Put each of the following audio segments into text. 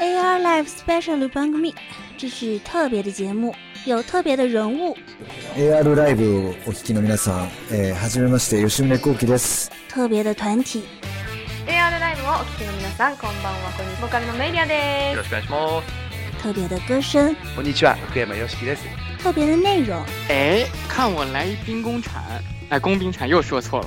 AR Live Special Bang Me，这是特别的节目，有特别的人物。AR ライブをお聞きの皆さん、えー、はじめまして吉宗幸喜です。特别的团体， AR ライブをお聞きの皆さんこんばんはこんにちはボーカルのメイリアですよろしくお願いします。特别的歌声，こんにちは、福山よしきです。特别的内容。哎，看我来一兵工铲，哎，工兵铲又说错了。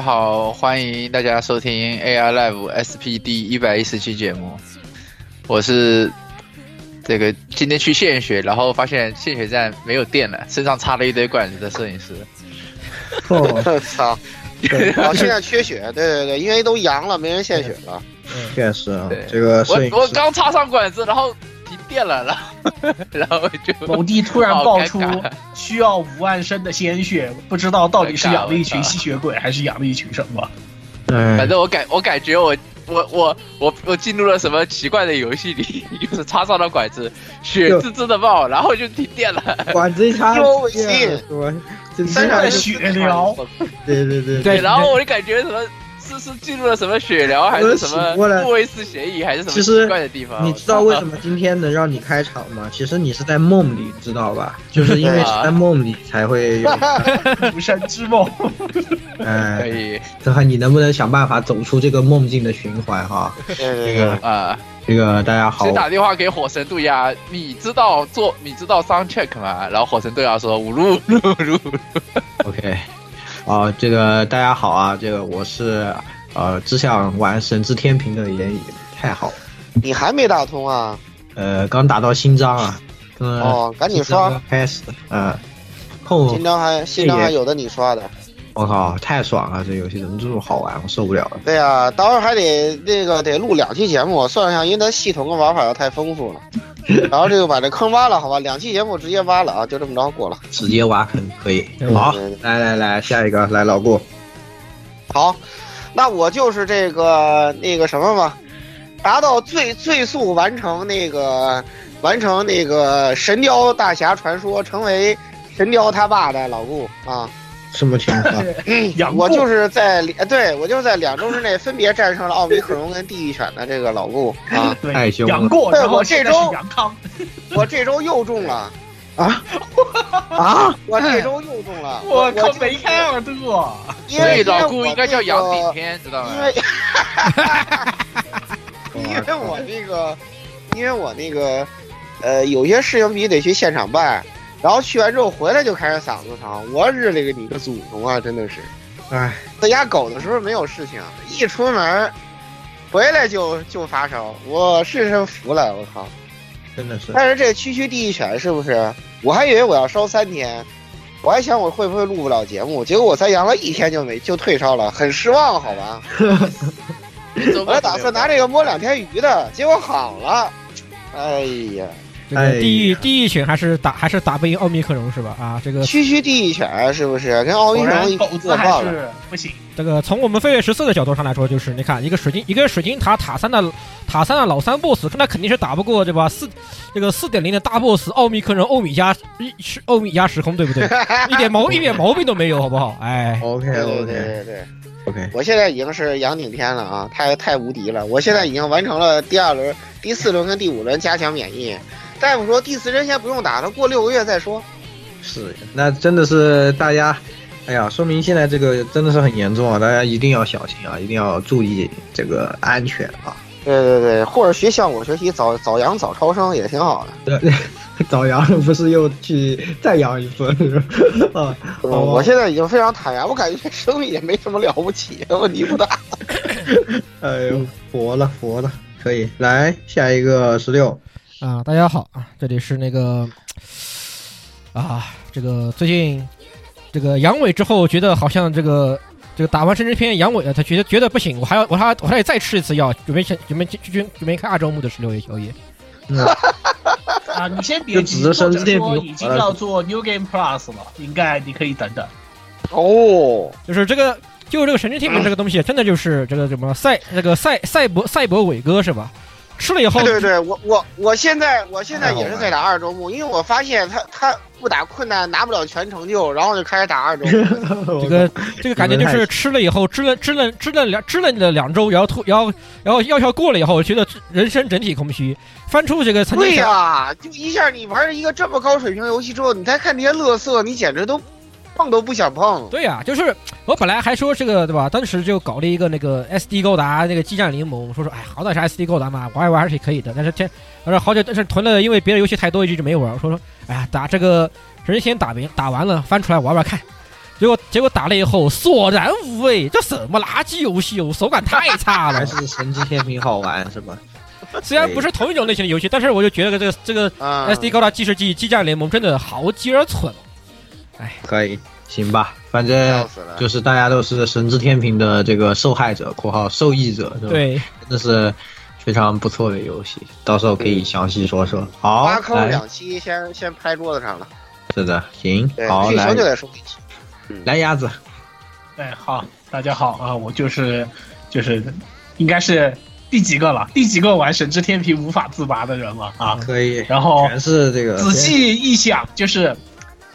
家好，欢迎大家收听 AR Live SPD 一百一十期节目。我是这个今天去献血，然后发现献血站没有电了，身上插了一堆管子的摄影师。我操！哦，现在缺血，对对对，因为都阳了，没人献血了。确实啊，这个我我刚插上管子，然后停电了，然后 然后就某地突然爆出需要五万升的鲜血，不知道到底是养了一群吸血鬼，还是养了一群什么？对反正我感我感觉我我我我我进入了什么奇怪的游戏里，就是插上了管子，血滋滋的冒，然后就停电了。管子一插，丢微信是吧？真三的上血疗，对对对对然后我就感觉什么是是进入了什么血疗，还是什么我醒过来布维斯协议，还是什么其实奇怪的地方？你知道为什么今天能让你开场吗？其实你是在梦里，知道吧？就是因为是在梦里才会有，无神之梦。哎可哎，以这看你能不能想办法走出这个梦境的循环哈。这个，啊？这个大家好先，打电话给火神杜亚，你知道做你知道 sound check 吗？然后火神杜亚说五路五路五路。OK，啊，这个大家好啊，这个我是呃只想玩神之天平的言语，太好了，你还没打通啊？呃，刚打到新章啊，嗯，哦，赶紧刷，开始，嗯，后新章还新章还有的你刷的。我靠，太爽了！这游戏怎么这么好玩？我受不了了。对呀、到时候还得那个得录两期节目，算上因为它系统跟玩法要太丰富了。然后这个把这坑挖了，好吧？两期节目直接挖了啊，就这么着过了。直接挖坑可以。嗯好对对，来来来，下一个来老顾。好，那我就是这个那个什么嘛，达到最最速完成那个完成那个神雕大侠传说，成为神雕他爸的老顾啊。什么情况？我就是在两对我就是在两周之内分别战胜了奥密克戎跟地狱犬的这个老顾 啊。对太凶了养过，对我这周杨康，我这周又中了啊啊！我这周又中了。我靠，就梅开二度啊！所因为老顾应该叫那个杨顶天，知道吗因？为因为我那个，因为我那个，呃，有些事情必须得去现场办，然后去完之后回来就开始嗓子疼，我日了个你个祖宗啊！真的是，哎，在家狗的时候没有事情，一出门回来就就发烧，我是真服了，我靠！真的是。但是这区区第一犬是不是？我还以为我要烧三天，我还想我会不会录不了节目，结果我才阳了一天就没就退烧了，很失望，好吧？我还打算拿这个摸两天鱼的，结果好了。哎呀，这个地狱地狱犬还是打还是打不赢奥密克戎是吧？啊，这个区区地狱犬是不是跟奥密克戎一然狗子爆了？是不行。这个从我们飞跃十四的角度上来说，就是你看一个水晶一个水晶塔塔三的塔三的老三 boss，那肯定是打不过对吧？四这个四点零的大 boss 奥密克戎欧米加是欧米加时空对不对？一点毛一点毛病都没有，好不好？哎，OK OK 对对对，OK，我现在已经是杨顶天了啊，太太无敌了！我现在已经完成了第二轮、第四轮跟第五轮加强免疫。大夫说第四针先不用打他，过六个月再说。是，那真的是大家，哎呀，说明现在这个真的是很严重啊！大家一定要小心啊，一定要注意这个安全啊！对对对，或者学像我学习早早阳早超生也挺好的。对，早阳，不是又去再阳一次啊？我我现在已经非常坦然，我感觉生命也没什么了不起，问题不大。哎呦，佛了佛了，可以来下一个十六啊！大家好啊，这里是那个啊，这个最近这个阳痿之后，觉得好像这个这个打完生殖片阳痿了，他觉得觉得不行，我还要我还要我还得再吃一次药，准备准备去去准备看二周目的十六夜宵夜。啊，你先别急，或者说已经要做 New Game Plus 了，应该你可以等等。哦，就是这个，就这个神之天平这个东西，真的就是这个什么赛那个赛赛博赛博伟哥是吧？吃了以后，对对，我我我现在我现在也是在打二周目，因为我发现他他不打困难拿不了全成就，然后就开始打二周。这个这个感觉就是吃了以后支了支了支了两支了了两周，然后突，然后然后药效过了以后，觉得人生整体空虚，翻出这个曾经对呀，就一下你玩一个这么高水平游戏之后，你再看这些乐色，你简直都。碰都不想碰。对呀，就是我本来还说这个对吧？当时就搞了一个那个 SD 高达那个激战联盟，说说哎，好歹是 SD 高达嘛，玩一玩还是可以的。但是天，他说好久，但是囤了，因为别的游戏太多，一直就没玩。说说哎呀，打这个人先打完，打完了翻出来玩玩看。结果结果打了以后索然无味，这什么垃圾游戏哦，手感太差了。还是神之天平好玩是吧？虽然不是同一种类型的游戏，但是我就觉得这个这个 SD 高达计时机激战联盟真的好鸡儿蠢。哎，可以，行吧，反正就是大家都是神之天平的这个受害者（括号受益者），对，真的是非常不错的游戏，到时候可以详细说说。好，挖坑两期先先拍桌子上了。是的，行，好，来，来鸭子。哎，好，大家好啊，我就是就是应该是第几个了？第几个玩神之天平无法自拔的人了啊？可以，然后全是这个。仔细一想，就是。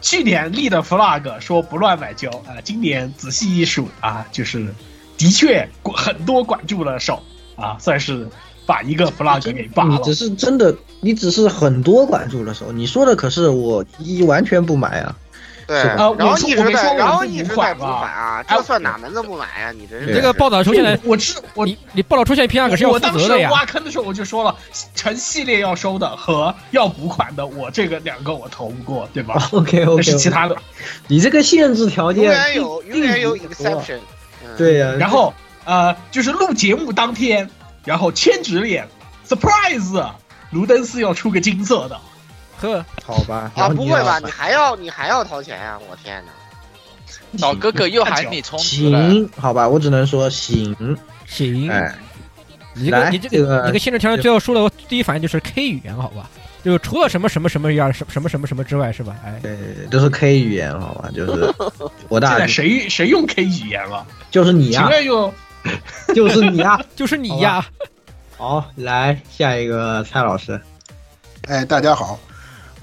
去年立的 flag 说不乱买胶啊，今年仔细一数啊，就是的确很多管住了手啊，算是把一个 flag 给拔了。你只是真的，你只是很多管住了手。你说的可是我一完全不买啊。对，然后一直在，然后一直在补款啊，这算哪门子不买啊？你这这个报道出现的，我知我你你报道出现 P R 可是要负责的呀。挖坑的时候我就说了，成系列要收的和要补款的，我这个两个我投不过，对吧？OK OK，是其他的。你这个限制条件永远有永远有 exception。对呀。然后呃，就是录节目当天，然后千纸脸 surprise，卢登斯要出个金色的。呵，好吧，啊，不会吧？你还要你还要掏钱呀？我天哪！老哥哥又喊你充行，好吧，我只能说行行。哎，你这个你这个你个限制条件最后说的第一反应就是 K 语言，好吧？就除了什么什么什么样什什么什么什么之外，是吧？哎，对，都是 K 语言，好吧？就是 我大。现在谁谁用 K 语言了？就是你呀！就 就是你呀！就是你呀！好，来下一个蔡老师。哎，大家好。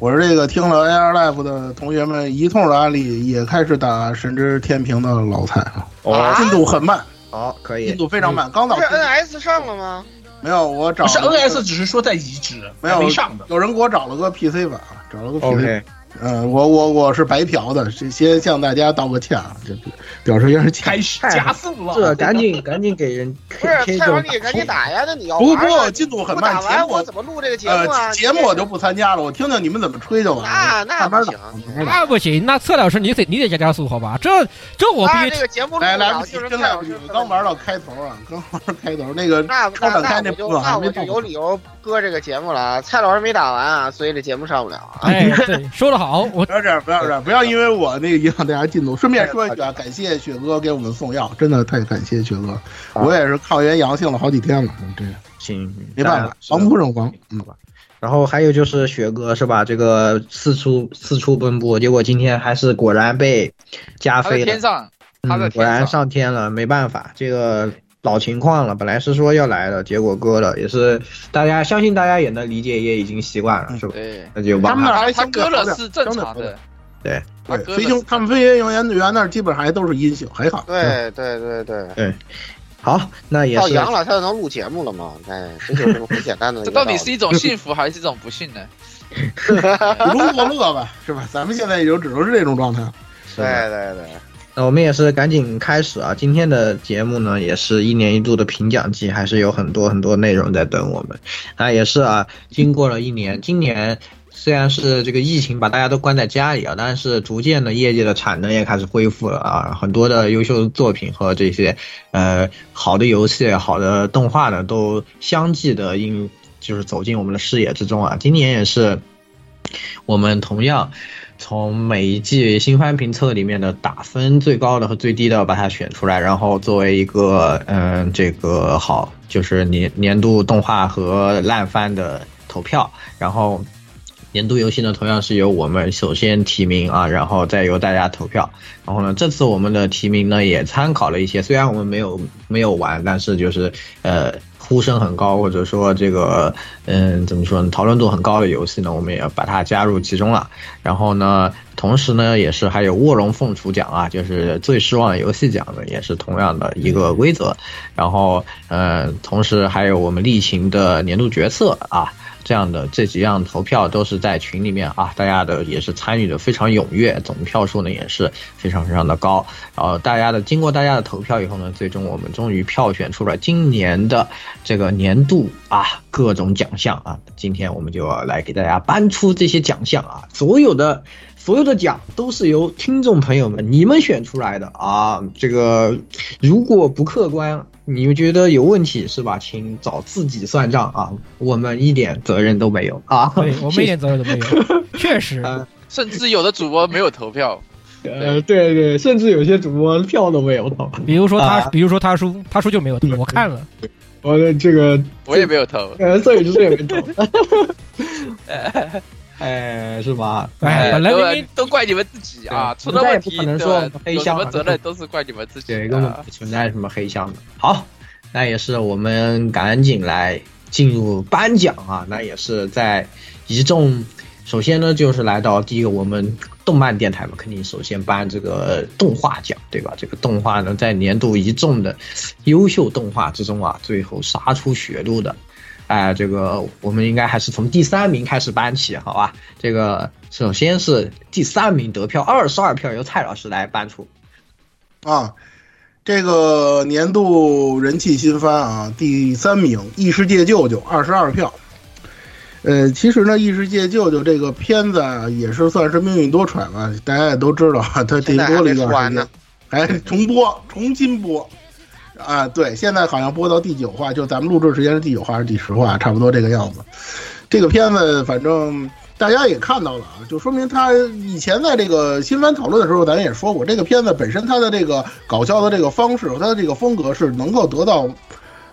我是这个听了 AR Life 的同学们一通的案例，也开始打神之天平的老蔡啊，进度很慢，好，可以，进度非常慢，刚到。是 NS 上了吗？没有，我找是 NS，只是说在移植，没有没上的。有人给我找了个 PC 版，找了个 PC。嗯，我我我是白嫖的，先向大家道个歉啊，这表示一下歉。开始加速了，这赶紧赶紧给人。不是蔡老你赶紧打呀！那你要不不进度很慢，打完我怎么录这个节目啊？节目我就不参加了，我听听你们怎么吹就完了。那那不行，那不行，那策老师你得你得加加速好吧？这这我必须。这个节目来来不及，真来不及，刚玩到开头啊，刚玩到开头那个超展开那部分还没到。有理由搁这个节目了，蔡老师没打完啊，所以这节目上不了。哎，说的好，我不要这样，不要这样，不要因为我那个影响大家进度。顺便说一句啊，感谢雪哥给我们送药，真的太感谢雪哥。我也是抗原阳性了好几天了，这行，没办法，防不胜防。嗯吧。然后还有就是雪哥是吧？这个四处四处奔波，结果今天还是果然被加飞了。天上，嗯，果然上天了，没办法，这个。老情况了，本来是说要来的，结果割了，也是大家相信大家也能理解，也已经习惯了，是吧？对，那就他们那他割了是正常的，对，飞行他们飞行员员那基本上还都是阴性，还好。对对对对对，好，那也是。到阳了，他就能录节目了嘛？哎，这就是很简单的。这到底是一种幸福还是一种不幸呢？如乐乐吧，是吧？咱们现在也就只能是这种状态。对对对。那我们也是赶紧开始啊！今天的节目呢，也是一年一度的评奖季，还是有很多很多内容在等我们。啊，也是啊，经过了一年，今年虽然是这个疫情把大家都关在家里啊，但是逐渐的业界的产能也开始恢复了啊，很多的优秀的作品和这些呃好的游戏、好的动画呢，都相继的应就是走进我们的视野之中啊。今年也是我们同样。从每一季新番评测里面的打分最高的和最低的把它选出来，然后作为一个嗯这个好就是年年度动画和烂番的投票，然后年度游戏呢同样是由我们首先提名啊，然后再由大家投票。然后呢，这次我们的提名呢也参考了一些，虽然我们没有没有玩，但是就是呃。呼声很高，或者说这个，嗯，怎么说呢？讨论度很高的游戏呢，我们也把它加入其中了。然后呢，同时呢，也是还有卧龙凤雏奖啊，就是最失望游戏奖呢，也是同样的一个规则。然后，嗯，同时还有我们例行的年度角色啊。这样的这几样投票都是在群里面啊，大家的也是参与的非常踊跃，总票数呢也是非常非常的高。然后大家的经过大家的投票以后呢，最终我们终于票选出了今年的这个年度啊各种奖项啊。今天我们就要来给大家颁出这些奖项啊，所有的所有的奖都是由听众朋友们你们选出来的啊。这个如果不客观。你们觉得有问题是吧？请找自己算账啊！我们一点责任都没有啊！对，我们一点责任都没有，确实，甚至有的主播没有投票。呃，对对，甚至有些主播票都没有投。比如说他，比如说他叔，他叔就没有投，我看了。我的这个，我也没有投。呃，摄影师也没投。哎，是吧？哎，本来都怪你们自己啊！出了问题，不能说黑箱，什么责任都是怪你们自己，根本不存在什么黑箱的。好，那也是我们赶紧来进入颁奖啊！那也是在一众，首先呢，就是来到第一个我们动漫电台嘛，肯定首先颁这个动画奖，对吧？这个动画呢，在年度一众的优秀动画之中啊，最后杀出血路的。哎，这个我们应该还是从第三名开始搬起，好吧？这个首先是第三名得票二十二票，由蔡老师来搬出。啊，这个年度人气新番啊，第三名《异世界舅舅》二十二票。呃，其实呢，《异世界舅舅》这个片子啊，也是算是命运多舛吧。大家也都知道，它停播了一段时间，还重播，重新播。啊，对，现在好像播到第九话，就咱们录制时间是第九话还是第十话，差不多这个样子。这个片子反正大家也看到了啊，就说明他以前在这个新番讨论的时候，咱也说过，这个片子本身它的这个搞笑的这个方式和它的这个风格是能够得到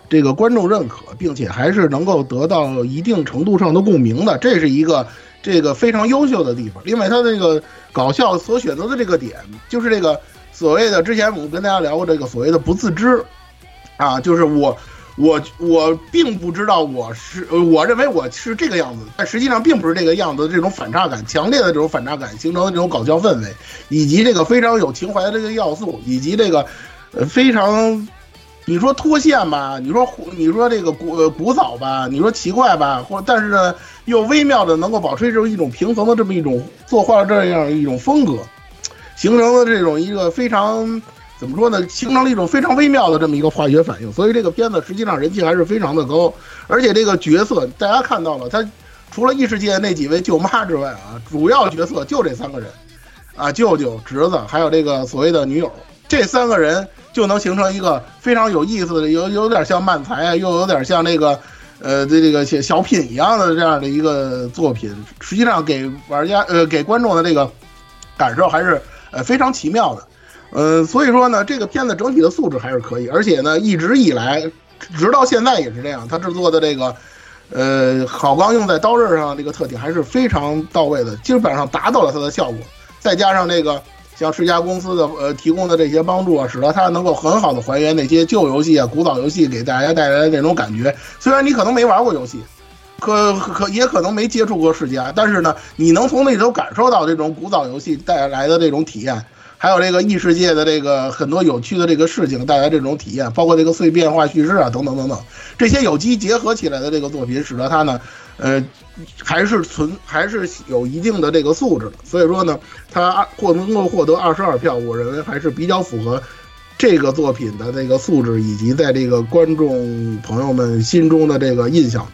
这个观众认可，并且还是能够得到一定程度上的共鸣的，这是一个这个非常优秀的地方。另外，它这个搞笑所选择的这个点，就是这个。所谓的之前我跟大家聊过这个所谓的不自知，啊，就是我我我并不知道我是我认为我是这个样子，但实际上并不是这个样子。这种反差感强烈的这种反差感形成的这种搞笑氛围，以及这个非常有情怀的这个要素，以及这个呃非常你说脱线吧，你说你说这个古古早吧，你说奇怪吧，或但是呢又微妙的能够保持这种一种平衡的这么一种作画这样一种风格。形成了这种一个非常怎么说呢？形成了一种非常微妙的这么一个化学反应，所以这个片子实际上人气还是非常的高。而且这个角色大家看到了，他除了异世界那几位舅妈之外啊，主要角色就这三个人，啊，舅舅、侄子，还有这个所谓的女友，这三个人就能形成一个非常有意思的，有有点像漫才啊，又有点像那个呃这这个小小品一样的这样的一个作品。实际上给玩家呃给观众的这个感受还是。呃，非常奇妙的，呃，所以说呢，这个片子整体的素质还是可以，而且呢，一直以来，直到现在也是这样，它制作的这个，呃，好钢用在刀刃上这个特点还是非常到位的，基本上达到了它的效果。再加上这个像世嘉公司的呃提供的这些帮助啊，使得它能够很好的还原那些旧游戏啊、古早游戏给大家带来的那种感觉。虽然你可能没玩过游戏。可可也可能没接触过世嘉，但是呢，你能从那里头感受到这种古早游戏带来的这种体验，还有这个异世界的这个很多有趣的这个事情带来这种体验，包括这个碎片化叙事啊等等等等，这些有机结合起来的这个作品，使得它呢，呃，还是存还是有一定的这个素质的。所以说呢，它获能够获得二十二票，我认为还是比较符合这个作品的这个素质以及在这个观众朋友们心中的这个印象。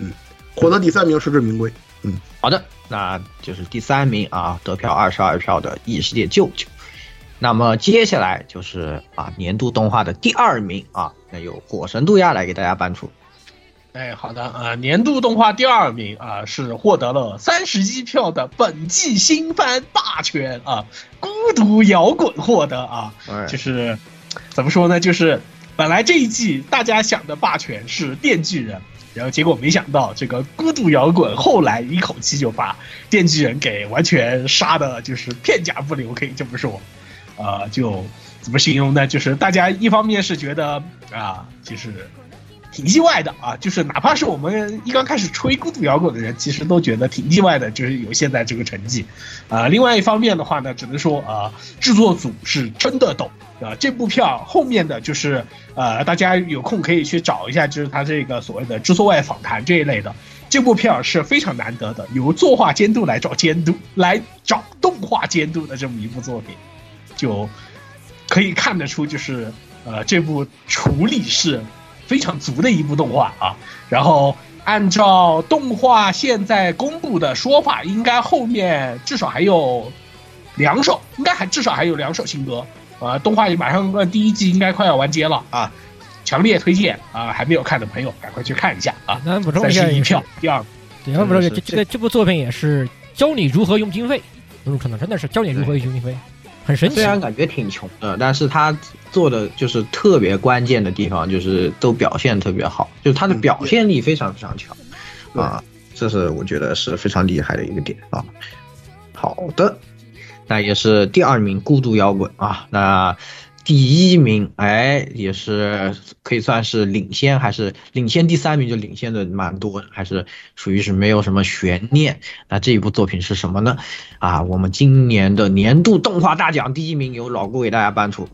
嗯获得第三名实至名归。嗯，好的，那就是第三名啊，得票二十二票的《异世界舅舅》。那么接下来就是啊年度动画的第二名啊，那由《火神杜亚》来给大家颁出。哎，好的啊、年度动画第二名啊、是获得了三十一票的本季新番霸权啊，孤独摇滚获得啊，哎就是怎么说呢？就是本来这一季大家想的霸权是电锯人，然后结果没想到这个孤独摇滚后来一口气就把电锯人给完全杀的，就是片甲不留，可以这么说。呃，就怎么形容呢？就是大家一方面是觉得啊，就是挺意外的啊，就是哪怕是我们一刚开始吹孤独摇滚的人，其实都觉得挺意外的，就是有现在这个成绩。啊，另外一方面的话呢，只能说啊，制作组是真的懂啊。这部票后面的就是呃，大家有空可以去找一下，就是他这个所谓的制作外访谈这一类的。这部片是非常难得的，由作画监督来找监督，来找动画监督的这么一部作品，就可以看得出，就是呃，这部处理是非常足的一部动画啊。然后按照动画现在公布的说法，应该后面至少还有两首，应该还至少还有两首新歌。呃，动画马上呃第一季应该快要完结了啊，强烈推荐啊，还没有看的朋友赶快去看一下啊。那补充三一下也是一票，第二。对，要不这这个这部作品也是教你如何用经费，入坑的真的是教你如何用经费，很神奇。虽然感觉挺穷的，但是他做的就是特别关键的地方，就是都表现特别好，就是他的表现力非常非常强，啊，这是我觉得是非常厉害的一个点啊。好的，那也是第二名孤独摇滚啊，那第一名哎也是可以算是领先，还是领先第三名就领先的蛮多，还是属于是没有什么悬念。那这一部作品是什么呢？啊，我们今年的年度动画大奖第一名由老顾给大家颁出。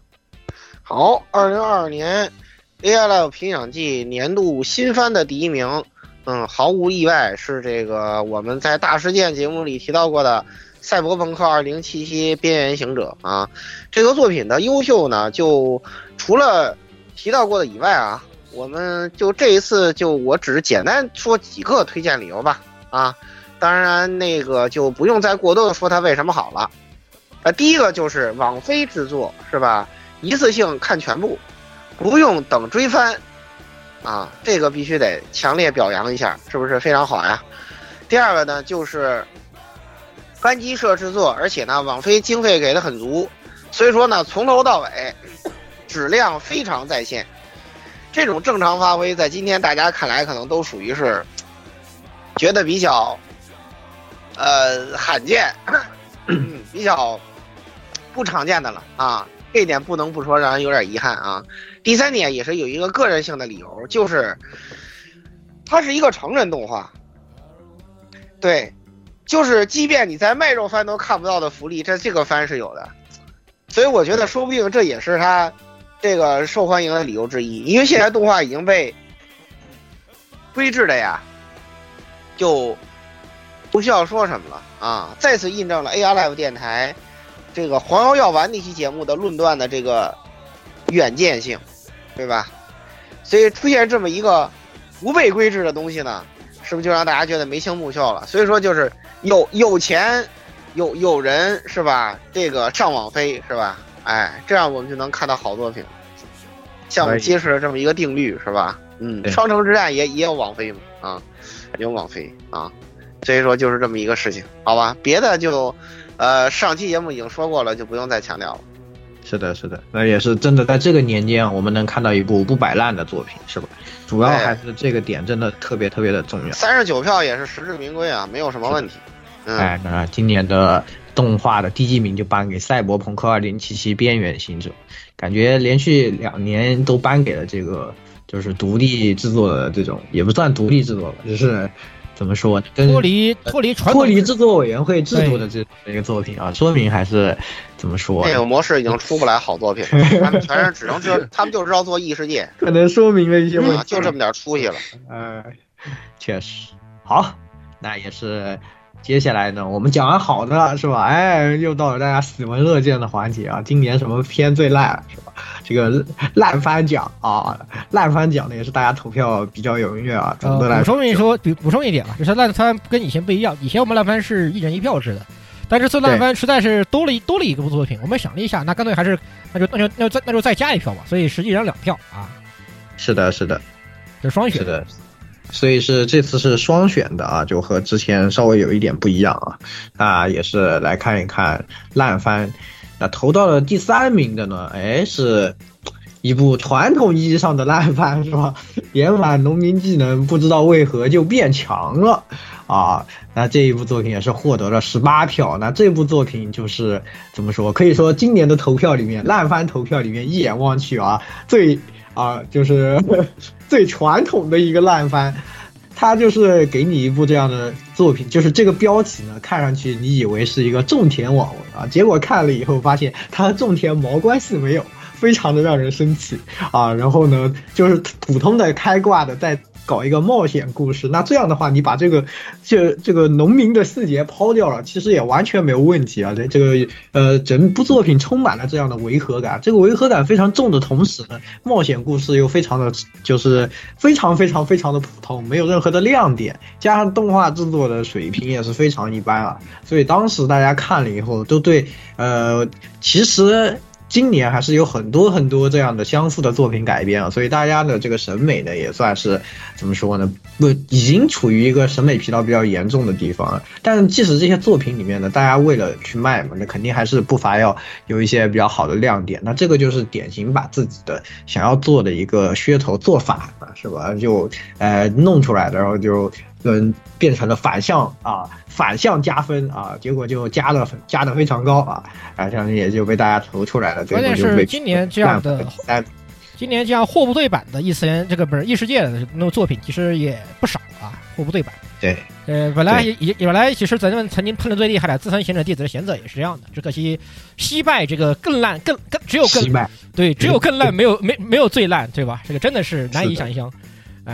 好，二零二二年 AI Live 评奖季年度新番的第一名，嗯，毫无意外是这个我们在大事件节目里提到过的《赛博朋克2077：边缘行者》啊。这个作品的优秀呢，就除了提到过的以外啊，我们就这一次就我只是简单说几个推荐理由吧啊。当然那个就不用再过多的说它为什么好了。呃，第一个就是网飞制作是吧？一次性看全部，不用等追番，啊，这个必须得强烈表扬一下，是不是非常好呀？第二个呢，就是班机社制作，而且呢，网飞经费给的很足，所以说呢，从头到尾质量非常在线。这种正常发挥，在今天大家看来，可能都属于是觉得比较呃罕见，比较不常见的了啊。这一点不能不说，让人有点遗憾啊。第三点也是有一个个人性的理由，就是它是一个成人动画，对，就是即便你在卖肉番都看不到的福利，这这个番是有的，所以我觉得说不定这也是它这个受欢迎的理由之一。因为现在动画已经被规制的呀，就不需要说什么了啊，再次印证了 AR Live 电台。这个黄油药丸那期节目的论断的这个远见性，对吧？所以出现这么一个不被规制的东西呢，是不是就让大家觉得眉清目秀了？所以说就是有有钱，有有人是吧？这个上网飞是吧？哎，这样我们就能看到好作品，像我们揭示了这么一个定律是吧？嗯，双城之战也也有网飞嘛啊，有网飞啊，所以说就是这么一个事情，好吧？别的就。呃，上期节目已经说过了，就不用再强调了。是的，是的，那也是真的，在这个年间，我们能看到一部不摆烂的作品，是吧？主要还是这个点真的特别特别的重要。三十九票也是实至名归啊，没有什么问题。嗯、哎，那今年的动画的第一名就颁给《赛博朋克2077：边缘行者》，感觉连续两年都颁给了这个就是独立制作的这种，也不算独立制作吧，就是。怎么说？脱离脱离传脱离制作委员会制度的这一个作品啊，说明还是怎么说？那个模式已经出不来好作品，他们全是只能就他们就知道做异世界，可能说明了一些问题，啊、就这么点出息了。嗯，确实好，那也是接下来呢，我们讲完好的了，是吧？哎，又到了大家喜闻乐见的环节啊！今年什么片最烂，是吧？这个烂番奖啊，烂番奖呢也是大家投票比较踊跃啊。总的来补充一说，补补充一点吧，就是烂番跟以前不一样，以前我们烂番是一人一票制的，但这次烂番实在是多了一多了一个部作品，我们想了一下，那干脆还是那就那就那就再那就再加一票吧，所以实际上两票啊。是的，是的，这双选是的。所以是这次是双选的啊，就和之前稍微有一点不一样啊。啊，也是来看一看烂番。那投到了第三名的呢？哎，是一部传统意义上的烂番，是吧？点满农民技能，不知道为何就变强了啊。那这一部作品也是获得了十八票。那这部作品就是怎么说？可以说今年的投票里面，烂番投票里面一眼望去啊，最。啊，就是最传统的一个烂番，它就是给你一部这样的作品，就是这个标题呢，看上去你以为是一个种田网文啊，结果看了以后发现它和种田毛关系没有，非常的让人生气啊。然后呢，就是普通的开挂的在。搞一个冒险故事，那这样的话，你把这个这这个农民的细节抛掉了，其实也完全没有问题啊。这这个呃，整部作品充满了这样的违和感，这个违和感非常重的同时呢，冒险故事又非常的就是非常非常非常的普通，没有任何的亮点，加上动画制作的水平也是非常一般啊。所以当时大家看了以后，都对呃，其实。今年还是有很多很多这样的相似的作品改编啊，所以大家的这个审美呢也算是怎么说呢？不，已经处于一个审美疲劳比较严重的地方。但即使这些作品里面呢，大家为了去卖嘛，那肯定还是不乏要有一些比较好的亮点。那这个就是典型把自己的想要做的一个噱头做反了，是吧？就呃弄出来的，然后就。嗯，变成了反向啊，反向加分啊，结果就加了加的非常高啊，啊，这样也就被大家投出来了。关键是今年这样的，今年这样货不对版的异次元这个不是异世界的那种作品，其实也不少啊，货不对版。对，呃，本来也也本来其实咱们曾经喷的最厉害的《自称贤者弟子的贤者》也是这样的，只可惜惜败这个更烂，更更只有更对，只有更烂，没有没没有最烂，对吧？这个真的是难以想象。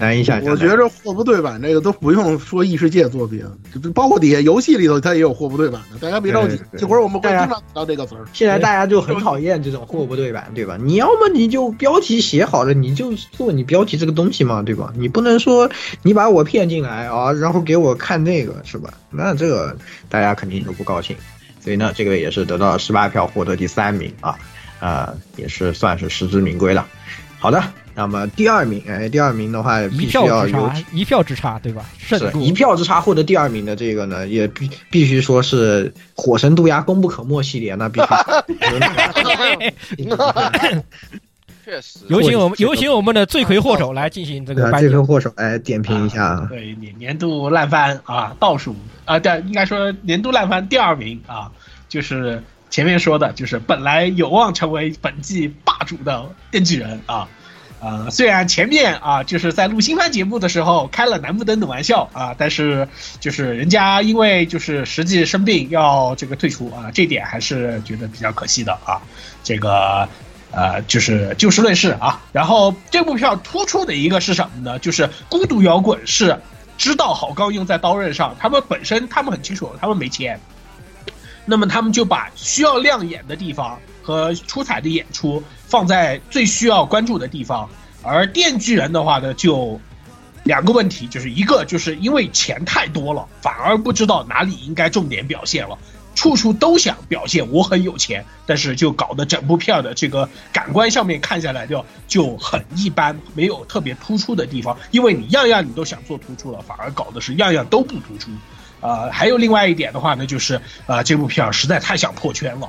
难以想象。我觉着货不对版这个都不用说异世界作品，包括底下游戏里头它也有货不对版的，大家别着急，一会儿我们会经常提到这个词儿。现在大家就很讨厌这种货不对版，对吧？你要么你就标题写好了，你就做你标题这个东西嘛，对吧？你不能说你把我骗进来啊，然后给我看那个，是吧？那这个大家肯定都不高兴。所以呢，这个也是得到了十八票，获得第三名啊，啊，也是算是实至名归了。好的。那么第二名，哎，第二名的话必须要有一票之差，对吧？是一票之差获得第二名的这个呢，也必必须说是《火神渡鸦》功不可没系列，那必须。确实。有请我们，有请我们的罪魁祸首来进行这个罪魁祸首，哎，点评一下。对，年年度烂番啊，倒数啊，对，应该说年度烂番第二名啊，就是前面说的，就是本来有望成为本季霸主的《电锯人》啊。呃，虽然前面啊，就是在录新番节目的时候开了南部灯的玩笑啊，但是就是人家因为就是实际生病要这个退出啊，这点还是觉得比较可惜的啊。这个呃，就是就事论事啊。然后这部票突出的一个是什么呢？就是孤独摇滚是知道好钢用在刀刃上，他们本身他们很清楚，他们没钱，那么他们就把需要亮眼的地方。和出彩的演出放在最需要关注的地方，而电锯人的话呢，就两个问题，就是一个就是因为钱太多了，反而不知道哪里应该重点表现了，处处都想表现我很有钱，但是就搞得整部片的这个感官上面看下来就就很一般，没有特别突出的地方，因为你样样你都想做突出了，反而搞的是样样都不突出。呃，还有另外一点的话呢，就是呃这部片实在太想破圈了。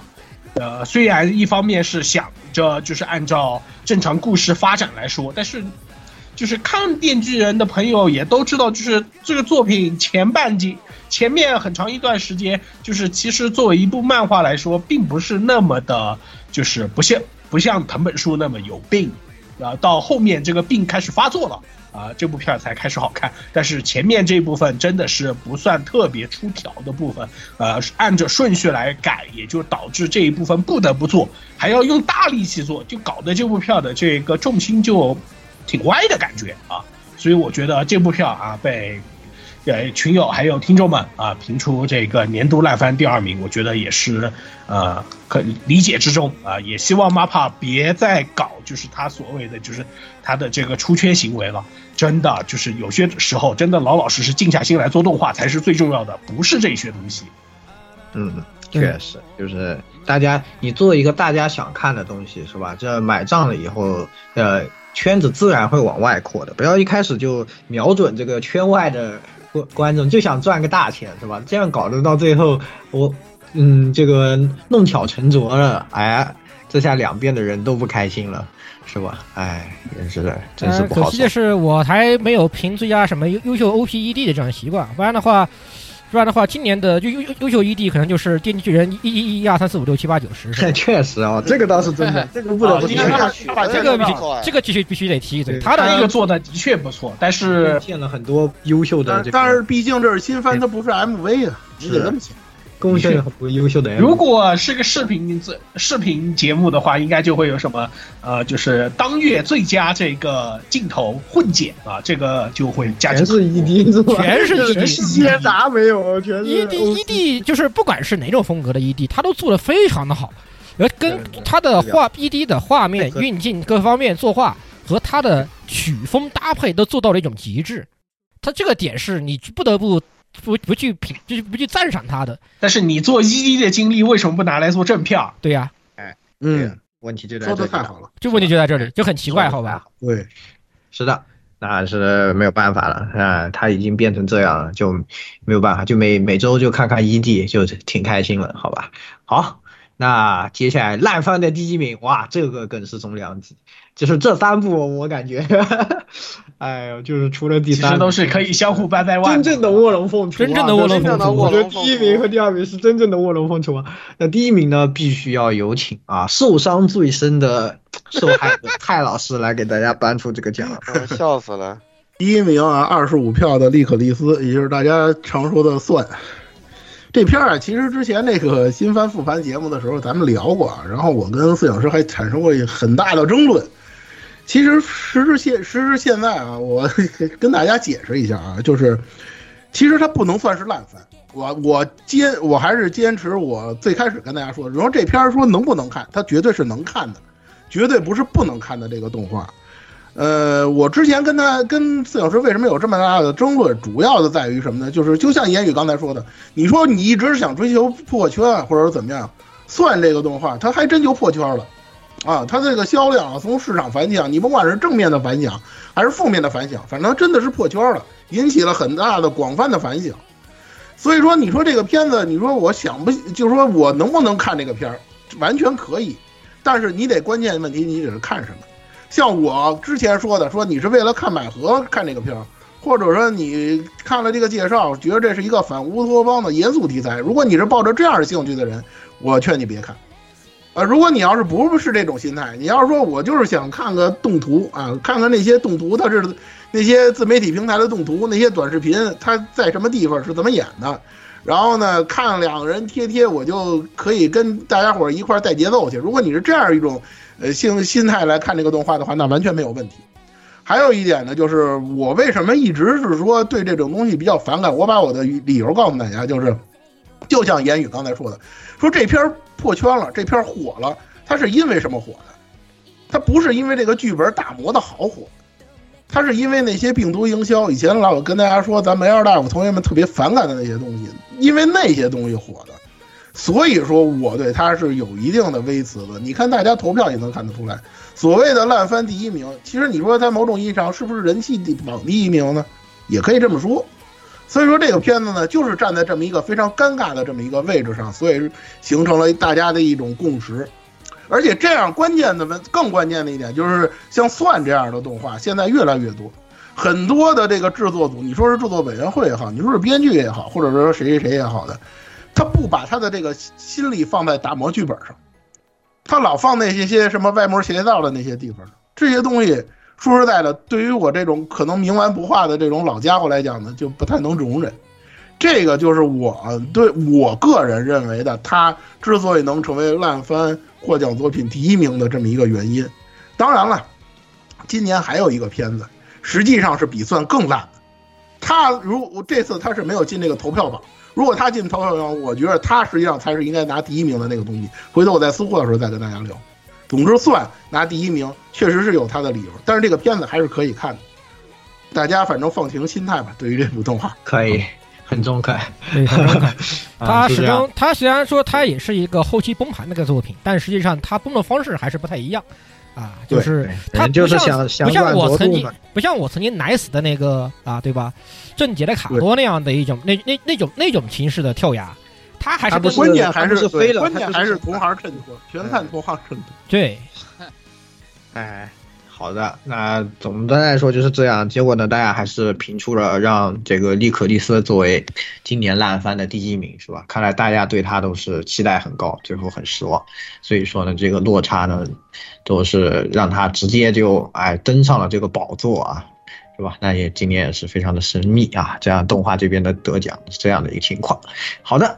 呃，虽然一方面是想着就是按照正常故事发展来说，但是，就是看《电锯人》的朋友也都知道，就是这个作品前半集前面很长一段时间，就是其实作为一部漫画来说，并不是那么的，就是不像不像藤本树那么有病，啊，到后面这个病开始发作了。啊，这部片才开始好看，但是前面这部分真的是不算特别出挑的部分，呃，按着顺序来改，也就导致这一部分不得不做，还要用大力气做，就搞得这部片的这个重心就挺歪的感觉啊，所以我觉得这部片啊被呃群友还有听众们啊评出这个年度烂番第二名，我觉得也是呃可理解之中啊，也希望 MAPPA 别再搞就是他所谓的就是他的这个出圈行为了，真的就是有些时候真的老老实实静下心来做动画才是最重要的，不是这些东西。嗯，确实，就是大家你做一个大家想看的东西是吧？这买账了以后，呃，圈子自然会往外扩的。不要一开始就瞄准这个圈外的观观众，就想赚个大钱是吧？这样搞得到最后，我嗯，这个弄巧成拙了，哎，这下两边的人都不开心了，是吧？哎，真是的，真是不好呃可惜的。是，我还没有评最佳什么优优秀 OPED 的这样习惯，不然的话，不然的话，今年的优优优优秀 ED 可能就是《电竞巨人》一一一一二三四五六七八九十。确实啊，这个倒是真的，这个不得不提。这个必须这个必须必须得提一嘴，他的这个做的的确不错，但是骗了很多优秀的，但是毕竟这是新番，它不是 MV 啊，你得这么想。贡献了很多优秀的。如果是个视频这视频节目的话，应该就会有什么呃，就是当月最佳这个镜头混剪啊，这个就会加全是 ED 是吧？全是 ED，全是 ED 啥没有？全是 ED ED 就是不管是哪种风格的 ED，他都做的非常的好，而跟他的画 ED 的画面运镜各方面作画和他的曲风搭配都做到了一种极致，他这个点是你不得不。不不去评，就是不去赞赏他的。但是你做 ED 的经历为什么不拿来做正票？对呀，哎，嗯，问题就在这说的太好了，就问题就在这里，就很奇怪，好吧？对，是的，那是没有办法了啊，他已经变成这样了，就没有办法，就每每周就看看 ED 就挺开心了，好吧？好，那接下来烂番的第一名，哇，这个更是重量级。就是这三部，我感觉，哎呦，就是除了第三，其实都是可以相互掰掰腕。真正的卧龙凤雏，真正的卧龙凤雏，我觉得第一名和第二名是真正的卧龙凤雏。啊那第一名呢，必须要有请啊，受伤最深的受害者 蔡老师来给大家颁出这个奖。笑死了！第一名啊，二十五票的利可利斯，也就是大家常说的蒜。这片儿啊，其实之前那个新番复盘节目的时候，咱们聊过，然后我跟摄影师还产生过很大的争论。其实时至现时至现在啊，我 跟大家解释一下啊，就是其实它不能算是烂番。我我坚我还是坚持我最开始跟大家说，然后这片说能不能看，它绝对是能看的，绝对不是不能看的这个动画。呃，我之前跟他跟四小时为什么有这么大的争论，主要的在于什么呢？就是就像言语刚才说的，你说你一直想追求破圈或者怎么样，算这个动画，它还真就破圈了。啊，它这个销量啊，从市场反响，你甭管是正面的反响还是负面的反响，反正真的是破圈了，引起了很大的广泛的反响。所以说，你说这个片子，你说我想不，就是说我能不能看这个片儿，完全可以，但是你得关键问题，你得是看什么。像我之前说的，说你是为了看百合看这个片儿，或者说你看了这个介绍，觉得这是一个反乌托邦的严肃题材，如果你是抱着这样的兴趣的人，我劝你别看。啊，如果你要是不是这种心态，你要是说我就是想看个动图啊，看看那些动图，它是那些自媒体平台的动图，那些短视频，它在什么地方是怎么演的，然后呢，看两个人贴贴，我就可以跟大家伙一块带节奏去。如果你是这样一种呃心心态来看这个动画的话，那完全没有问题。还有一点呢，就是我为什么一直是说对这种东西比较反感，我把我的理由告诉大家，就是就像言语刚才说的，说这篇。破圈了，这片火了，它是因为什么火的？它不是因为这个剧本打磨的好火，它是因为那些病毒营销。以前老有跟大家说，咱们 L 大夫同学们特别反感的那些东西，因为那些东西火的，所以说我对它是有一定的微词的。你看大家投票也能看得出来，所谓的烂番第一名，其实你说在某种意义上是不是人气榜第一名呢？也可以这么说。所以说这个片子呢，就是站在这么一个非常尴尬的这么一个位置上，所以形成了大家的一种共识。而且这样关键的问，更关键的一点就是像《算》这样的动画现在越来越多，很多的这个制作组，你说是制作委员会也好，你说是编剧也好，或者说谁谁谁也好的，他不把他的这个心力放在打磨剧本上，他老放那些些什么歪门邪道的那些地方，这些东西。说实在的，对于我这种可能冥顽不化的这种老家伙来讲呢，就不太能容忍。这个就是我对我个人认为的，他之所以能成为烂番获奖作品第一名的这么一个原因。当然了，今年还有一个片子，实际上是比算更烂的，他如这次他是没有进这个投票榜，如果他进投票榜，我觉得他实际上才是应该拿第一名的那个东西。回头我在私货的时候再跟大家聊。总之，算拿第一名，确实是有他的理由，但是这个片子还是可以看的。大家反正放平心态吧，对于这部动画可以很中肯，对，很中肯。他始终，他虽然说他也是一个后期崩盘的一个作品，但实际上他崩的方式还是不太一样啊，就是他就是不像想想不像我曾经不像我曾经奶死的那个啊，对吧？正解的卡多那样的一种那那那种那种形式的跳崖，他还是跟关键还是飞了关键他还是同行衬托，全看同行衬托。对，哎，好的，那总的来说就是这样。结果呢，大家还是评出了让这个利可利斯作为今年烂番的第一名，是吧？看来大家对他都是期待很高，最后很失望。所以说呢，这个落差呢，都是让他直接就哎登上了这个宝座啊。是吧？那也今年也是非常的神秘啊，这样动画这边的得奖是这样的一个情况。好的，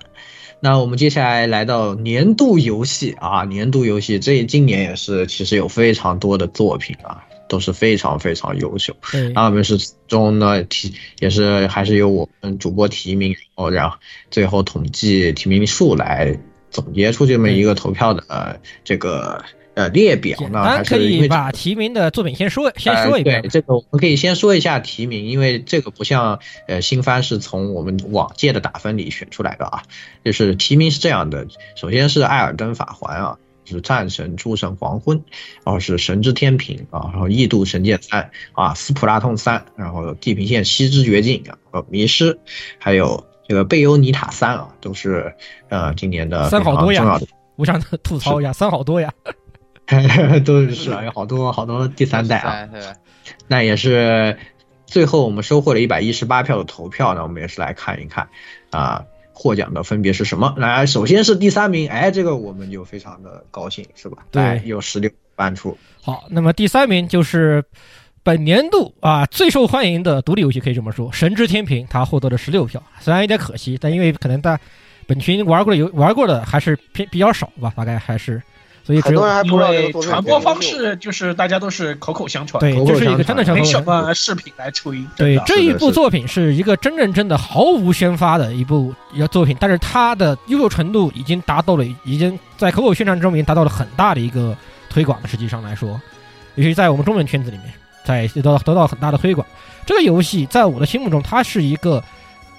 那我们接下来来到年度游戏啊，年度游戏这今年也是其实有非常多的作品啊，都是非常非常优秀。对那我们是中呢提也是还是由我们主播提名，然后然后最后统计提名数来总结出这么一个投票的呃这个呃列表呢，还是可以把提名的作品先说先说一遍呃。对，这个我们可以先说一下提名，因为这个不像呃新番是从我们往届的打分里选出来的啊。就是提名是这样的，首先是《艾尔登法环》啊，是《战神诸神黄昏》，然后是《神之天平》啊，然后《异度神剑三》啊，《斯普拉通三》，然后《地平线：西之绝境》啊，和《迷失》，还有这个《贝欧尼塔三》啊，都是呃今年的三好多呀我想吐槽一下，三好多呀。都是啊，有好多好多第三代啊，对？那也是最后我们收获了一百一十八票的投票呢，我们也是来看一看啊，获奖的分别是什么？来，首先是第三名，哎，这个我们就非常的高兴，是吧？对来有十六颁出，好，那么第三名就是本年度啊最受欢迎的独立游戏，可以这么说，《神之天平》它获得了十六票，虽然有点可惜，但因为可能大本群玩过的游玩过的还是偏比较少吧，大概还是，所以只有因为传播方式就是大家都是口口相传，对这是一个真的没什口口相传么视频来吹。对这一部作品是一个真正真的毫无宣发的一部一个作品，但是它的优秀程度已经达到了，已经在口口宣传中已经达到了很大的一个推广。实际上来说，尤其在我们中文圈子里面，在得到得到很大的推广。这个游戏在我的心目中，它是一个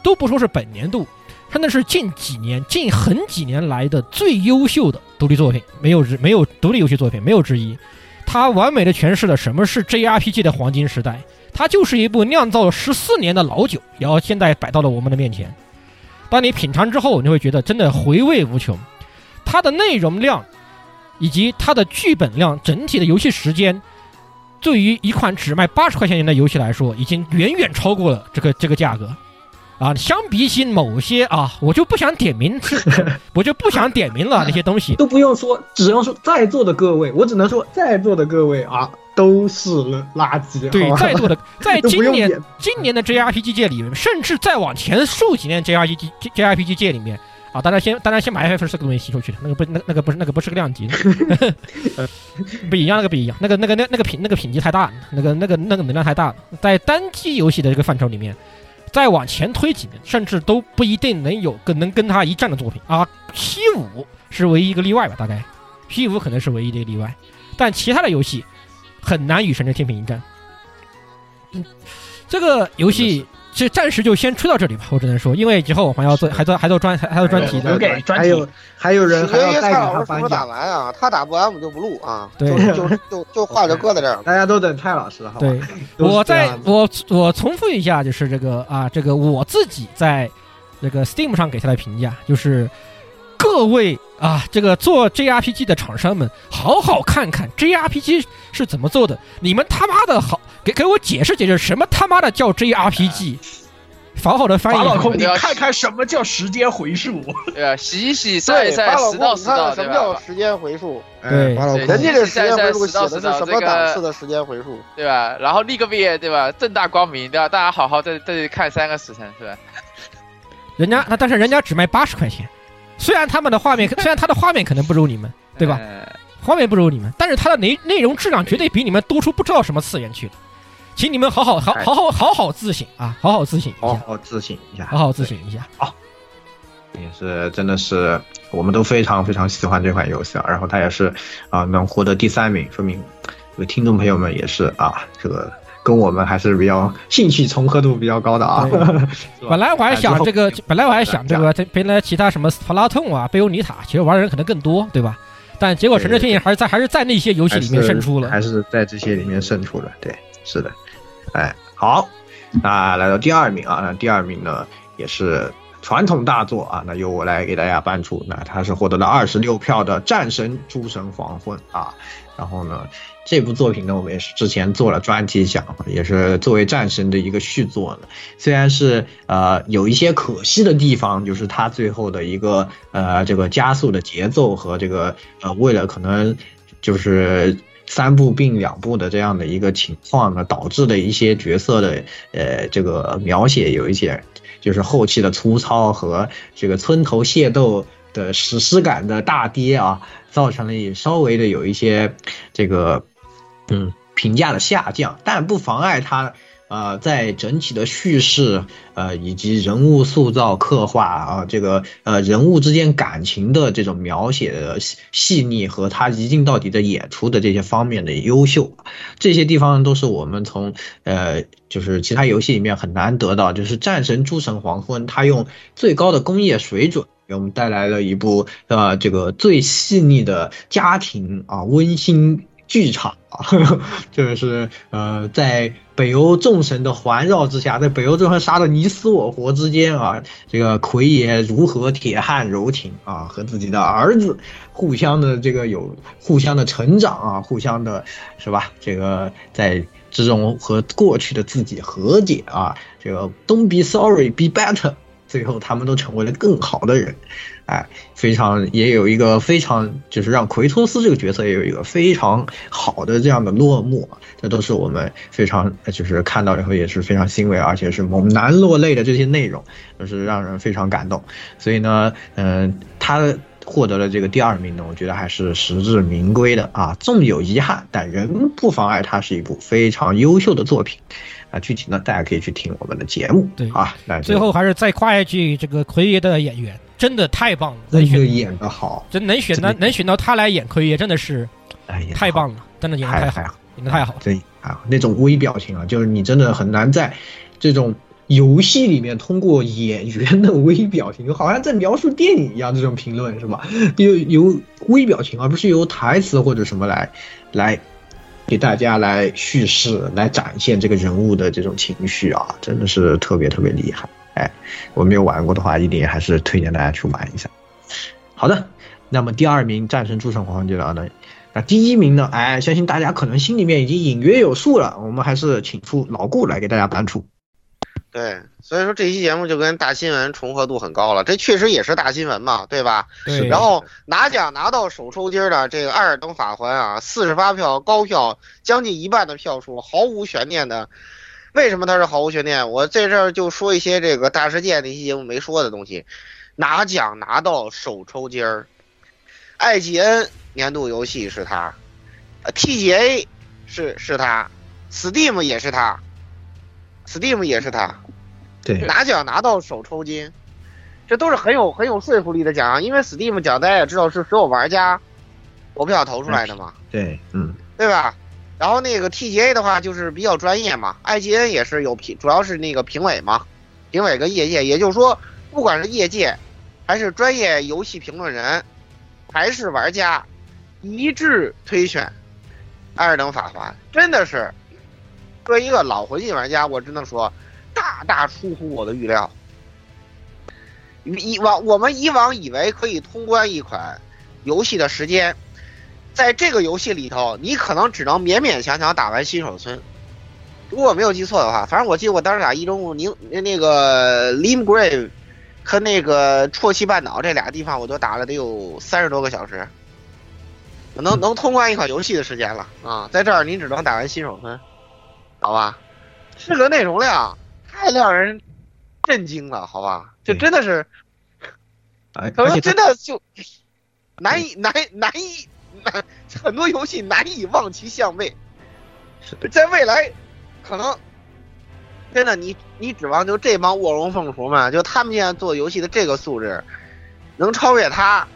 都不说是本年度，真的是近几年、近很几年来的最优秀的独立作品，没有之没有独立游戏作品没有之一。它完美的诠释了什么是 JRPG 的黄金时代。它就是一部酿造了十四年的老酒，然后现在摆到了我们的面前。当你品尝之后，你会觉得真的回味无穷。它的内容量以及它的剧本量，整体的游戏时间，对于一款只卖八十块钱的游戏来说，已经远远超过了这个这个价格。啊，相比起某些啊，我就不想点名，是 我就不想点名了 那些东西。都不用说，只用说在座的各位，我只能说在座的各位啊，都是垃圾。对在座的，在今年今年的 JRPG 界里面，甚至再往前数几年 JRPG JRPG 界里面啊，大家先大家先把 FF 这个东西吸出去的，那个不那那个不是那个不是个量级的，不一样，那个不一样，那个那个那那个品那个品级太大，那个那个那个能量太大了，在单机游戏的这个范畴里面，再往前推几年，甚至都不一定能有跟能跟他一战的作品啊。P 五是唯一一个例外吧，大概 P 五可能是唯一的例外，但其他的游戏很难与神之天平一战。嗯，这个游戏这暂时就先吹到这里吧，我只能说，因为以后我们要做还做还做专还还有专题的，还有还有人还因为蔡要再给他老师什么打完啊，他打不完我们就不录啊，对。就就就就话就搁在这儿。大家都等蔡老师了，好吧？对，我在这样的。我我重复一下，就是这个啊，这个我自己在那个 Steam 上给他的评价，就是各位啊，这个做 JRPG 的厂商们，好好看看 JRPG 是怎么做的。你们他妈的好，给给我解释解释什么他妈的叫 JRPG，好好的翻译一下。法老空，你看看什么叫时间回溯？对吧？洗洗晒对，晒，十到十到，什？么叫时间回溯？对巴老对人家这时间回晒晒溯写的是什么档次的时间回溯？对吧？然后立个 V，对吧？正大光明，对吧？大家好好在在这里看三个时辰，是吧？人家那但是人家只卖八十块钱，虽然他们的画面 虽然他的画面可能不如你们，对吧？嗯画面不如你们，但是它的内内容质量绝对比你们多出不知道什么次元去了。请你们好好好好好好好自省啊，好好自省一下，好好自省一下，好好自省一下。好，也是真的是我们都非常非常喜欢这款游戏啊，然后它也是啊能获得第三名，说明有听众朋友们也是啊这个。跟我们还是比较兴趣重合度比较高的啊。本来我还想这个，本来我还想这个，原来其他什么普拉通啊、贝欧尼塔，其实玩的人可能更多，对吧？但结果陈志迅还是在还是在那些游戏里面胜出了，还是在这些里面胜出了。对，是的。哎，好，那来到第二名啊，那第二名呢也是传统大作啊，那由我来给大家颁出，那他是获得了二十六票的《战神：诸神黄昏》啊，然后呢。这部作品呢，我们也是之前做了专题讲，也是作为战神的一个续作呢。虽然是呃有一些可惜的地方，就是它最后的一个呃这个加速的节奏和这个呃为了可能就是三部并两部的这样的一个情况呢，导致的一些角色的呃这个描写有一些就是后期的粗糙和这个村头械斗的史诗感的大跌啊，造成了也稍微的有一些这个。嗯，评价的下降，但不妨碍他，呃，在整体的叙事，呃，以及人物塑造刻画啊，这个呃人物之间感情的这种描写的细腻和他一镜到底的演出的这些方面的优秀，这些地方都是我们从呃就是其他游戏里面很难得到，就是《战神：诸神黄昏》，他用最高的工业水准给我们带来了一部呃这个最细腻的家庭啊温馨。剧场啊，就是呃，在北欧众神的环绕之下，在北欧众神杀的你死我活之间啊，这个奎爷如何铁汉柔情啊，和自己的儿子互相的这个有互相的成长啊，互相的是吧？这个在之中和过去的自己和解啊，这个 Don't be sorry, be better。最后，他们都成为了更好的人，哎，非常也有一个非常就是让奎托斯这个角色也有一个非常好的这样的落幕，这都是我们非常就是看到以后也是非常欣慰，而且是猛男落泪的这些内容，就是让人非常感动。所以呢，嗯，他获得了这个第二名呢，我觉得还是实至名归的啊，纵有遗憾，但仍不妨碍它是一部非常优秀的作品。啊，具体呢，大家可以去听我们的节目。对啊，那最后还是再夸一句，这个奎爷的演员真的太棒了，真的演的好，真能选到能选到他来演奎爷，真的是，哎呀，太棒了，真的演的太好，演的太好。对啊，那种微表情啊，就是你真的很难在这种游戏里面通过演员的微表情，就好像在描述电影一样，这种评论是吧？由由微表情，而不是由台词或者什么来来。给大家来叙事，来展现这个人物的这种情绪啊，真的是特别特别厉害。哎，我没有玩过的话，一定还是推荐大家去玩一下。好的，那么第二名战神诸神黄金狼呢？那第一名呢？哎，相信大家可能心里面已经隐约有数了。我们还是请出老顾来给大家颁出。对，所以说这期节目就跟大新闻重合度很高了，这确实也是大新闻嘛，对吧？对。然后拿奖拿到手抽筋的这个《艾尔登法环》啊，四十八票高票，将近一半的票数，毫无悬念的。为什么它是毫无悬念？我在这儿就说一些这个大事件那期节目没说的东西。拿奖拿到手抽筋儿，IGN 年度游戏是它，TGA 是是它，Steam 也是它。Steam 也是他，对，拿奖拿到手抽筋，这都是很有很有说服力的奖，因为 Steam 奖大家也知道是所有玩家投票投出来的嘛，对，嗯，对吧？然后那个 TGA 的话就是比较专业嘛，IGN 也是有评，主要是那个评委嘛，评委跟业界，也就是说，不管是业界，还是专业游戏评论人，还是玩家，一致推选《艾尔登法环》，真的是。作为一个老魂系玩家，我只能说，大大出乎我的预料。以往我们以往以为可以通关一款游戏的时间，在这个游戏里头，你可能只能勉勉强强打完新手村。如果我没有记错的话，反正我记得我当时打一中宁那个 Limgrave 和那个啜泣半岛这俩地方，我都打了得有三十多个小时，能能通关一款游戏的时间了啊！在这儿你只能打完新手村。好吧，这个内容量。太让人震惊了，好吧，就真的是，可能真的就难以难难以难 很多游戏难以望其项背，在未来可能真的你你指望就这帮卧龙凤雏们，就他们现在做游戏的这个素质，能超越他，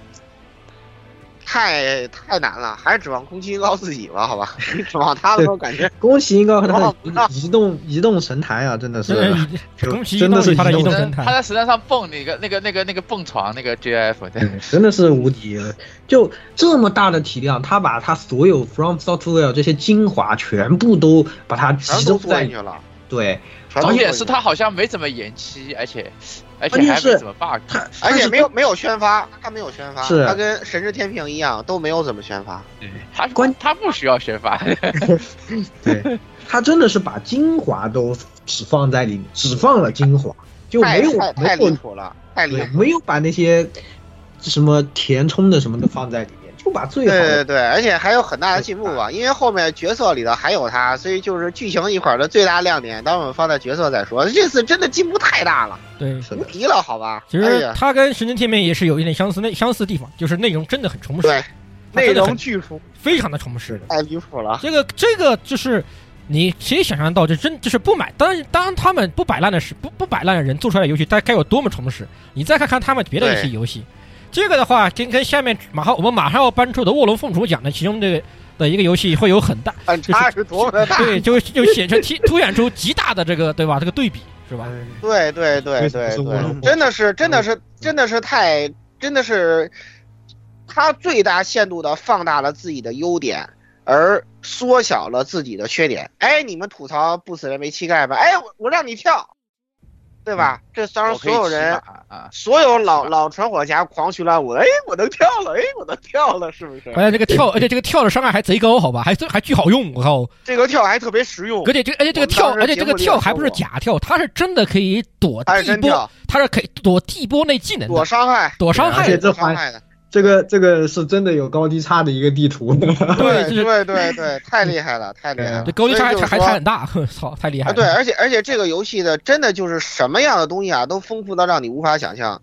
太太难了。还是指望宫崎英高自己吧，好吧？你指望他的时候，感觉 宫崎英高和他哦的移移动移动神台啊，真的是 真的是宫崎英真的是他的移动神神台他在神台上蹦那个那个那个那个蹦床那个 GF，对，真的是无敌了！就这么大的体量，他把他所有 From Software 这些精华全部都把它集中在做进去了。对，而且是他好像没怎么延期，而且而且关键是还没怎么 bug，而且没有没有宣发，他没有宣发，是他跟神之天平一样，都没有怎么宣发。他关他不需要宣发，对，他真的是把精华都只放在里面，只放了精华，就没有太离谱了，太离对，谱。没有把那些什么填充的什么的放在里面，就把最好的对对对，而且还有很大的进步吧，因为后面角色里头还有他，所以就是剧情一块儿的最大亮点，等我们放在角色再说。这次真的进步太大了，对，无敌了，好吧？其实哎呀它跟《神经天命》也是有一点相似那相似地方，就是内容真的很充实，对，内容巨出，非常的充实的。太离谱了。这个这个就是你谁想象到，这真就是不买，当然当他们不摆烂的是不不摆烂的人做出来的游戏，它该有多么充实。你再看看他们别的一些游戏，这个的话跟跟下面马上我们马上要搬出的《卧龙凤雏》讲的其中的的一个游戏会有很大反差是多么的大？对，就就显出 突突显出极大的这个对吧？这个对比是吧？对对对对对，真的是真的是真的是太真的是，他最大限度的放大了自己的优点，而缩小了自己的缺点。哎，你们吐槽不死人没膝盖吧？哎，我我让你跳，对吧？这当然我可以骑所有人所有老老传火侠狂取乱舞的，哎，我能跳了，哎，我能跳了，是不是？关键这个跳，而且这个跳的伤害还贼高，好吧？还还巨好用，我靠！这个跳还特别实用，而且这个而且这个跳，而且这个跳还不是假跳，它是真的可以躲它是地波，它是可以躲地波那技能的，躲伤害，躲伤害，而且这伤害的。这个这个是真的有高低差的一个地图，对 对对对，太厉害了，太厉害了！这高低差还还所以就是说差很大，操，太厉害啊，了！对，而且而且这个游戏的真的就是什么样的东西啊，都丰富到让你无法想象，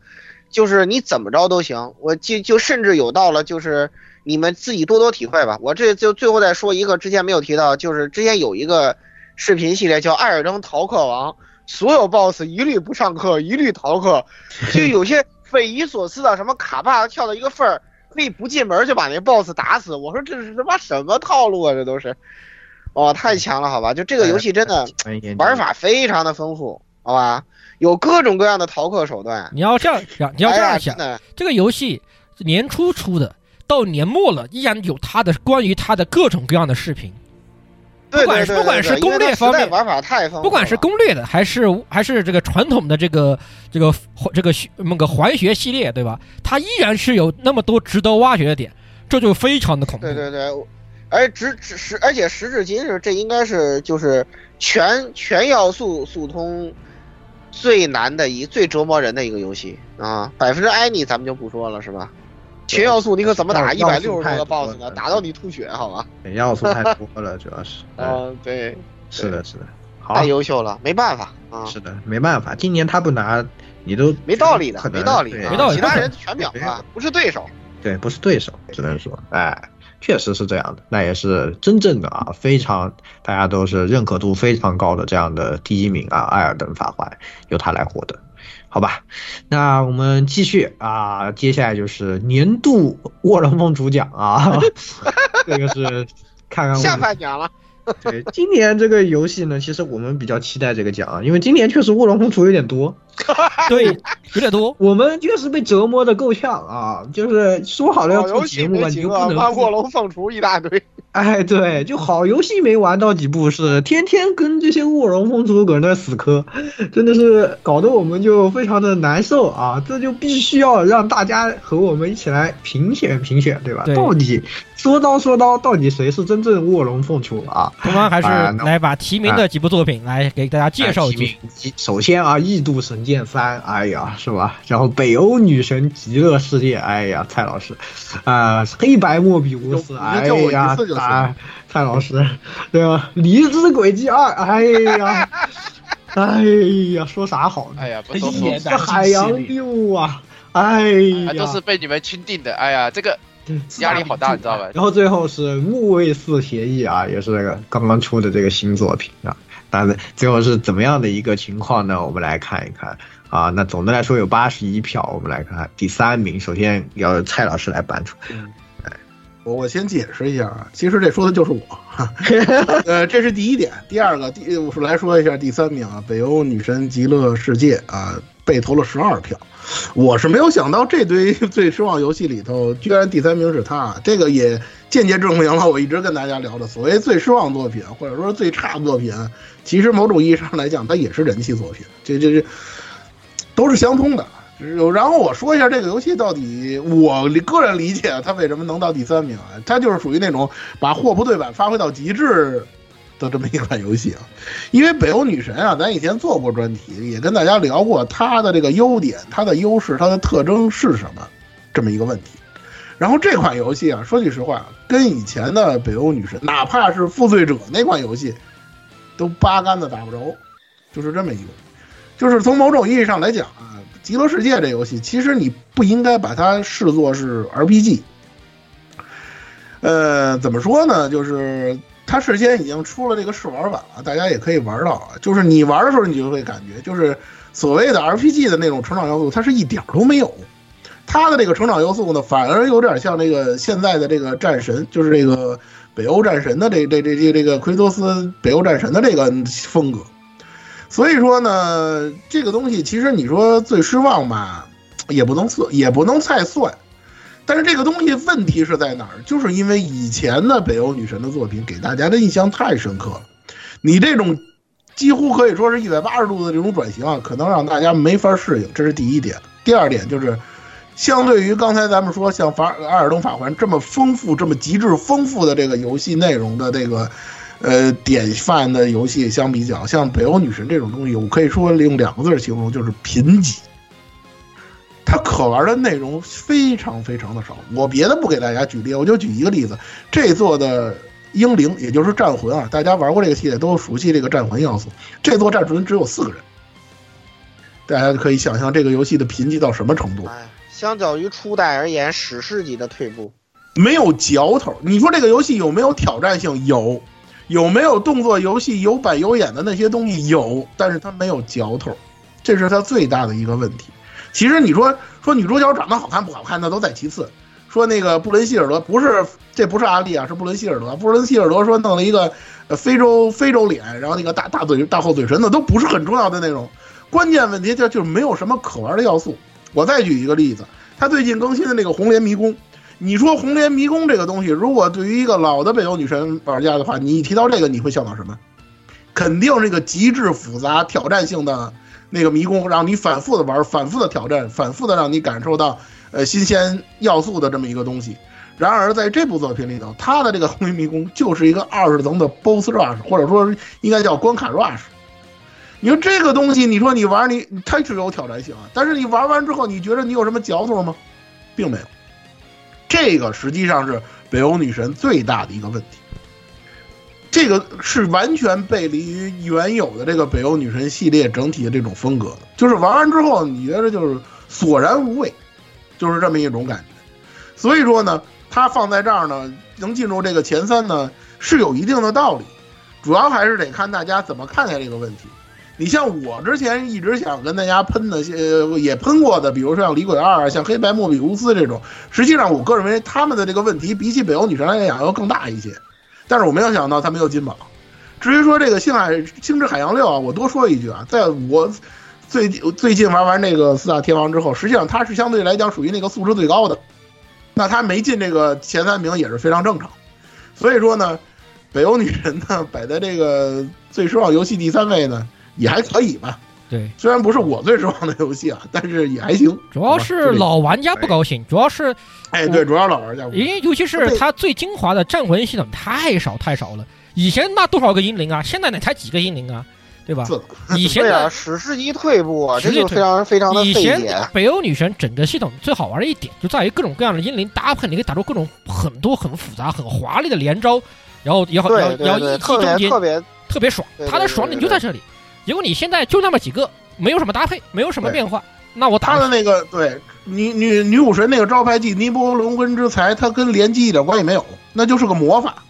就是你怎么着都行。我就就甚至有到了，就是你们自己多多体会吧。我这就最后再说一个之前没有提到，就是之前有一个视频系列叫《艾尔登逃课王》，所有 BOSS 一律不上课，一律逃课，就有些匪夷所思的，什么卡帕跳到一个缝儿。可以不进门就把那 boss 打死，我说这是他妈什么套路啊？这都是，哦，太强了，好吧？就这个游戏真的玩法非常的丰富，好吧？有各种各样的逃课手段。你要这样想，你要这样想这个游戏年初出的，到年末了依然有它的关于它的各种各样的视频，对不管是不管是攻略方面玩法太丰富，不管是攻略的，还是还是这个传统的这个这个这个那个环学系列，对吧？它依然是有那么多值得挖掘的点，这就非常的恐怖。对对对，而直直时，而且时至今日，这应该是就是全全要素速通最难的一最折磨人的一个游戏啊！百分之 any 咱们就不说了，是吧？全要素你可怎么打一要百六十多个 BOSS 呢？打到你吐血，好吧？要素太多了，主要是。嗯，对，是的，是的。好太，优秀了，没办法啊，是的，没办法，今年他不拿，你都没道理的没道理没道理其他人全秒了，不是对手。对，不是对手，只能说，哎，确实是这样的，那也是真正的啊，非常大家都是认可度非常高的这样的第一名啊，艾尔登法环由他来获得，好吧？那我们继续啊，接下来就是年度卧龙凤雏奖啊，这个是看看我下们半年了，对，今年这个游戏呢，其实我们比较期待这个奖啊，因为今年确实卧龙凤雏有点多，对，有点多。我们确实被折磨的够呛啊，就是说好了要好游戏做节目啊，你就不能妈卧龙凤雏一大堆。哎，对，就好游戏没玩到几部，是天天跟这些卧龙凤雏搁那死磕，真的是搞得我们就非常的难受啊！这就必须要让大家和我们一起来评选评选，对吧？对到底说刀说刀，到底谁是真正卧龙凤雏啊？东方还是来把提名的几部作品来给大家介绍一句。句。首先啊，《异度神剑三》，哎呀，是吧？然后《北欧女神极乐世界》，哎呀，蔡老师，啊、黑白莫比乌斯，哎呀啊，蔡老师，对吧？《离之轨迹二》，哎呀，哎呀，说啥好呢？哎呀，不说，这海洋六啊，哎呀，啊都是被你们钦定的。哎呀，这个压力好大，你知道吧？然后最后是木卫四协议啊，也是那个刚刚出的这个新作品啊。但是最后是怎么样的一个情况呢？我们来看一看啊。那总的来说有八十一票，我们来看看第三名，首先要蔡老师来颁出。我我先解释一下啊，其实这说的就是我，哈 呃，这是第一点。第二个，第我来说一下第三名啊，北欧女神极乐世界啊，被投了十二票。我是没有想到这堆 最失望游戏里头，居然第三名是他。这个也间接证明了我一直跟大家聊的所谓最失望作品，或者说最差作品，其实某种意义上来讲，它也是人气作品。这这这都是相通的。然后我说一下这个游戏到底，我个人理解它为什么能到第三名啊？它就是属于那种把货不对版发挥到极致的这么一款游戏啊。因为北欧女神啊，咱以前做过专题，也跟大家聊过它的这个优点、它的优势、它的特征是什么这么一个问题。然后这款游戏啊，说句实话，跟以前的北欧女神，哪怕是负罪者那款游戏，都八竿子打不着，就是这么一个。就是从某种意义上来讲啊。极乐世界这游戏，其实你不应该把它视作是 RPG。呃，怎么说呢？就是它事先已经出了这个试玩版了，大家也可以玩到啊。就是你玩的时候，你就会感觉，就是所谓的 RPG 的那种成长要素，它是一点都没有。它的这个成长要素呢，反而有点像这个现在的这个战神，就是这个北欧战神的这这这这这个奎托斯北欧战神的这个风格。所以说呢，这个东西其实你说最失望吧，也不能算，也不能太算。但是这个东西问题是在哪儿？就是因为以前的北欧女神的作品给大家的印象太深刻了，你这种几乎可以说是一百八十度的这种转型啊，可能让大家没法适应，这是第一点。第二点就是，相对于刚才咱们说像《法阿尔登法环》这么丰富、这么极致丰富的这个游戏内容的这个。呃，典范的游戏相比较，像《北欧女神》这种东西，我可以说用两个字形容，就是贫瘠。它可玩的内容非常非常的少。我别的不给大家举例，我就举一个例子：这座的英灵，也就是战魂啊，大家玩过这个系列都熟悉这个战魂要素。这座战魂只有四个人，大家可以想象这个游戏的贫瘠到什么程度。相较于初代而言，史诗级的退步，没有嚼头。你说这个游戏有没有挑战性？有。有没有动作游戏有板有眼的那些东西？有，但是它没有嚼头，这是它最大的一个问题。其实你说说女主角长得好看不好看，那都在其次。说那个布伦希尔德不是，这不是阿丽啊，是布伦希尔德。布伦希尔德说弄了一个呃非洲非洲脸，然后那个大大嘴大厚嘴唇的，都不是很重要的内容。关键问题就就没有什么可玩的要素。我再举一个例子，他最近更新的那个红莲迷宫。你说红莲迷宫这个东西，如果对于一个老的北欧女神玩家的话，你提到这个，你会想到什么？肯定是一个极致复杂、挑战性的那个迷宫，让你反复的玩、反复的挑战、反复的让你感受到呃新鲜要素的这么一个东西。然而在这部作品里头，它的这个红莲迷宫就是一个二十层的 BOSS rush，或者说应该叫关卡 rush。你说这个东西，你说你玩你它是有挑战性啊，但是你玩完之后，你觉得你有什么嚼头吗？并没有。这个实际上是北欧女神最大的一个问题，这个是完全背离于原有的这个北欧女神系列整体的这种风格，就是玩完之后你觉得就是索然无味，就是这么一种感觉。所以说呢，它放在这儿呢，能进入这个前三呢，是有一定的道理，主要还是得看大家怎么看待这个问题。你像我之前一直想跟大家喷的些，也喷过的，比如说像《李鬼二》啊，像《黑白莫比乌斯》这种，实际上我个人认为他们的这个问题比起北欧女神来讲要更大一些。但是我没有想到他没有金榜。至于说这个《星海星之海洋六》啊，我多说一句啊，在我最最近玩完那个四大天王之后，实际上它是相对来讲属于那个素质最高的，那它没进这个前三名也是非常正常。所以说呢，北欧女神呢摆在这个最失望游戏第三位呢。也还可以吧，对，虽然不是我最失望的游戏啊，但是也还行。主要是老玩家不高兴，主要是，哎，对，主要老玩家，因为尤其是它最精华的战魂系统太少太少了。以前那多少个英灵啊，现在呢才几个英灵啊，对吧？以前的史诗级退步啊，这就非常非常的以前北欧女神整个系统最好玩的一点就在于各种各样的英灵搭配，你可以打出各种很多很复杂、很华丽的连招，然后也好要要一击中间，特别特别爽。它的爽点就在这里。结果你现在就那么几个，没有什么搭配，没有什么变化。那我他的那个对女女女武神那个招牌技尼泊龙根之才，它跟连击一点关系没有，那就是个魔法，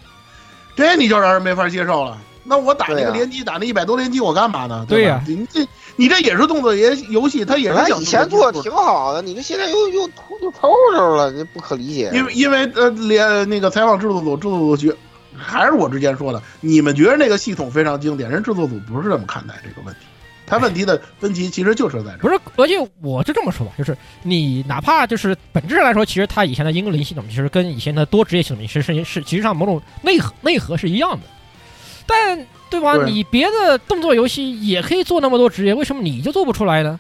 这你就让人没法接受了。那我打那个联机，打那一百多连击，我干嘛呢？对呀吧你这你这也是动作也游戏，它也是以前做的的挺好的，你这现在又又秃就偷着了，这不可理解。因为因为呃，连那个采访制作组，制作组觉还是我之前说的，你们觉得那个系统非常经典，人制作组不是这么看待这个问题。他问题的分歧其实就是在这儿。不是，而且我就这么说吧，就是你哪怕就是本质上来说，其实他以前的英格林系统其实跟以前的多职业系统其实是是其实上某种内核内核是一样的，但对吧？对你别的动作游戏也可以做那么多职业，为什么你就做不出来呢？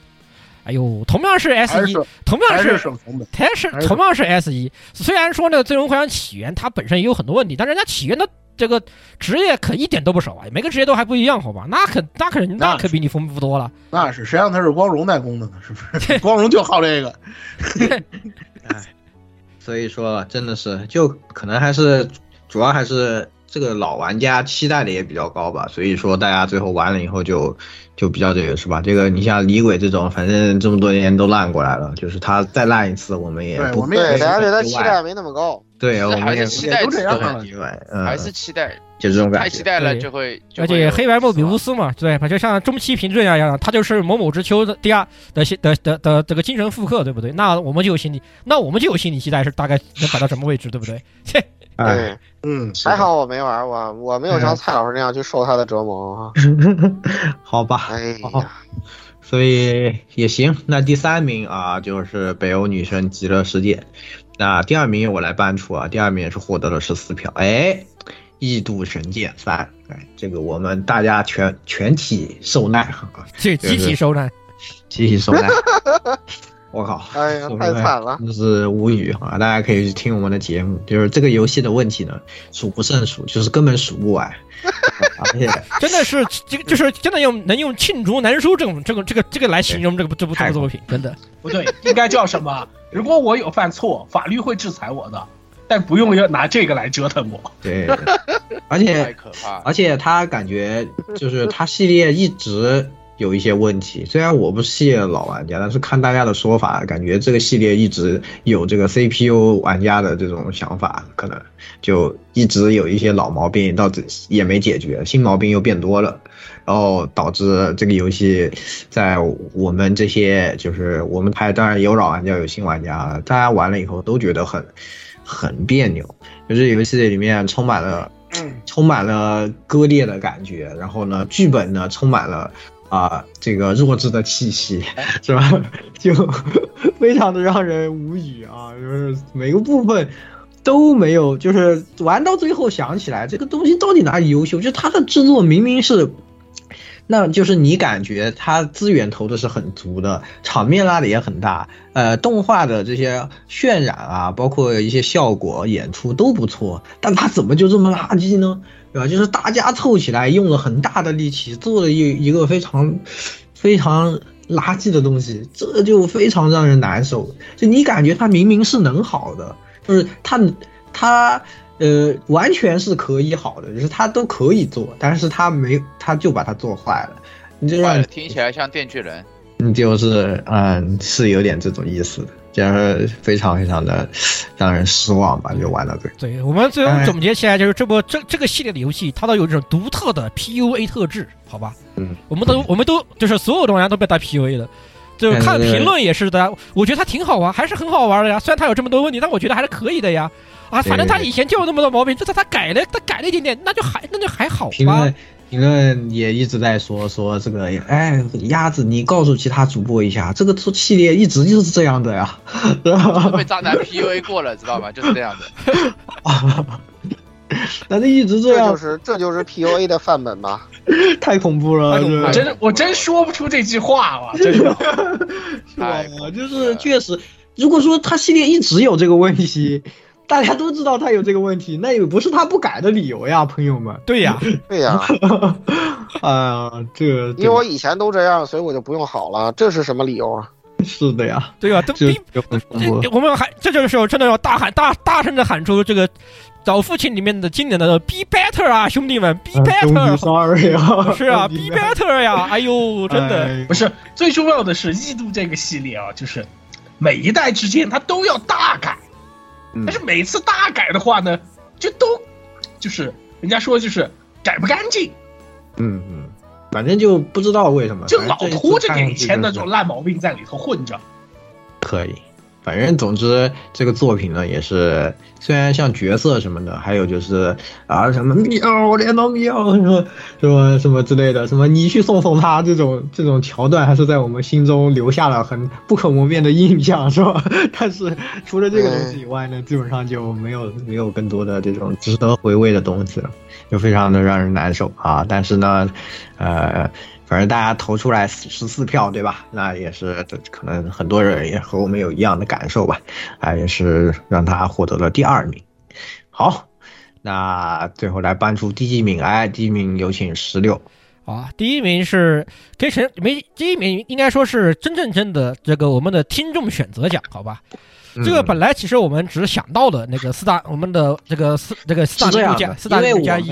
哎呦，同样是 S 一，同样是是省成本，它是同样是 S 一，虽然说呢《最终幻想起源》它本身也有很多问题，但人家起源的这个职业可一点都不少啊，每个职业都还不一样，好吧？那可那可那可比你丰富多了。那是谁让他是光荣代工的呢？是不是？光荣就好这个。哎所以说真的是，就可能还是主要还是这个老玩家期待的也比较高吧，所以说大家最后玩了以后就就比较这个是吧？这个你像李鬼这种，反正这么多年都烂过来了，就是他再烂一次，我们也不对我们也对，大家对他期待没那么高。对，我还们也是期待也都这样不了很意外，嗯，还是期待，就这种感觉。太期待了就会，就而且黑白莫比乌斯嘛，对吧？就像中期评论一样，他就是某某之秋的第二的的的的这个精神复刻，对不对？那我们就有心理，那我们就有心理期待是大概能摆到什么位置，对不对？切，哎，对，嗯，还好我没玩过，我没有像蔡老师那样去受他的折磨啊。好吧，哎好呀，所以也行。那第三名啊，就是北欧女神极乐世界。那第二名我来搬出啊，第二名也是获得了十四票。哎，异度神剑三，哎，这个我们大家全全体受难啊，这集体受难。集体受难。我靠，哎呀，太惨了。真是无语啊！大家可以去听我们的节目，就是这个游戏的问题呢，数不胜数，就是根本数不完，而且 真的是这个就是真的用能用罄竹难书这种这个这个这个来形容这个这部这部作品，真的。不对，应该叫什么？如果我有犯错，法律会制裁我的，但不用要拿这个来折腾我。对，而且太可怕。而且他感觉就是他系列一直有一些问题，虽然我不是系列的老玩家，但是看大家的说法，感觉这个系列一直有这个 CPU 玩家的这种想法，可能就一直有一些老毛病，到这也没解决，新毛病又变多了。然后导致这个游戏在我们这些就是我们台当然有老玩家有新玩家，大家玩了以后都觉得很很别扭，就是游戏里面充满了充满了割裂的感觉，然后呢，剧本呢充满了啊、这个弱智的气息，是吧？就 非常的让人无语啊，就是每个部分。都没有，就是玩到最后想起来这个东西到底哪里优秀？就它的制作明明是，那就是你感觉它资源投的是很足的，场面拉的也很大，呃，动画的这些渲染啊，包括一些效果、演出都不错，但它怎么就这么垃圾呢？对吧？就是大家凑起来用了很大的力气做了一一个非常非常垃圾的东西，这就非常让人难受。就你感觉它明明是能好的。就是他他呃完全是可以好的，就是他都可以做，但是他没他就把它做坏了，你就让听起来像电锯人，你就是嗯是有点这种意思的，就是非常非常的让人失望吧，就玩到这。对我们最后总结起来就是这波这这个系列的游戏，它都有这种独特的 PUA 特质，好吧？嗯，我们都我们都就是所有的玩家都被它 PUA 了。就看评论也是的，我觉得它挺好玩，还是很好玩的呀。虽然它有这么多问题，但我觉得还是可以的呀。啊，反正他以前就有那么多毛病，这次他改了，他改了一点点，那就还那就还好吧。评论评论也一直在说说这个，哎，鸭子，你告诉其他主播一下，这个系列一直就是这样的呀。被渣男 PUA 过了，知道吗？就是这样的。但是一直这样，这就是这就是 PUA 的范本吧？太恐怖了！我真我真说不出这句话了，真的。是吧？就是确实，如果说他系列一直有这个问题，大家都知道他有这个问题，那也不是他不改的理由呀，朋友们。对呀，对呀。啊，这个因为我以前都这样，所以我就不用好了，这是什么理由啊？是的呀，对吧？都逼 我们还这就是真的要大喊大大声的喊出这个。找父亲里面的经典的 Be Better 啊，兄弟们，Be Better，、啊、sorry 啊，是啊，Be Better 呀，哎呦，真的、哎、不是最重要的是异度这个系列啊，就是每一代之间它都要大改，嗯、但是每次大改的话呢，就都就是人家说就是改不干净。嗯嗯，反正就不知道为什么，就老拖着以前那种烂毛病在里头混着。可以，反正总之这个作品呢也是，虽然像角色什么的，还有就是啊什么喵，连到喵什么什么什么之类的，什么你去送送他这种这种桥段，还是在我们心中留下了很不可磨灭的印象，是吧？但是除了这个东西以外呢，基本上就没有没有更多的这种值得回味的东西了，就非常的让人难受啊。但是呢，呃。反正大家投出来十四票，对吧？那也是可能很多人也和我们有一样的感受吧，啊，也是让他获得了第二名。好，那最后来颁出第一名，哎，第一名有请十六。啊，第一名是给谁没，第一名应该说是真正真的这个我们的听众选择奖，好吧？这个本来其实我们只想到的那个四大，我们的这个四这个四大名著加四大名著加一。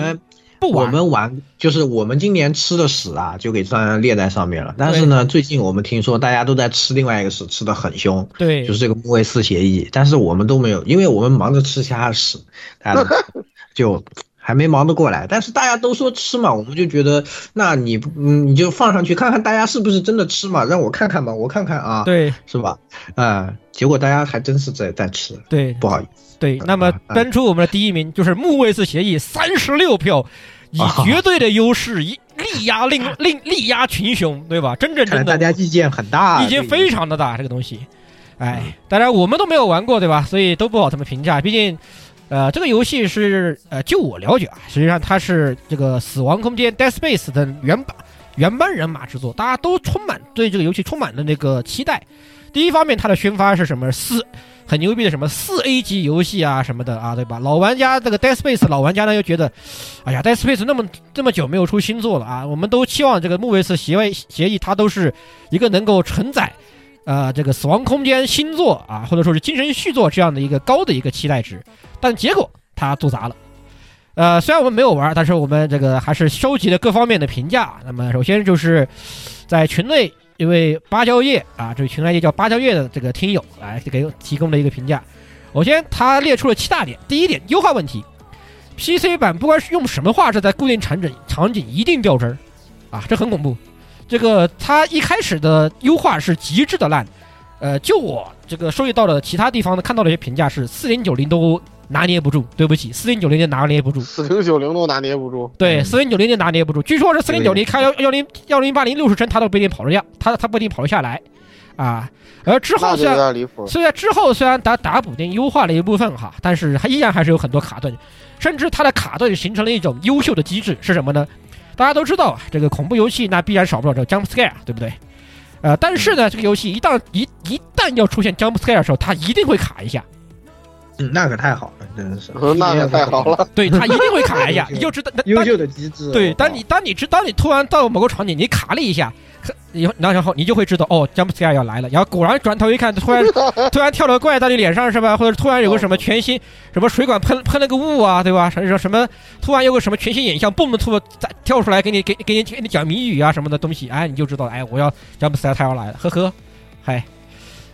不我们玩就是我们今年吃的屎啊，就给算列在上面了。但是呢，最近我们听说大家都在吃另外一个屎，吃的很凶。对，就是这个木卫四协议，但是我们都没有，因为我们忙着吃其他的屎，大家 就还没忙得过来。但是大家都说吃嘛，我们就觉得，那你嗯你就放上去看看大家是不是真的吃嘛，让我看看嘛，我看看啊，对，是吧？啊，结果大家还真是在在吃，对，不好意思。对，那么登出我们的第一名就是木卫四协议，三十六票，以绝对的优势一力压令令 力压群雄，对吧？真正真的大家意见很大，意见非常的大，这个东西，哎，当然我们都没有玩过，对吧？所以都不好怎么评价。毕竟，呃，这个游戏是呃，就我了解啊，实际上它是这个《死亡空间》（Dead Space） 的原版原班人马制作，大家都充满对这个游戏充满了那个期待。第一方面，它的宣发是什么？四。很牛逼的什么四 A 级游戏啊什么的啊，对吧？老玩家这个 Dead Space 老玩家呢又觉得，哎呀，Dead Space 那么这么久没有出新作了啊，我们都期望这个木卫四协议协议它都是一个能够承载，呃，这个死亡空间新作啊，或者说是精神续作这样的一个高的一个期待值，但结果它做砸了。呃，虽然我们没有玩，但是我们这个还是收集了各方面的评价。那么首先就是在群内。一位芭蕉叶啊，这位群来也叫芭蕉叶的这个听友来给提供了一个评价。首先，他列出了七大点。第一点，优化问题，PC 版不管是用什么画质，在固定场景场景一定掉帧儿啊，这很恐怖。这个他一开始的优化是极致的烂，呃，就我这个收集到的其他地方的看到的一些评价是四零九零都。拿捏不住，对不起，四零九零就拿捏不住，四零九零都拿捏不住。对，四零九零就拿捏不住。据说是四零九零开幺幺零幺零八零六十帧，它都不一定跑得下，它它不一定跑得下来，啊。而之后虽然虽然之后虽然打打补丁优化了一部分哈，但是它依然还是有很多卡顿，甚至它的卡顿形成了一种优秀的机制是什么呢？大家都知道啊，这个恐怖游戏那必然少不了这个 jump scare，对不对？呃，但是呢，这个游戏一旦一一旦要出现 jump scare 的时候，它一定会卡一下。嗯，那可太好了，真的是，那可太好了。对他一定会卡一下，你就知道优秀的机制。对，当你当你知当你突然到某个场景，你卡了一下，然后然后你就会知道哦，jump scare 要来了。然后果然转头一看，突然 突然跳了个怪到你脸上是吧？或者突然有个什么全新什么水管喷喷了个雾啊，对吧？什么什么突然有个什么全新影像，蹦的突再跳出来给你给给你给你讲谜语啊什么的东西，哎，你就知道哎，我要 jump scare 他要来了，呵呵，嗨。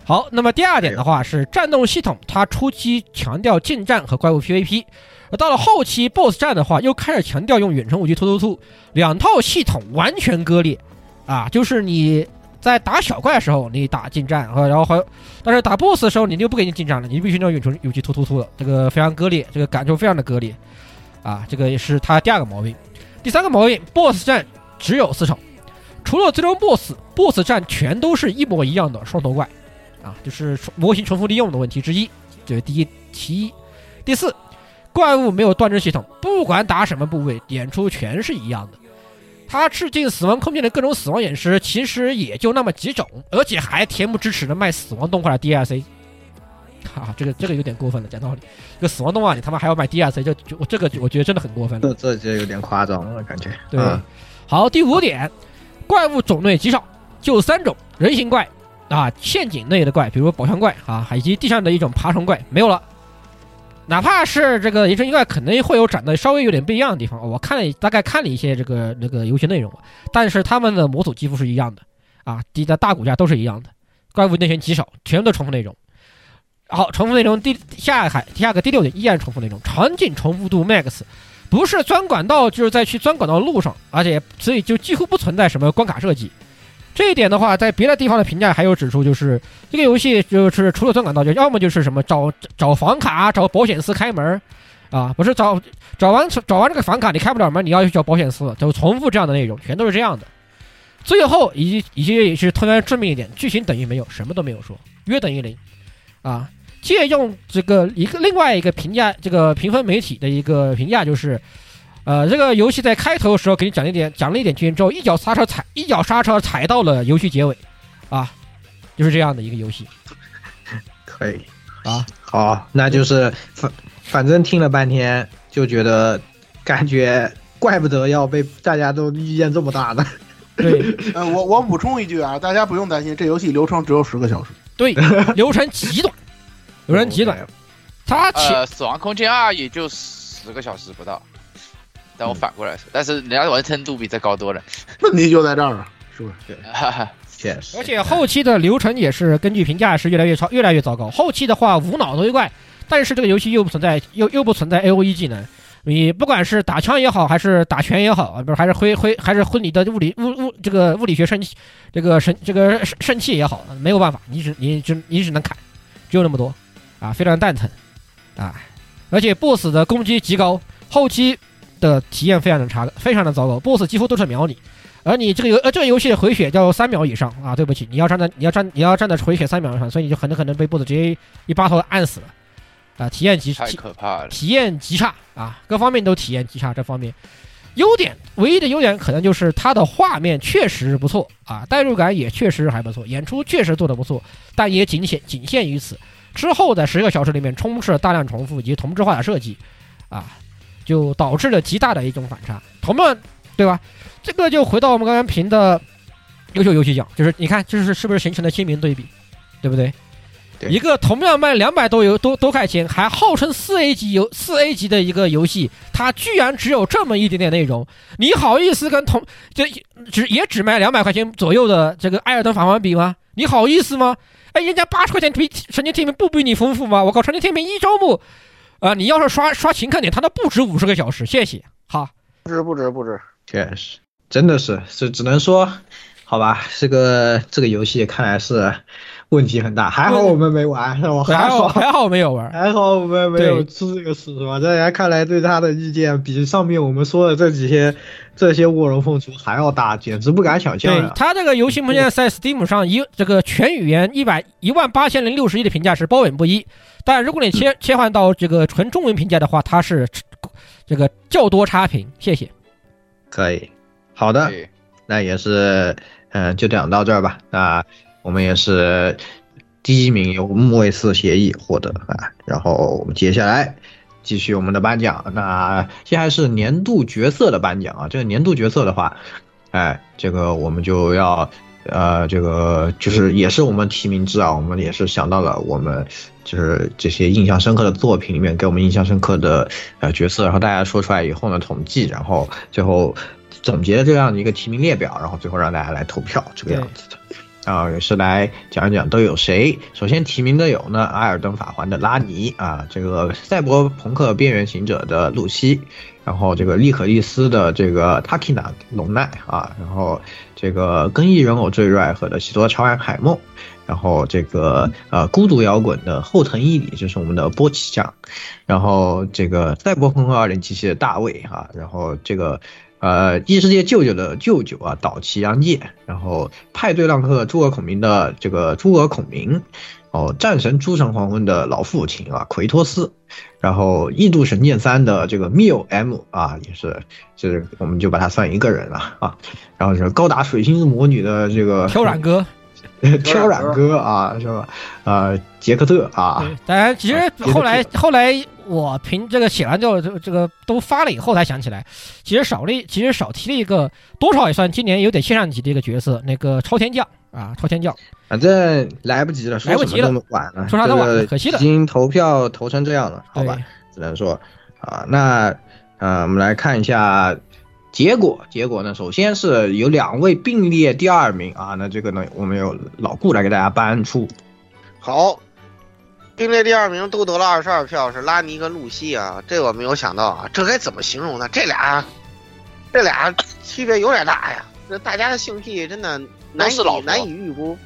好，那么第二点的话是战斗系统，它初期强调近战和怪物 PVP，而到了后期 BOSS 战的话，又开始强调用远程武器突突突，两套系统完全割裂，啊，就是你在打小怪的时候你打近战，然后还，但是打 BOSS 的时候你就不给你近战了，你必须用远程武器突突突了，这个非常割裂，这个感受非常的割裂，啊，这个也是它第二个毛病。第三个毛病，BOSS 战只有四场，除了最终 BOSS，BOSS 战全都是一模一样的双头怪。啊，就是模型重复利用的问题之一，这是第一其一。第四，怪物没有断肢系统，不管打什么部位，点出全是一样的。他致敬死亡空间的各种死亡演示，其实也就那么几种，而且还恬不知耻的卖死亡动画的 DLC。哈，这个这个有点过分了，讲道理，这个死亡动画你他妈还要卖 DLC，这就我这个我觉得真的很过分了。这这就有点夸张了，感觉。对，好，第五点，怪物种类极少，就三种人形怪。啊，陷阱类的怪，比如宝箱怪啊，以及地上的一种爬虫怪没有了。哪怕是这个野生怪，可能会有长得稍微有点不一样的地方。我看了大概看了一些这个那个游戏内容，但是他们的模组几乎是一样的啊，低的大骨架都是一样的。怪物内存极少，全部都重复内容。好，重复内容第下海下个第六点依然重复内容，场景重复度 max，不是钻管道，就是在去钻管道路上，而且所以就几乎不存在什么关卡设计。这一点的话，在别的地方的评价还有指出，就是这个游戏就是除了钻管道，就要么就是什么找找房卡、找保险丝开门，啊，不是找找完找完这个房卡你开不了门，你要去找保险丝，就重复这样的内容，全都是这样的。最后以以及也是特别致命一点，剧情等于没有，什么都没有说，约等于零，啊，借用这个一个另外一个评价，这个评分媒体的一个评价就是。呃，这个游戏在开头的时候给你讲了一点，讲了一点剧情之后，一脚刹车踩，一脚刹车踩到了游戏结尾，啊，就是这样的一个游戏。可以啊，好，那就是反反正听了半天就觉得，感觉怪不得要被大家都意见这么大呢。对，呃，我我补充一句啊，大家不用担心，这游戏流程只有十个小时。对，流程极短，流程极短。它呃，死亡空间二也就十个小时不到。但我反过来说，但是人家完成度比这高多了。问题就在这儿了，是不是？确实。而且后期的流程也是根据评价是越来越超，越来越糟糕。后期的话无脑都怪，但是这个游戏又不存在，又又不存在 A O E 技能。你不管是打枪也好，还是打拳也好啊，不是还是挥挥，还是挥你的物理物物这个物理学生气，这个神这个圣器也好，没有办法，你只你只你只能砍，只有那么多啊，非常蛋疼啊！而且 BOSS 的攻击极高，后期。的体验非常的差，非常的糟糕，BOSS 几乎都是秒你，而你这个游呃这个游戏的回血要三秒以上啊，对不起，你要站在你要站你要站在回血三秒以上，所以你就很可能被 BOSS 直接一巴头按死了，啊，体验极太可怕了，体验极差啊，各方面都体验极差，这方面。优点唯一的优点可能就是它的画面确实不错啊，代入感也确实还不错，演出确实做得不错，但也仅限仅限于此，之后的十个小时里面充斥了大量重复以及同质化的设计，啊。就导致了极大的一种反差，同样，对吧？这个就回到我们刚刚评的优秀游戏奖，就是你看，这是是不是形成了鲜明对比，对不对？一个同样卖两百多游多多块钱，还号称四 A 级游四 A 级的一个游戏，它居然只有这么一点点内容，你好意思跟同这只也只卖两百块钱左右的这个《艾尔登法环》比吗？你好意思吗？哎，人家八十块钱比《神经天平》不比你丰富吗？我靠，《神经天平》一周目。啊，你要是刷刷勤看点，它都不止五十个小时。谢谢，好，不止不止不止，确实，真的是，是只能说，好吧，这个这个游戏看来是问题很大。还好我们没玩，是吧？还好还好没有玩，还好我们没有出这个事，是吧？大家看来，对他的意见比上面我们说的这几些这些卧龙凤雏还要大，简直不敢想象。对他这个游戏目前在 Steam 上一这个全语言一百一万八千零六十一的评价是褒贬不一。但如果你切切换到这个纯中文评价的话，它是这个较多差评。谢谢。可以，好的，那也是，嗯，就讲到这儿吧。那我们也是第一名由木卫四协议获得啊。然后我们接下来继续我们的颁奖。那现在是年度角色的颁奖啊。这个年度角色的话，哎，这个我们就要。呃，这个就是也是我们提名制啊，我们也是想到了我们就是这些印象深刻的作品里面给我们印象深刻的呃角色，然后大家说出来以后呢统计，然后最后总结这样的一个提名列表，然后最后让大家来投票这个样子的。啊，也是来讲一讲都有谁。首先提名的有呢，《艾尔登法环》的拉尼啊，这个《赛博朋克：边缘行者》的露西，然后这个《利可利斯》的这个 Takina 龙奈啊，然后这个《更衣人偶坠瑞和的西多乔安海梦，然后这个呃孤独摇滚的后藤一里就是我们的波奇酱，然后这个《赛博朋克2077》的大卫哈，然后这个。呃，异世界舅舅的舅舅啊，岛崎洋介，然后派对浪客诸葛孔明的这个诸葛孔明，哦，战神诸神黄昏的老父亲啊，奎托斯，然后异度神剑三的这个缪 M 啊，也是，就是我们就把他算一个人了啊，然后是高达水星魔女的这个飘然哥。挑染哥啊，是吧？呃，杰克特啊。当然，其实后来后来我凭这个写完之后，这这个都发了以后才想起来，其实少了，其实少提了一个，多少也算今年有点现象级的一个角色，那个超天将啊，超天将。反正来不及了，来不及了，晚了，说啥都晚了，可惜了。已经投票投成这样了，好吧，只能说啊，那呃，我们来看一下。结果，结果呢？首先是有两位并列第二名啊，那这个呢，我们有老顾来给大家搬出。好，并列第二名都得了二十二票，是拉尼跟露西啊，这我没有想到啊，这该怎么形容呢？这俩，这俩区别有点大呀，这大家的性癖真的难以都是老难以预估，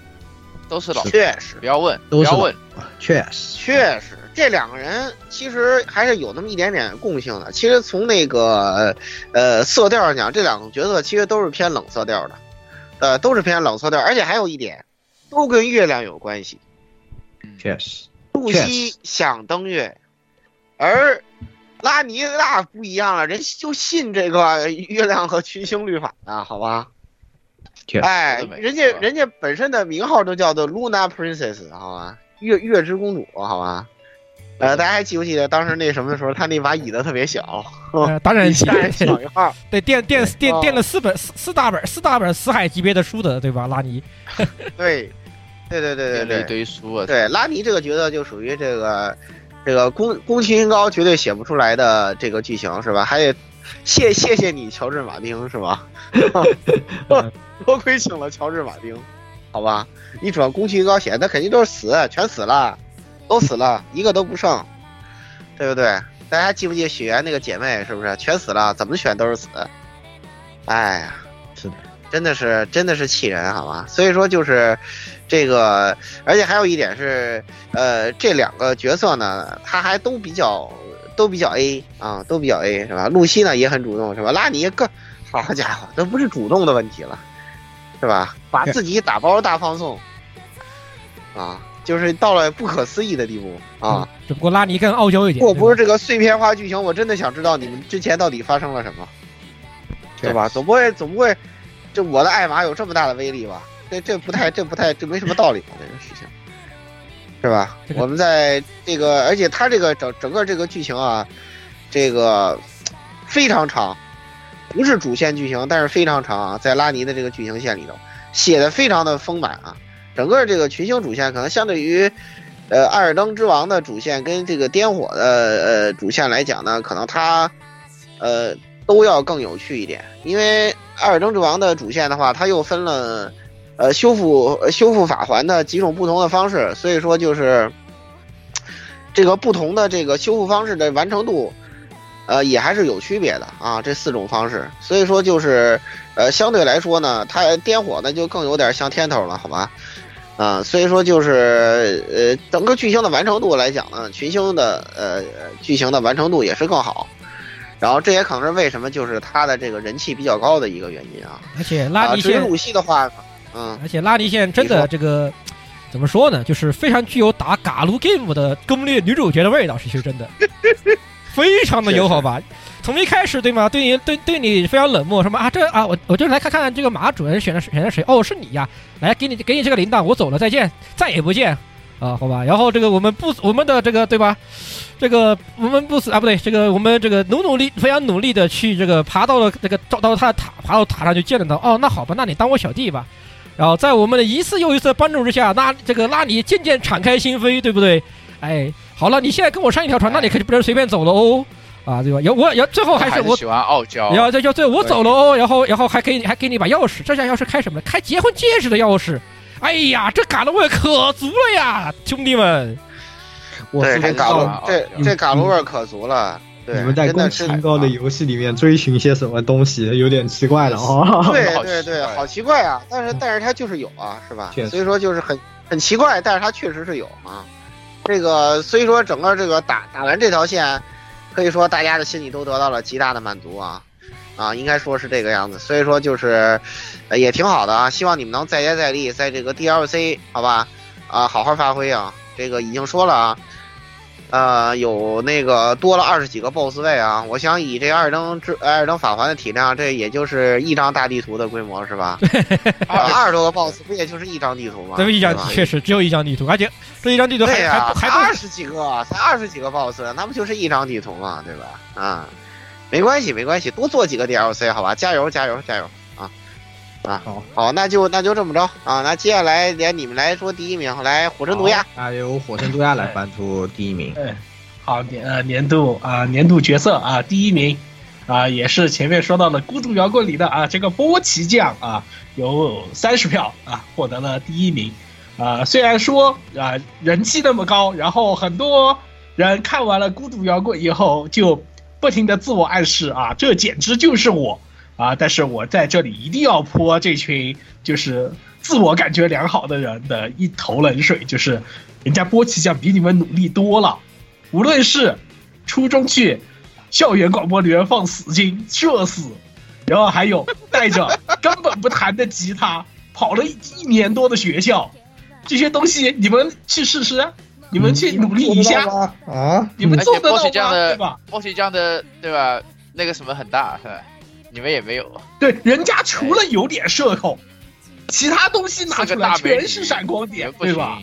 都是老，确实不要问，不都是要问，确实，确实，这两个人其实还是有那么一点点共性的。其实从那个呃色调上讲，这两个角色其实都是偏冷色调的，呃，都是偏冷色调，而且还有一点，都跟月亮有关系。确实，露确西想登月，而拉尼娜不一样了，人就信这个月亮和群星律法的，好吧？哎人家人家本身的名号都叫做 Luna Princess，好吧？月月之公主，好吧？呃，大家还记不记得当时那什么的时候，他那把椅子特别小，呃当然小一号。对，垫垫垫哦垫了四本四四大本四大本死海级别的书的，对吧？拉尼，对，对对对对对一堆书啊，对，拉尼这个角色就属于这个这个宫宫崎英高绝对写不出来的这个剧情是吧？还得谢谢谢你乔治马丁是吧？多亏请了乔治马丁，好吧？你主要宫崎英高写的，那肯定都是死，全死了，都死了，一个都不剩，对不对？大家记不记得雪原那个姐妹是不是全死了？怎么选都是死，哎呀，是的，真的是真的是气人，好吧？所以说就是这个，而且还有一点是，呃，这两个角色呢，他还都比较都比较 A 啊，都比较 A 是吧？露西呢也很主动是吧？拉尼更好家伙，都不是主动的问题了，是吧？把自己打包大放送啊，就是到了不可思议的地步啊！只不过拉尼更傲娇一点。如果不是这个碎片化剧情，我真的想知道你们之前到底发生了什么，对吧？总不会总不会，这我的爱玛有这么大的威力吧？这这不太这不太这没什么道理吧？这个事情，是吧？这个我们在这个，而且它这个整整个这个剧情啊，这个非常长，不是主线剧情，但是非常长啊，在拉尼的这个剧情线里头写的非常的丰满啊。整个这个群星主线可能相对于，呃，《艾尔登之王》的主线跟这个颠火的呃主线来讲呢，可能它，呃，都要更有趣一点。因为《艾尔登之王》的主线的话，它又分了，呃，修复修复法环的几种不同的方式，所以说就是，这个不同的这个修复方式的完成度，呃，也还是有区别的啊。这四种方式，所以说就是，呃，相对来说呢，它颠火呢就更有点像天头了，好吧？啊，所以说就是呃，整个剧情的完成度来讲呢，群星的呃剧情的完成度也是更好。然后这也可能是为什么就是它的这个人气比较高的一个原因啊。而且拉啊，尼现至于鲁西的话，嗯，而且拉尼现在真的这个怎么说呢？就是非常具有打嘎鲁 game 的攻略女主角的味道，其实真的 非常的友好吧。从一开始对吗？对你对对你非常冷漠，什么啊这啊我我就来看看这个马主人选的选的谁？哦是你呀，来给你给你这个铃铛，我走了再见，再也不见啊，好吧。然后这个我们不我们的这个对吧？这个我们不死啊不对，这个我们这个努努力非常努力的去这个爬到了这个到到他的塔爬到塔上就见了他。哦那好吧，那你当我小弟吧。然后在我们的一次又一次的帮助之下，那这个拉你渐渐敞开心扉，对不对？哎，好了，你现在跟我上一条船，那你可就不能随便走了哦，啊，对吧？有我有最后还是我还是喜欢傲娇，然后这就对我走了哦，然后然后还给你还给你把钥匙，这下钥匙开什么？开结婚戒指的钥匙。哎呀，这嘎了味可足了呀，兄弟们！对，我是这嘎鲁啊这这嘎鲁味可足了。对，你们在宫真的是崎英高的游戏里面追寻些什么东西，有点奇怪了哦。对对对，好奇怪啊！但是但是它就是有啊，是吧所以说就是很很奇怪，但是它确实是有啊。这个所以说整个这个打打完这条线，可以说大家的心里都得到了极大的满足啊啊，应该说是这个样子。所以说就是，呃也挺好的啊。希望你们能再接再厉，在这个 DLC 好吧啊好好发挥啊。这个已经说了啊。呃，有那个多了二十几个 BOSS 位啊！我想以这二登之二登法环的体量，这也就是一张大地图的规模是吧？二 二十多个 BOSS 不也就是一张地图吗？这么一张对确实只有一张地图，而且这一张地图还还二十几个，才二十几个 BOSS，那不就是一张地图吗？对吧？啊，没关系，没关系，多做几个 DLC 好吧？加油，加油，加油啊！啊，好，好，那就那就这么着啊！那接下来连你们来说第一名，来火神毒鸦。那由火神毒鸦来颁出第一名。哎，好年呃年度啊、年度角色啊第一名啊也是前面说到的孤独摇滚里的啊这个波奇酱啊有三十票啊获得了第一名啊、虽然说啊、人气那么高，然后很多人看完了《孤独摇滚》以后，就不停的自我暗示啊，这简直就是我啊！但是我在这里一定要泼这群就是自我感觉良好的人的一头冷水，就是人家波奇酱比你们努力多了，无论是初中去校园广播里面放死金社死，然后还有带着根本不弹的吉他跑了一一年多的学校，这些东西你们去试试，你们去努力一下，啊，你们做得到吗？奇酱的对吧？波奇酱的对吧？那个什么很大是吧？你们也没有，对，人家除了有点社恐，其他东西拿出来全是闪光点，不对吧？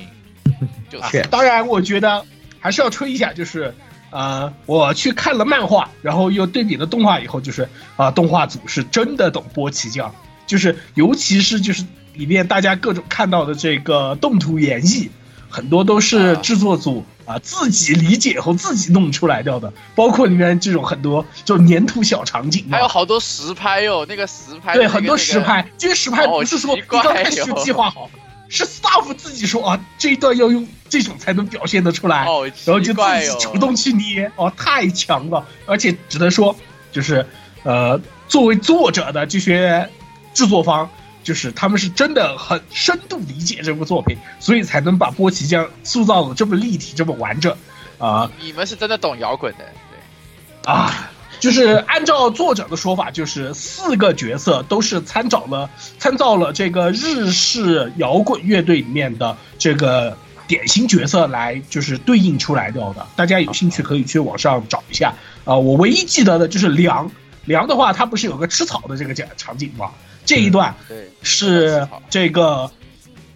就是。啊当然，我觉得还是要吹一下，就是呃，我去看了漫画，然后又对比了动画以后，就是啊、动画组是真的懂波奇酱，就是尤其是就是里面大家各种看到的这个动图演绎，很多都是制作组啊、自己理解后自己弄出来掉的，包括里面这种很多就粘土小场景啊，还有好多实拍哟，那个实拍对，那个很多实拍，这些实拍不是说好奇怪你刚开始就计划好，是 staff 自己说啊，这一段要用这种才能表现得出来，好然后就自己主动去捏，哦，太强了！而且只能说，就是呃，作为作者的这些制作方，就是他们是真的很深度理解这部作品，所以才能把波奇酱塑造的这么立体、这么完整啊、你们是真的懂摇滚的，对。啊，就是按照作者的说法，就是四个角色都是参照了参照了这个日式摇滚乐队里面的这个典型角色来，就是对应出来掉的。大家有兴趣可以去网上找一下。啊、我唯一记得的就是凉凉的话，他不是有个吃草的这个场场景吗？这一段，是这个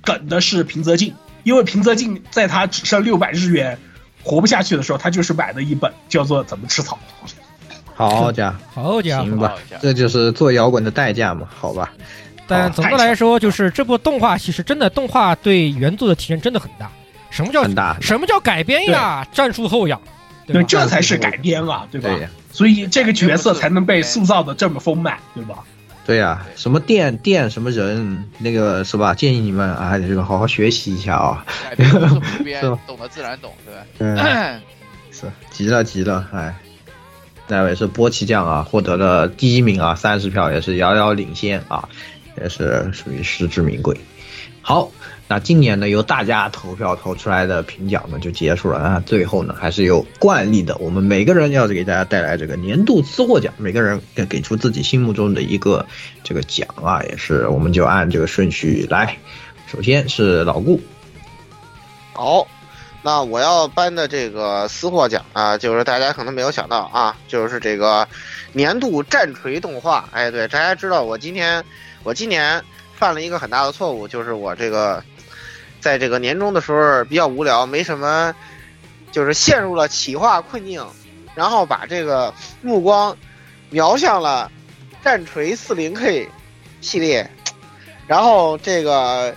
梗的是平泽进，因为平泽进在他只剩六百日元活不下去的时候，他就是买的一本叫做《怎么吃草》。好家伙，好家伙！行吧，这就是做摇滚的代价嘛，好吧。但总的来说，就是这部动画其实真的动画对原作的提升真的很大。什么叫很大？什么叫改编呀？战术后仰，对，这才是改编啊，对吧？所以这个角色才能被塑造的这么丰满，对吧？对呀、什么店店什么人，那个是吧？建议你们啊，这个好好学习一下啊。是吧，懂得自然懂，对吧？嗯，是急了急了，哎，那位是波奇酱啊，获得了第一名啊，三十票也是遥遥领先啊，也是属于实至名归。好，那今年呢由大家投票投出来的评奖呢就结束了啊，最后呢还是有惯例的，我们每个人要给大家带来这个年度吃货奖，每个人给给出自己心目中的一个这个奖啊，也是我们就按这个顺序来，首先是老顾，好，那我要颁的这个私货奖啊，就是大家可能没有想到啊，就是这个年度战锤动画。哎，对，大家知道我今天我今年犯了一个很大的错误，就是我这个在这个年终的时候比较无聊，没什么，就是陷入了企划困境，然后把这个目光瞄向了战锤四零 K 系列，然后这个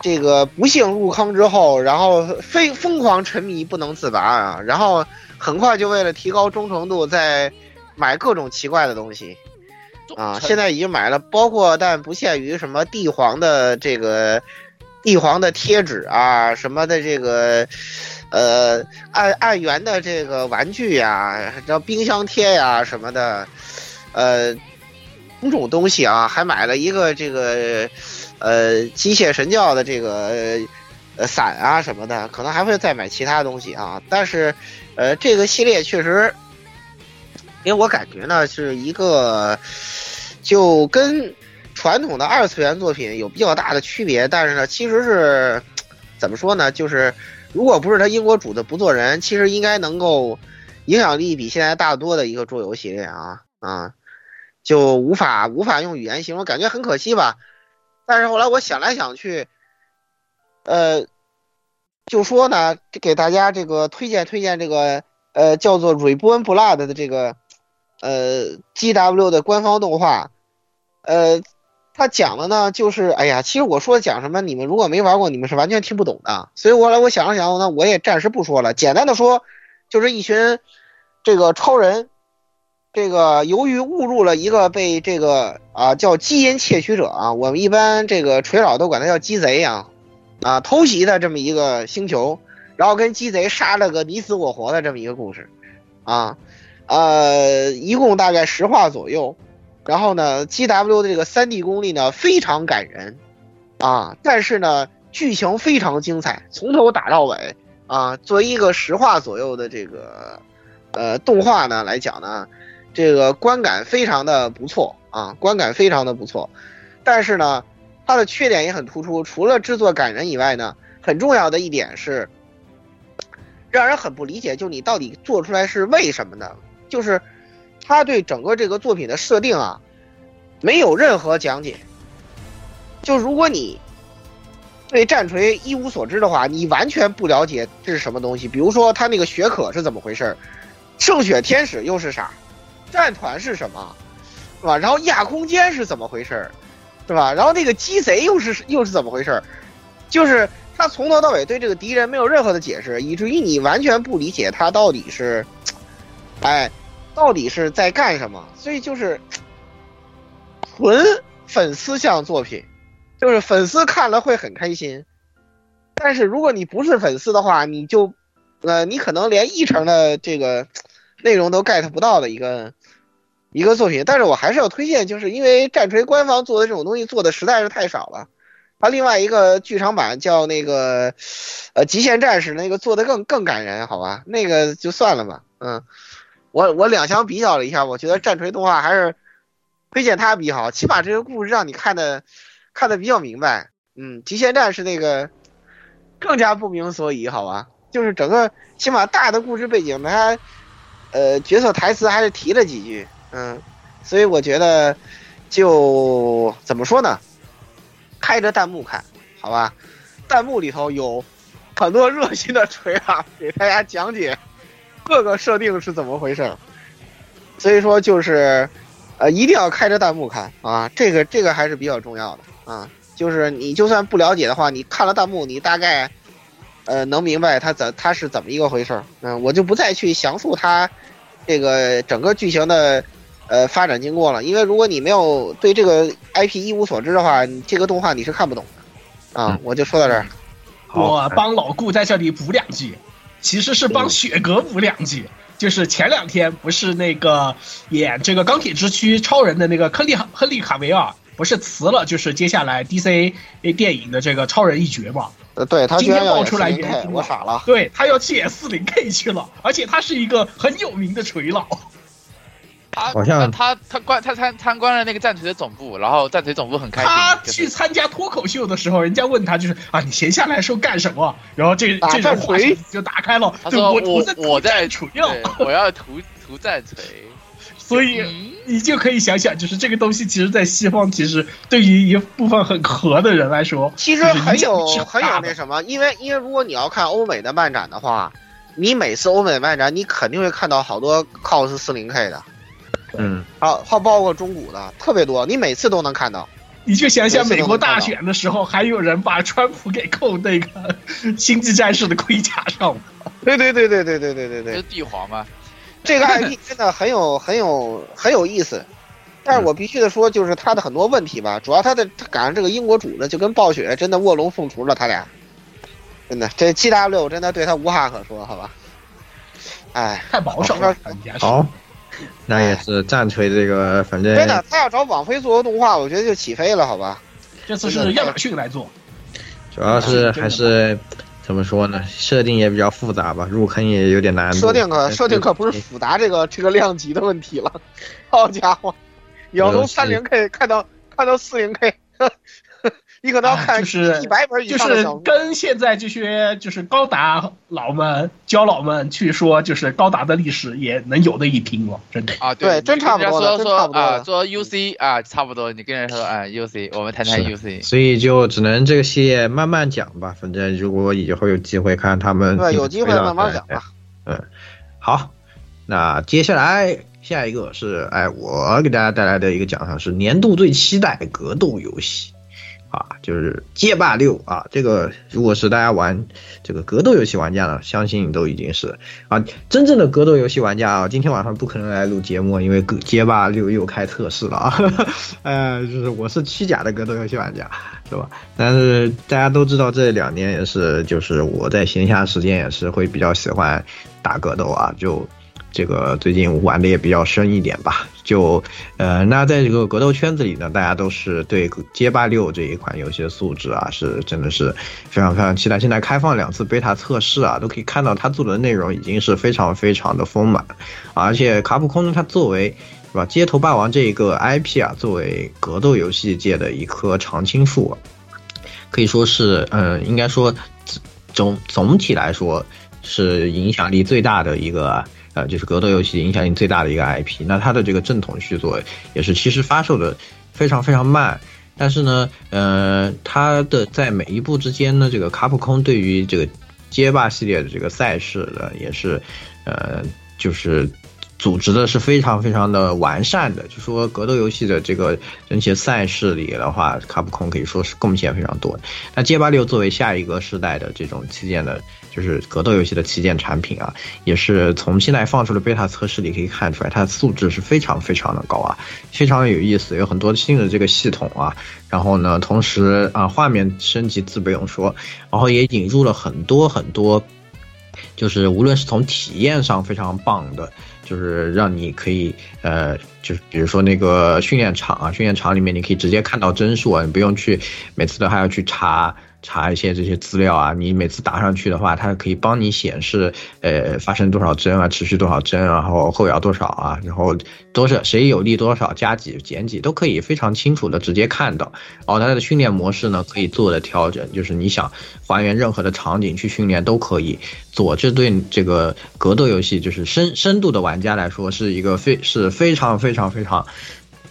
这个不幸入坑之后，然后非疯狂沉迷不能自拔啊，然后很快就为了提高忠诚度，在买各种奇怪的东西啊，现在已经买了，包括但不限于什么帝皇的这个帝皇的贴纸啊，什么的这个。呃，按按元的这个玩具呀，这冰箱贴呀什么的，呃，种种东西啊，还买了一个这个呃机械神教的这个呃伞啊什么的，可能还会再买其他东西啊。但是，呃，这个系列确实给我感觉呢是一个就跟传统的二次元作品有比较大的区别，但是呢，其实是怎么说呢？就是如果不是他英国主的不做人，其实应该能够影响力比现在大多的一个桌游系列啊啊，就无法无法用语言形容，感觉很可惜吧。但是后来我想来想去，呃，就说呢，给大家这个推荐推荐这个呃叫做《Reborn Blood》的这个呃 GW 的官方动画，呃。他讲的呢，就是哎呀，其实我说讲什么，你们如果没玩过，你们是完全听不懂的。所以后来我想了想，那我也暂时不说了。简单的说，就是一群这个超人，这个由于误入了一个被这个啊叫基因窃取者啊，我们一般这个垂老都管他叫鸡贼啊啊偷袭的这么一个星球，然后跟鸡贼杀了个你死我活的这么一个故事，啊，呃，一共大概十话左右。然后呢，G W 的这个三 D 功力呢非常感人，啊，但是呢剧情非常精彩，从头打到尾啊。作为一个十话左右的这个呃动画呢来讲呢，这个观感非常的不错啊，观感非常的不错。但是呢，它的缺点也很突出，除了制作感人以外呢，很重要的一点是让人很不理解，就你到底做出来是为什么呢？就是。他对整个这个作品的设定啊，没有任何讲解。就如果你对战锤一无所知的话，你完全不了解这是什么东西。比如说他那个血可是怎么回事圣血天使又是啥？战团是什么？是吧？然后亚空间是怎么回事是吧？然后那个鸡贼又是又是怎么回事就是他从头到尾对这个敌人没有任何的解释，以至于你完全不理解他到底是，哎。到底是在干什么？所以就是纯粉丝向作品，就是粉丝看了会很开心。但是如果你不是粉丝的话，你就呃，你可能连一成的这个内容都 get 不到的一个一个作品。但是我还是要推荐，就是因为战锤官方做的这种东西做的实在是太少了。他另外一个剧场版叫那个呃极限战士，那个做的更更感人，好吧？那个就算了吧，嗯。我我两相比较了一下，我觉得战锤动画还是推荐它比较好，起码这个故事让你看的看的比较明白。嗯，极限战是那个更加不明所以，好吧？就是整个起码大的故事背景，它呃角色台词还是提了几句，嗯，所以我觉得就怎么说呢？开着弹幕看好吧，弹幕里头有很多 热心的锤啊，给大家讲解。各个设定是怎么回事？所以说就是，呃，一定要开着弹幕看啊，这个这个还是比较重要的啊。就是你就算不了解的话，你看了弹幕，你大概，呃，能明白它怎它是怎么一个回事。嗯，我就不再去详述它这个整个剧情的呃发展经过了，因为如果你没有对这个 IP 一无所知的话，这个动画你是看不懂的啊。我就说到这儿，我帮老顾在这里补两句。其实是帮雪格补两句，就是前两天不是那个演这个钢铁之躯超人的那个亨利亨利卡维尔不是辞了，就是接下来 DC 电影的这个超人一角嘛？呃，对他今天爆出来原因，我傻了。对他要去演四零 K 去了，而且他是一个很有名的锤佬。他好像他他观他参参观了那个战锤的总部，然后战锤总部很开心。他去参加脱口秀的时候，人家问他就是啊，你闲下来时候干什么？然后这这种话题就打开了。他说我我在锤了，我要涂涂战锤。所以你就可以想想，就是这个东西，其实，在西方，其实对于一部分很核的人来说，其实很有很有那什么，因为因为如果你要看欧美的漫展的话，你每次欧美漫展，你肯定会看到好多 cos 四零 K 的。嗯，好，还包括中古的特别多，你每次都能看到。你就想想美国大选的时候，还有人把川普给扣那个星际战士的盔甲上。对对对对对对对对对，是帝皇吗？这个 IP 真的很有很有很有意思，但是我必须得说，就是他的很多问题吧，主要他的他赶上这个英国主子就跟暴雪真的卧龙凤雏了，他俩真的这 GW 真的对他无话可说，好吧？哎，太保守了，好。那也是战锤这个，反正真的，他要找网飞做个动画，我觉得就起飞了，好吧？这次是亚马逊来做，主要是还是怎么说呢？设定也比较复杂吧，入坑也有点难。设定可设定可不是复杂这个 这个量级的问题了，好家伙，要从三零 K 看到看到四零 K。你可能要看就是一百本以上就是跟现在这些就是高达老们、教老们去说，就是高达的历史也能有的一拼了，真的啊，对，真差不多，说说啊，说 UC 啊，差不多，你跟人说啊，UC，我们谈谈 UC，所以就只能这个系列慢慢讲吧，反正如果以后有机会看他们，对，有机会慢慢讲吧。嗯，好，那接下来下一个是哎，我给大家带来的一个奖项是年度最期待格斗游戏。啊，就是街霸六啊，这个如果是大家玩这个格斗游戏玩家呢，相信都已经是啊真正的格斗游戏玩家啊，今天晚上不可能来录节目，因为格街霸六又开测试了啊，呃，就是我是虚假的格斗游戏玩家，是吧？但是大家都知道这两年也是，就是我在闲暇时间也是会比较喜欢打格斗啊，就。这个最近玩的也比较深一点吧，就，呃，那在这个格斗圈子里呢，大家都是对街霸六这一款游戏的素质啊，是真的是非常非常期待。现在开放两次贝塔测试啊，都可以看到它做的内容已经是非常非常的丰满，而且卡普空呢，它作为是吧街头霸王这一个 IP 啊，作为格斗游戏界的一棵常青树，可以说是，嗯，应该说总总体来说是影响力最大的一个。呃，就是格斗游戏影响力最大的一个 IP，那它的这个正统续作也是其实发售的非常非常慢，但是呢，呃，它的在每一步之间呢，这个卡普空对于这个街霸系列的这个赛事呢，也是，呃，就是组织的是非常非常的完善的。就说格斗游戏的这个整体赛事里的话，卡普空可以说是贡献非常多。那街霸六作为下一个时代的这种旗舰的。就是格斗游戏的旗舰产品啊，也是从现在放出的贝塔测试里可以看出来，它的素质是非常非常的高啊，非常的有意思，有很多新的这个系统啊，然后呢，同时啊，画面升级自不用说，然后也引入了很多很多，就是无论是从体验上非常棒的，就是让你可以呃，就是比如说那个训练场啊，训练场里面你可以直接看到帧数啊，你不用去每次都还要去查。查一些这些资料啊，你每次打上去的话，它可以帮你显示，呃，发生多少帧啊，持续多少帧，然后后摇多少啊，然后多少谁有力多少，加几减几都可以非常清楚的直接看到。然后它的训练模式呢，可以做的调整，就是你想还原任何的场景去训练都可以做。这对这个格斗游戏就是深深度的玩家来说，是一个非是非常非常非常。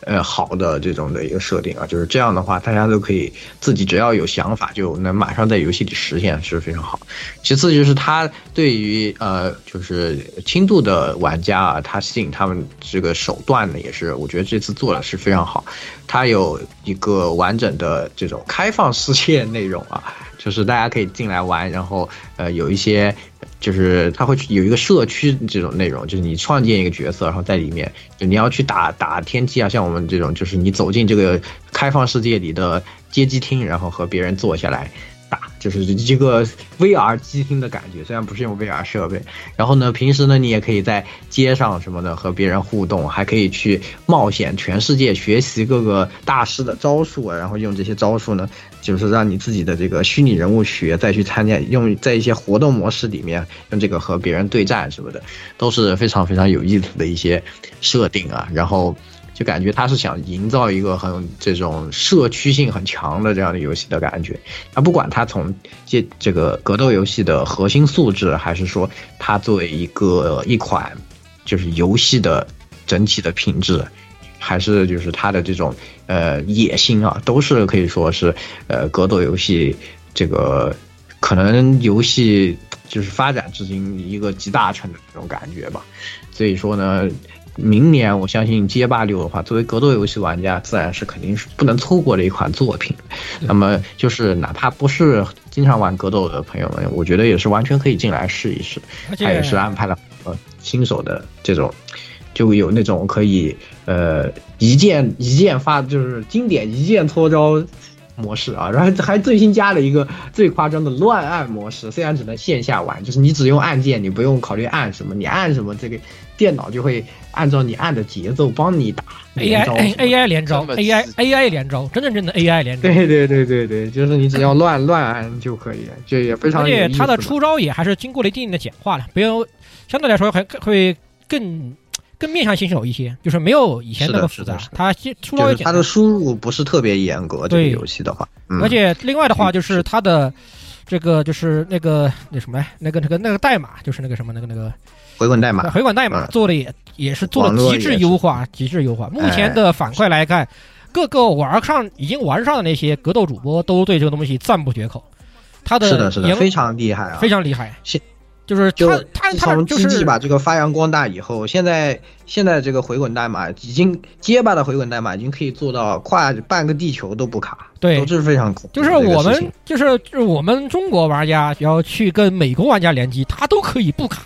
呃，好的这种的一个设定啊，就是这样的话，大家都可以自己只要有想法，就能马上在游戏里实现，是非常好。其次就是它对于呃，就是轻度的玩家啊，它吸引他们这个手段呢，也是我觉得这次做的是非常好。它有一个完整的这种开放世界内容啊，就是大家可以进来玩，然后呃有一些。就是他会有一个社区这种内容，就是你创建一个角色，然后在里面，就你要去打打天梯啊，像我们这种，就是你走进这个开放世界里的街机厅，然后和别人坐下来。就是一个 VR 机厅的感觉，虽然不是用 VR 设备。然后呢，平时呢，你也可以在街上什么的和别人互动，还可以去冒险全世界学习各个大师的招数啊，然后用这些招数呢，就是让你自己的这个虚拟人物学，再去参加用在一些活动模式里面用这个和别人对战什么的，都是非常非常有意思的一些设定啊。然后。就感觉他是想营造一个很这种社区性很强的这样的游戏的感觉。那不管他从这这个格斗游戏的核心素质，还是说它作为一个一款就是游戏的整体的品质，还是就是它的这种呃野心啊，都是可以说是呃格斗游戏这个可能游戏就是发展至今一个集大成的这种感觉吧。所以说呢。明年我相信街霸六的话，作为格斗游戏玩家，自然是肯定是不能错过的一款作品。那么就是哪怕不是经常玩格斗的朋友们，我觉得也是完全可以进来试一试。他也是安排了呃新手的这种，就有那种可以呃一键一键发，就是经典一键搓招。模式啊，然后还最新加了一个最夸张的乱按模式，虽然只能线下玩，就是你只用按键，你不用考虑按什么，你按什么，这个电脑就会按照你按的节奏帮你打 AI AI 连招 AI AI 连招，真的真的 AI 连招。对对对对对，就是你只要乱乱按就可以，就也非常。而且它的出招也还是经过了一定的简化了，不要相对来说还会更。更面向新手一些，就是没有以前那么复杂。它出招也简单。它的输入不是特别严格。这个游戏的话，而且另外的话就是它的这个就是那个那什么那个那个那个代码就是那个什么那个那个回滚代码，回滚代码做的也也是做了极致优化，极致优化。目前的反馈来看，各个玩上已经玩上的那些格斗主播都对这个东西赞不绝口。他的是的，是的，非常厉害啊，非常厉害。现就是就他他他就是把这个发扬光大以后，现在现在这个回滚代码已经结巴的回滚代码已经可以做到跨半个地球都不卡，对都是非常就是我们就是就是我们中国玩家要去跟美国玩家联机，他都可以不卡。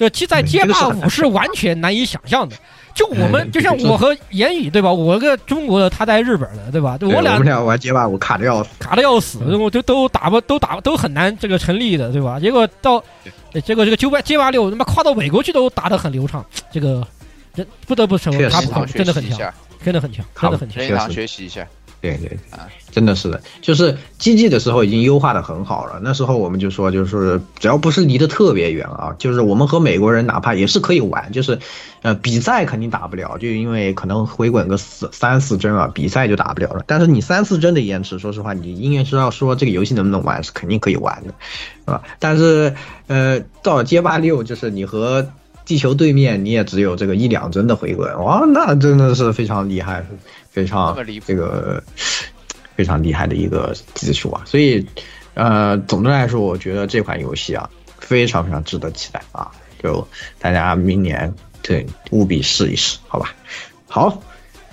就其在街霸五是完全难以想象的。就我们就像我和言语对吧？我个中国的，他在日本的对吧？对我俩们俩玩街霸五卡的要死，卡的要死，我就都打不都打都很难这个成立的对吧？结果到结果这个九百街霸六他妈跨到美国去都打得很流畅，这个人不得不承认卡普真的很强，真的很强，真的很强，学习一下。对对啊，真的是的，就是 GG 的时候已经优化的很好了。那时候我们就说，就是只要不是离得特别远啊，就是我们和美国人哪怕也是可以玩，就是呃比赛肯定打不了，就因为可能回滚个四三四帧啊，比赛就打不了了。但是你三四帧的延迟，说实话，你应该是要说这个游戏能不能玩，是肯定可以玩的，是吧？但是呃到了街霸六，就是你和地球对面，你也只有这个一两帧的回滚，哇，那真的是非常厉害。非常这个非常厉害的一个技术啊，所以呃，总的来说，我觉得这款游戏啊，非常非常值得期待啊，就大家明年对务必试一试，好吧？好，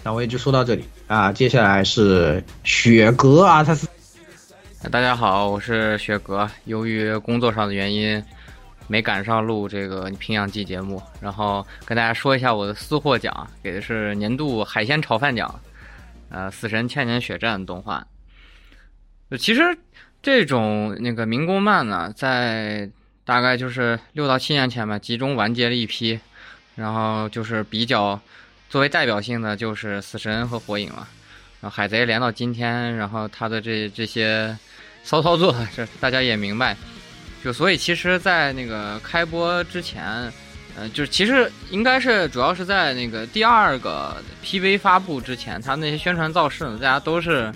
那我也就说到这里啊，接下来是雪格阿特斯。大家好，我是雪格，由于工作上的原因。没赶上录这个平阳季节目，然后跟大家说一下我的私货奖，给的是年度海鲜炒饭奖，呃，《死神千年血战》动画。其实这种那个民工漫呢，在大概就是六到七年前吧，集中完结了一批，然后就是比较作为代表性的就是《死神》和《火影》了，然后《海贼》连到今天，然后他的这这些骚操作，这大家也明白。就所以，其实，在那个开播之前，呃，就是其实应该是主要是在那个第二个 PV 发布之前，他那些宣传造势呢，大家都是，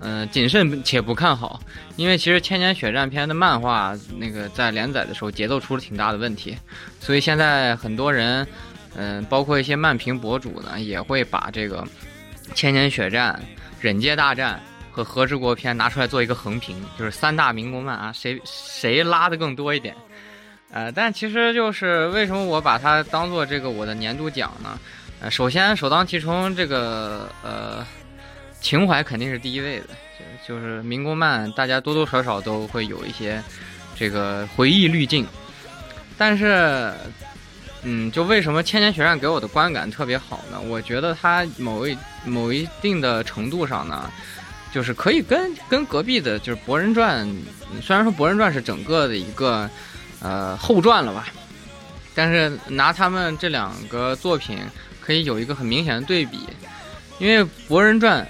嗯，谨慎且不看好，因为其实《千年血战篇》的漫画那个在连载的时候节奏出了挺大的问题，所以现在很多人，嗯，包括一些漫评博主呢，也会把这个《千年血战》忍界大战。和和之国篇拿出来做一个横评，就是三大民工漫啊，谁谁拉的更多一点？呃，但其实就是为什么我把它当做这个我的年度奖呢？呃，首先首当其冲，这个呃情怀肯定是第一位的，就是民工漫，大家多多少少都会有一些这个回忆滤镜。但是，嗯，就为什么《千年学院》给我的观感特别好呢？我觉得它某一某一定的程度上呢。就是可以跟跟隔壁的，就是《博人传》，虽然说《博人传》是整个的一个呃后传了吧，但是拿他们这两个作品可以有一个很明显的对比，因为《博人传》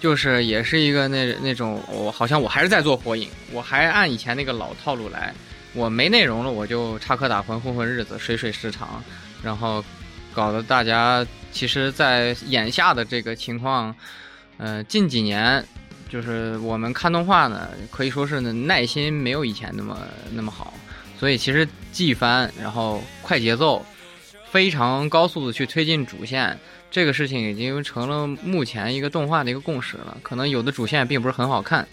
就是也是一个那那种我好像我还是在做火影，我还按以前那个老套路来，我没内容了我就插科打诨混混日子水水时长，然后搞得大家其实，在眼下的这个情况，呃，近几年。就是我们看动画呢，可以说是耐心没有以前那么那么好，所以其实季番，然后快节奏，非常高速的去推进主线，这个事情已经成了目前一个动画的一个共识了。可能有的主线并不是很好看，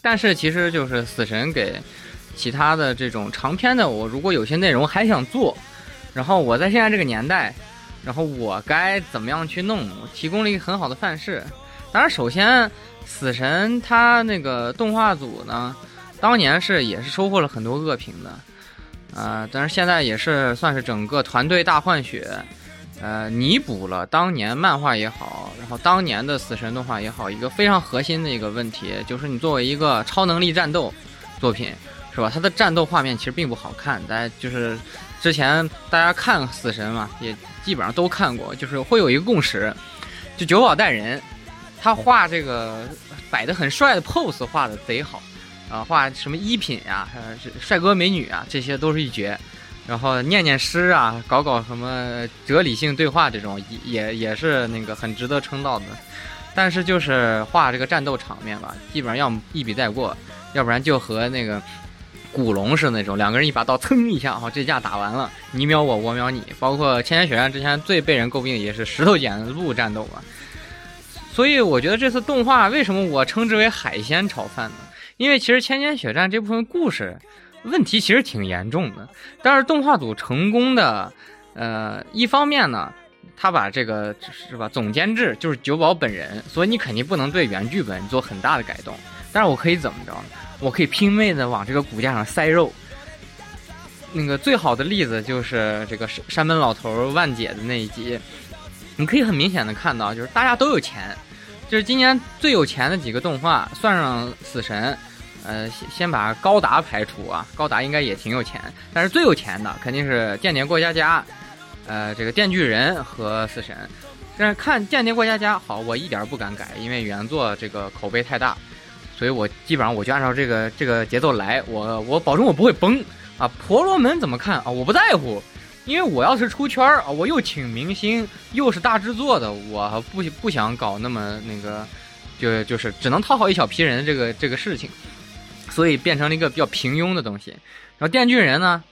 但是其实就是死神给其他的这种长篇的，我如果有些内容还想做，然后我在现在这个年代，然后我该怎么样去弄，提供了一个很好的范式。当然，首先。死神他那个动画组呢，当年是也是收获了很多恶评的，啊，但是现在也是算是整个团队大换血，呃，弥补了当年漫画也好，然后当年的死神动画也好，一个非常核心的一个问题，就是你作为一个超能力战斗作品，是吧？它的战斗画面其实并不好看，大家就是之前大家看死神嘛，也基本上都看过，就是会有一个共识，就九保带人。他画这个摆的很帅的 pose 画的贼好，啊，画什么衣品呀，帅哥美女啊，这些都是一绝。然后念念诗啊，搞搞什么哲理性对话这种，也也是那个很值得称道的。但是就是画这个战斗场面吧，基本上要么一笔带过，要不然就和那个古龙似的那种，两个人一把刀噌一下，哈，这架打完了，你秒我，我秒你。包括千年血战之前最被人诟病也是石头剪子布战斗嘛。所以我觉得这次动画为什么我称之为海鲜炒饭呢？因为其实《千年血战》这部分故事问题其实挺严重的。但是动画组成功的，呃，一方面呢，他把这个是吧，总监制就是九保本人，所以你肯定不能对原剧本做很大的改动。但是我可以怎么着呢？我可以拼命的往这个骨架上塞肉。那个最好的例子就是这个山山本老头万姐的那一集，你可以很明显的看到，就是大家都有钱，就是今年最有钱的几个动画，算上死神，呃，先先把高达排除啊，高达应该也挺有钱，但是最有钱的肯定是间谍过家家，呃，这个电锯人和死神。但是看间谍过家家，好，我一点不敢改，因为原作这个口碑太大，所以我基本上我就按照这个这个节奏来，我我保证我不会崩。啊，婆罗门怎么看啊？我不在乎，因为我要是出圈儿啊，我又请明星，又是大制作的，我不不想搞那么那个，就就是只能讨好一小批人这个这个事情，所以变成了一个比较平庸的东西。然后电锯人呢，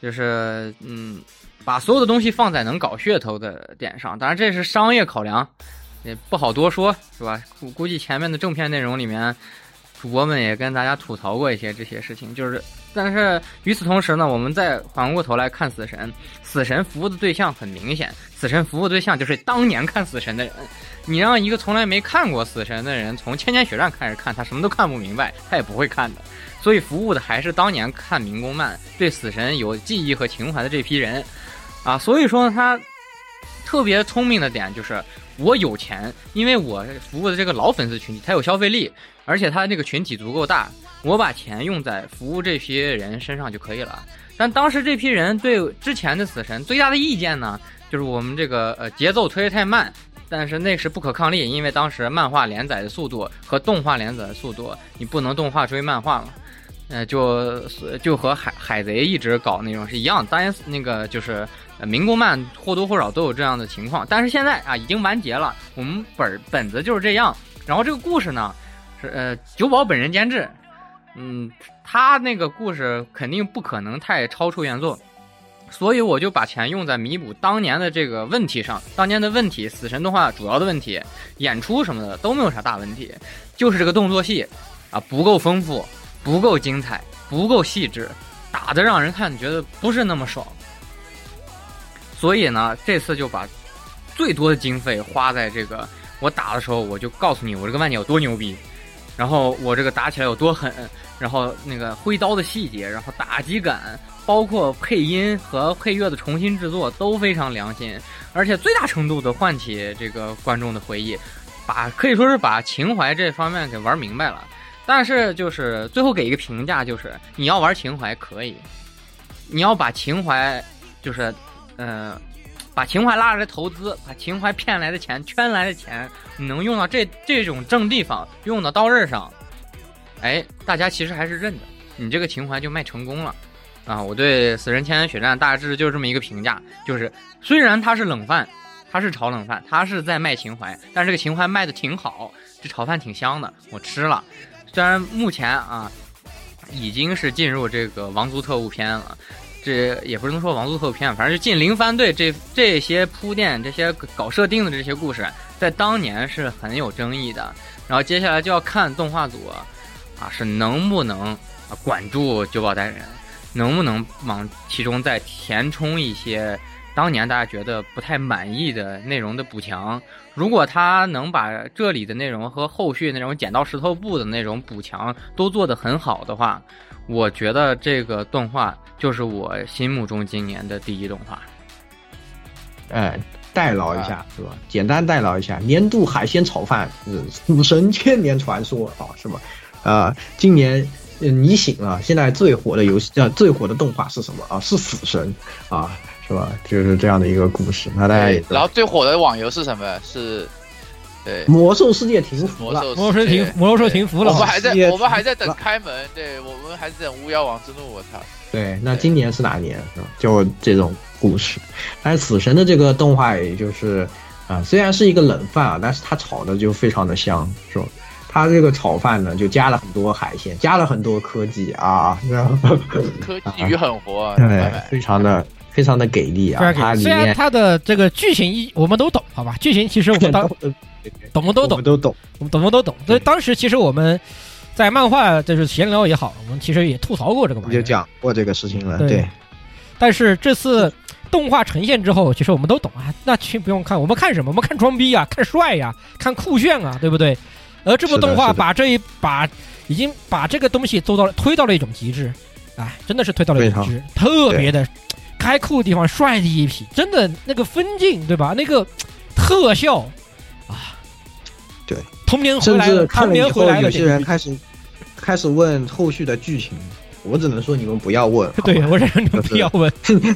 就是嗯，把所有的东西放在能搞噱头的点上，当然这是商业考量，也不好多说，是吧？估估计前面的正片内容里面，主播们也跟大家吐槽过一些这些事情，就是。但是与此同时呢，我们再缓过头来看死神，死神服务的对象很明显，死神服务对象就是当年看死神的人。你让一个从来没看过死神的人从千年血战开始看，他什么都看不明白，他也不会看的。所以服务的还是当年看民工漫、对死神有记忆和情怀的这批人，啊，所以说，他特别聪明的点就是我有钱，因为我服务的这个老粉丝群体，他有消费力，而且他这个群体足够大。我把钱用在服务这批人身上就可以了，但当时这批人对之前的死神最大的意见呢，就是我们这个呃节奏推得太慢，但是那是不可抗力，因为当时漫画连载的速度和动画连载的速度，你不能动画追漫画嘛，呃就就和海海贼一直搞那种是一样，当然那个就是民工漫或多或少都有这样的情况，但是现在啊已经完结了，我们本本子就是这样，然后这个故事呢呃酒保本人监制。嗯，他那个故事肯定不可能太超出原作，所以我就把钱用在弥补当年的这个问题上。当年的问题，死神动画主要的问题，演出什么的都没有啥大问题，就是这个动作戏啊不够丰富，不够精彩，不够细致，打的让人看觉得不是那么爽。所以呢，这次就把最多的经费花在这个我打的时候，我就告诉你我这个万姐有多牛逼，然后我这个打起来有多狠。然后那个挥刀的细节，然后打击感，包括配音和配乐的重新制作都非常良心，而且最大程度的唤起这个观众的回忆，把可以说是把情怀这方面给玩明白了。但是就是最后给一个评价，就是你要玩情怀可以，你要把情怀就是，呃，把情怀拉来投资，把情怀骗来的钱圈来的钱，你能用到这这种正地方，用到刀刃上。哎，大家其实还是认的，你这个情怀就卖成功了，啊！我对《死神千年血战》大致就是这么一个评价，就是虽然它是冷饭，它是炒冷饭，它是在卖情怀，但是这个情怀卖的挺好，这炒饭挺香的，我吃了。虽然目前啊，已经是进入这个王族特务篇了，这也不能说王族特务篇，反正就进零番队这这些铺垫、这些搞设定的这些故事，在当年是很有争议的。然后接下来就要看动画组。啊，是能不能啊管住九保代人，能不能往其中再填充一些当年大家觉得不太满意的内容的补强？如果他能把这里的内容和后续那种剪刀石头布的那种补强都做得很好的话，我觉得这个动画就是我心目中今年的第一动画。哎，代劳一下是吧？简单代劳一下，年度海鲜炒饭是《死神千年传说》啊，是吧？啊，今年你醒了，现在最火的游戏叫最火的动画是什么啊？是死神啊，是吧？就是这样的一个故事。那大家也然后最火的网游是什么？是，对，魔兽世界停服了，魔兽停，魔兽停服了。我们还在，我们还在等开门。对，我们还在等巫妖王之怒。我操！对，那今年是哪年？就这种故事。但是死神的这个动画，也就是啊，虽然是一个冷饭啊，但是它炒的就非常的香，是吧？它这个炒饭呢，就加了很多海鲜，加了很多科技啊，然后科技与狠活，对，非常的非常的给力啊。它虽然它的这个剧情一我们都懂，好吧？剧情其实我们当 懂，我们都懂，都懂，我们懂，我们都懂。所以当时其实我们在漫画就是闲聊也好，我们其实也吐槽过这个玩意儿，就讲过这个事情了。对对，但是这次动画呈现之后，其实我们都懂啊，那其实不用看，我们看什么？我们看装逼啊，看帅呀、看酷炫啊，对不对？而这部动画把这一把已经把这个东西做到了推到了一种极致，哎，真的是推到了一种极致，特别的该酷的地方帅的一批，真的那个分镜对吧？那个特效啊，对，童年回来了，童年回来了，有些人开始开始问后续的剧情，我只能说你们不要问，对我忍你们不要问，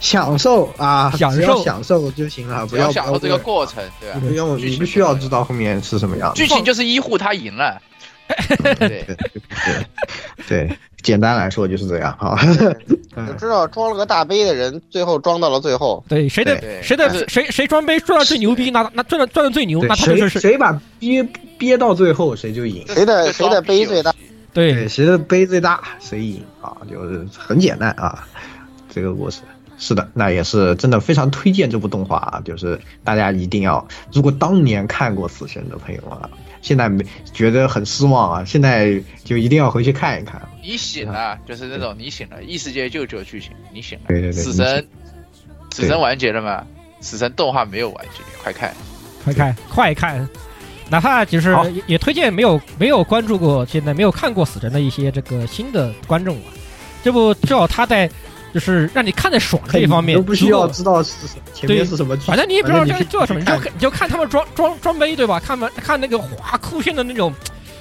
享受啊，享受。享受就行了，不要享受这个过程，对吧？要不用，你不需要知道后面是什么样。剧情就是医护他赢了，对 对。对，简单来说就是这样哈。就知道装了个大杯的人，最后装到了最后。对，谁的谁的谁谁装杯装到最牛逼，那那赚的赚的最牛，对那他就谁是谁把憋憋到最后，谁就赢。谁的谁的杯最大？对，谁的杯最大，谁赢啊？就是很简单啊，这个故事。是的，那也是真的非常推荐这部动画啊！就是大家一定要，如果当年看过《死神》的朋友啊，现在没觉得很失望啊，现在就一定要回去看一看。你醒了，就是那种你醒了，异世界就只有剧情，你醒了。对对对死神，死神完结了吗？死神动画没有完结，快看！快看快看，哪怕就是也也推荐没有没有关注过现在没有看过死神的一些这个新的观众啊，这不至少他在就是让你看得爽这一方面都不需要知道是前面是什么剧，反正你也不知道这做什么，你就看。你就看他们装装装备对吧？看嘛看那个哇酷炫的那种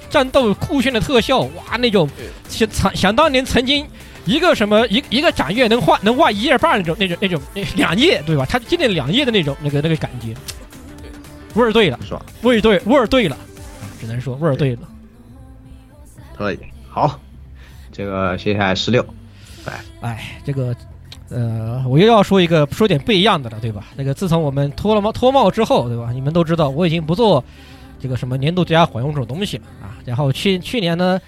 战斗，酷炫的特效，哇那种想想想当年曾经一个什么一一个展页能画能画一页半那种那种那种两页对吧？他今天两页的那种那个那个感觉，味儿对了，是吧，味儿对味儿对了，啊只能说味儿对了。可以。好，这个接下来十六，哎，这个，呃，我又要说一个说点不一样的了，对吧？那个自从我们脱了帽脱帽之后，对吧？你们都知道我已经不做这个什么年度最佳火用这种东西了啊。然后去去年呢，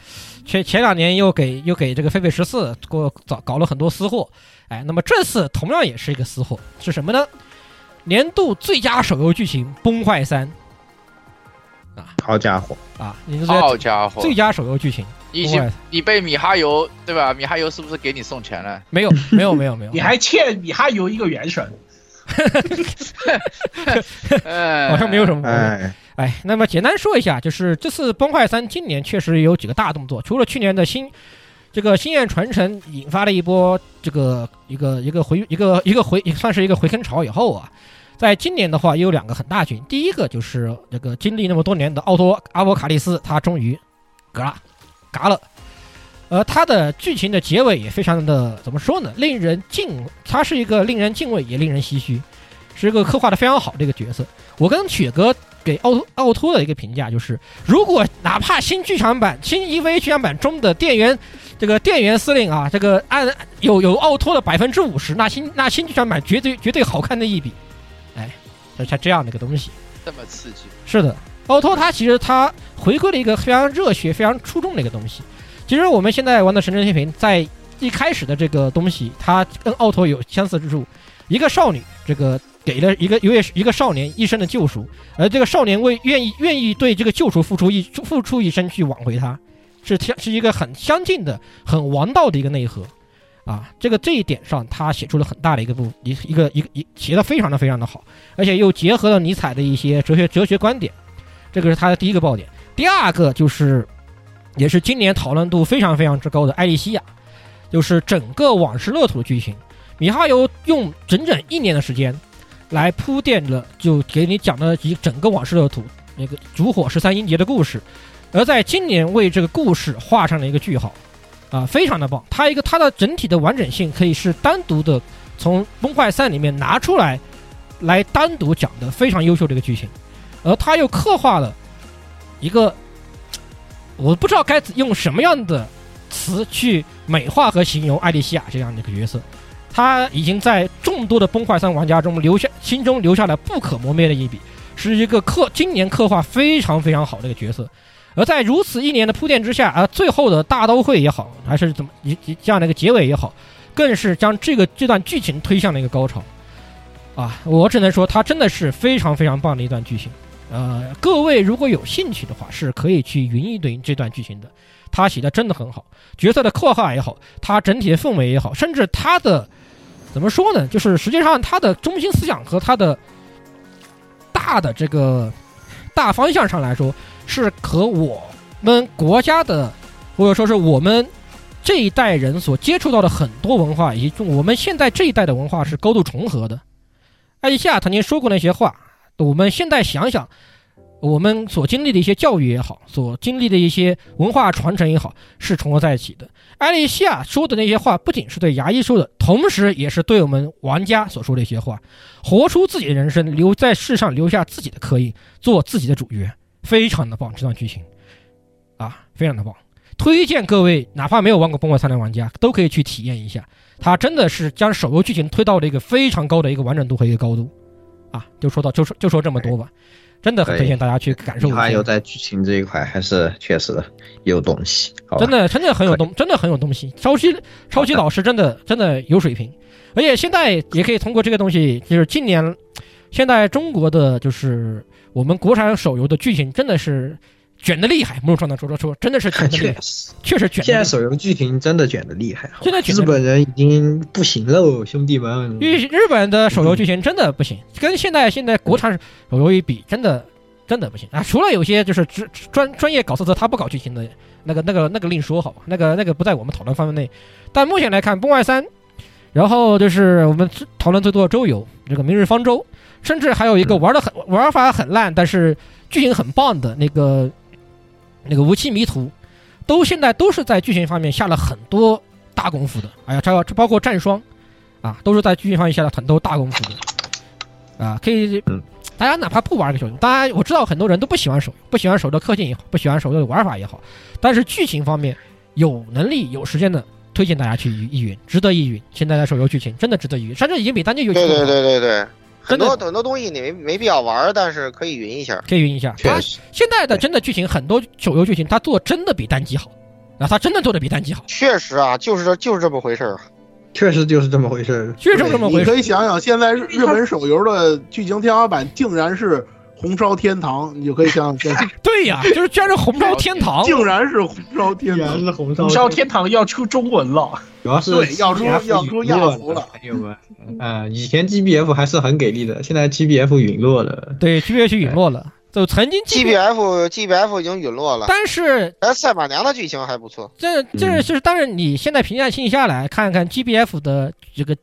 前前两年又给又给这个狒狒十四给我搞搞了很多私货，哎，那么这次同样也是一个私货，是什么呢？年度最佳手游剧情《崩坏三》好家伙啊，年度最佳好家伙最佳手游剧情，你已经你被米哈游对吧？米哈游是不是给你送钱了？没有没有没有没有，你还欠米哈游一个原神，好像没有什么。哎，哎，那么简单说一下，就是这次《崩坏三》今年确实有几个大动作，除了去年的新这个星焰传承引发了一波这个一个一个回一个一个回也算是一个回坑潮以后啊，在今年的话也有两个很大群，第一个就是这个经历那么多年的奥托阿波卡利斯，他终于嘎啦嘎了。而，他的剧情的结尾也非常的怎么说呢？令人敬，他是一个令人敬畏也令人唏嘘，是一个刻画的非常好的一个角色。我跟雪哥给奥奥托的一个评价就是，如果哪怕新剧场版、新 EV 剧场版中的店员这个店员司令啊，这个按有有奥托的百分之五十，那新那新剧场版绝对绝对好看的一笔。哎，就像这样的一个东西。这么刺激，是的，奥托他其实它回归了一个非常热血、非常出众的一个东西。其实我们现在玩的《神之天平》在一开始的这个东西，它跟奥托有相似之处。一个少女，这个给了一个一个一个少年一生的救赎，而这个少年为愿意愿意对这个救赎付出一付出一生去挽回他，是相是一个很相近的、很王道的一个内核。啊，这个这一点上，他写出了很大的一个部一一个一个一写的非常的非常的好，而且又结合了尼采的一些哲学哲学观点，这个是他的第一个爆点。第二个就是，也是今年讨论度非常非常之高的艾莉西亚，就是整个往事乐土的剧情，米哈游用整整一年的时间来铺垫了，就给你讲了一整个往事乐土那个烛火十三音节的故事，而在今年为这个故事画上了一个句号。啊，非常的棒！它一个它的整体的完整性可以是单独的从《崩坏三》里面拿出来，来单独讲的非常优秀的一个剧情，而它又刻画了一个我不知道该用什么样的词去美化和形容艾莉西亚这样的一个角色。他已经在众多的《崩坏三》玩家中留下心中留下了不可磨灭的一笔，是一个刻今年刻画非常非常好的一个角色。而在如此一年的铺垫之下，而最后的大都会也好，还是怎么一一这样的一个结尾也好，更是将这个这段剧情推向了一个高潮。啊，我只能说，它真的是非常非常棒的一段剧情。呃，各位如果有兴趣的话，是可以去云一云这段剧情的。他写的真的很好，角色的刻画也好，他整体的氛围也好，甚至他的怎么说呢？就是实际上他的中心思想和他的大的这个大方向上来说，是和我们国家的或者说是我们这一代人所接触到的很多文化，以及我们现在这一代的文化是高度重合的。艾丽西亚曾经说过那些话，我们现在想想。我们所经历的一些教育也好，所经历的一些文化传承也好，是重合在一起的。艾丽西亚说的那些话，不仅是对牙医说的，同时也是对我们玩家所说的一些话。活出自己的人生，留在世上留下自己的刻印，做自己的主角，非常的棒。这段剧情，啊，非常的棒，推荐各位哪怕没有玩过《崩坏三》的玩家，都可以去体验一下。它真的是将手游剧情推到了一个非常高的一个完整度和一个高度。啊，就说到就说就说这么多吧。真的很推荐大家去感受一下。还有在剧情这一块，还是确实有东西。真的，真的很有东，真的很有东西。超级超级老师真的真的有水平，而且现在也可以通过这个东西，就是今年，现在中国的就是我们国产手游的剧情真的是卷的厉害。木说的说说说，真的是卷的厉害，确实卷。现在手游剧情真的卷的厉害。现在日本人已经不行喽，兄弟们。日日本的手游剧情真的不行，跟现在现在国产手游一比，真的。真的不行啊！除了有些就是专专专业搞色色，他不搞剧情的那个、那个、那个另说好吧，那个、那个不在我们讨论范围内。但目前来看，《崩坏三》，然后就是我们讨论最多的周游，这个《明日方舟》，甚至还有一个玩的很玩法很烂，但是剧情很棒的那个那个《无期迷途》，都现在都是在剧情方面下了很多大功夫的。哎呀，这这包括《战双》，啊，都是在剧情方面下了很多大功夫的。啊，可以。大家哪怕不玩个手游，大家我知道很多人都不喜欢手游，不喜欢手游的氪金也好，不喜欢手游的玩法也好，但是剧情方面有能力有时间的，推荐大家去一云，值得一云。现在的手游剧情真的值得一云，甚至已经比单机游戏对对对对对，很多很多东西你没没必要玩，但是可以云一下，可以云一下。它现在的真的剧情很多手游剧情，它做真的比单机好，啊它真的做的比单机好。确实啊，就是这就是这么回事儿。确实就是这么回事儿，确实这么回事。你可以想想，现在日本手游的剧情天花板竟然是红烧天堂，你就可以想想。对呀，就是居 然是红烧天堂，竟然是红烧天堂，是红烧红烧天堂要出中文了，主要是要出要出亚服了，朋友们。啊，以前 GBF 还是很给力的，现在 GBF 陨落了。对，GBF 陨落了。就曾经 G B F G B F 已经陨落了，但是哎，赛马娘的剧情还不错。这这是但是，你现在评价性下来看看 G B F 的这个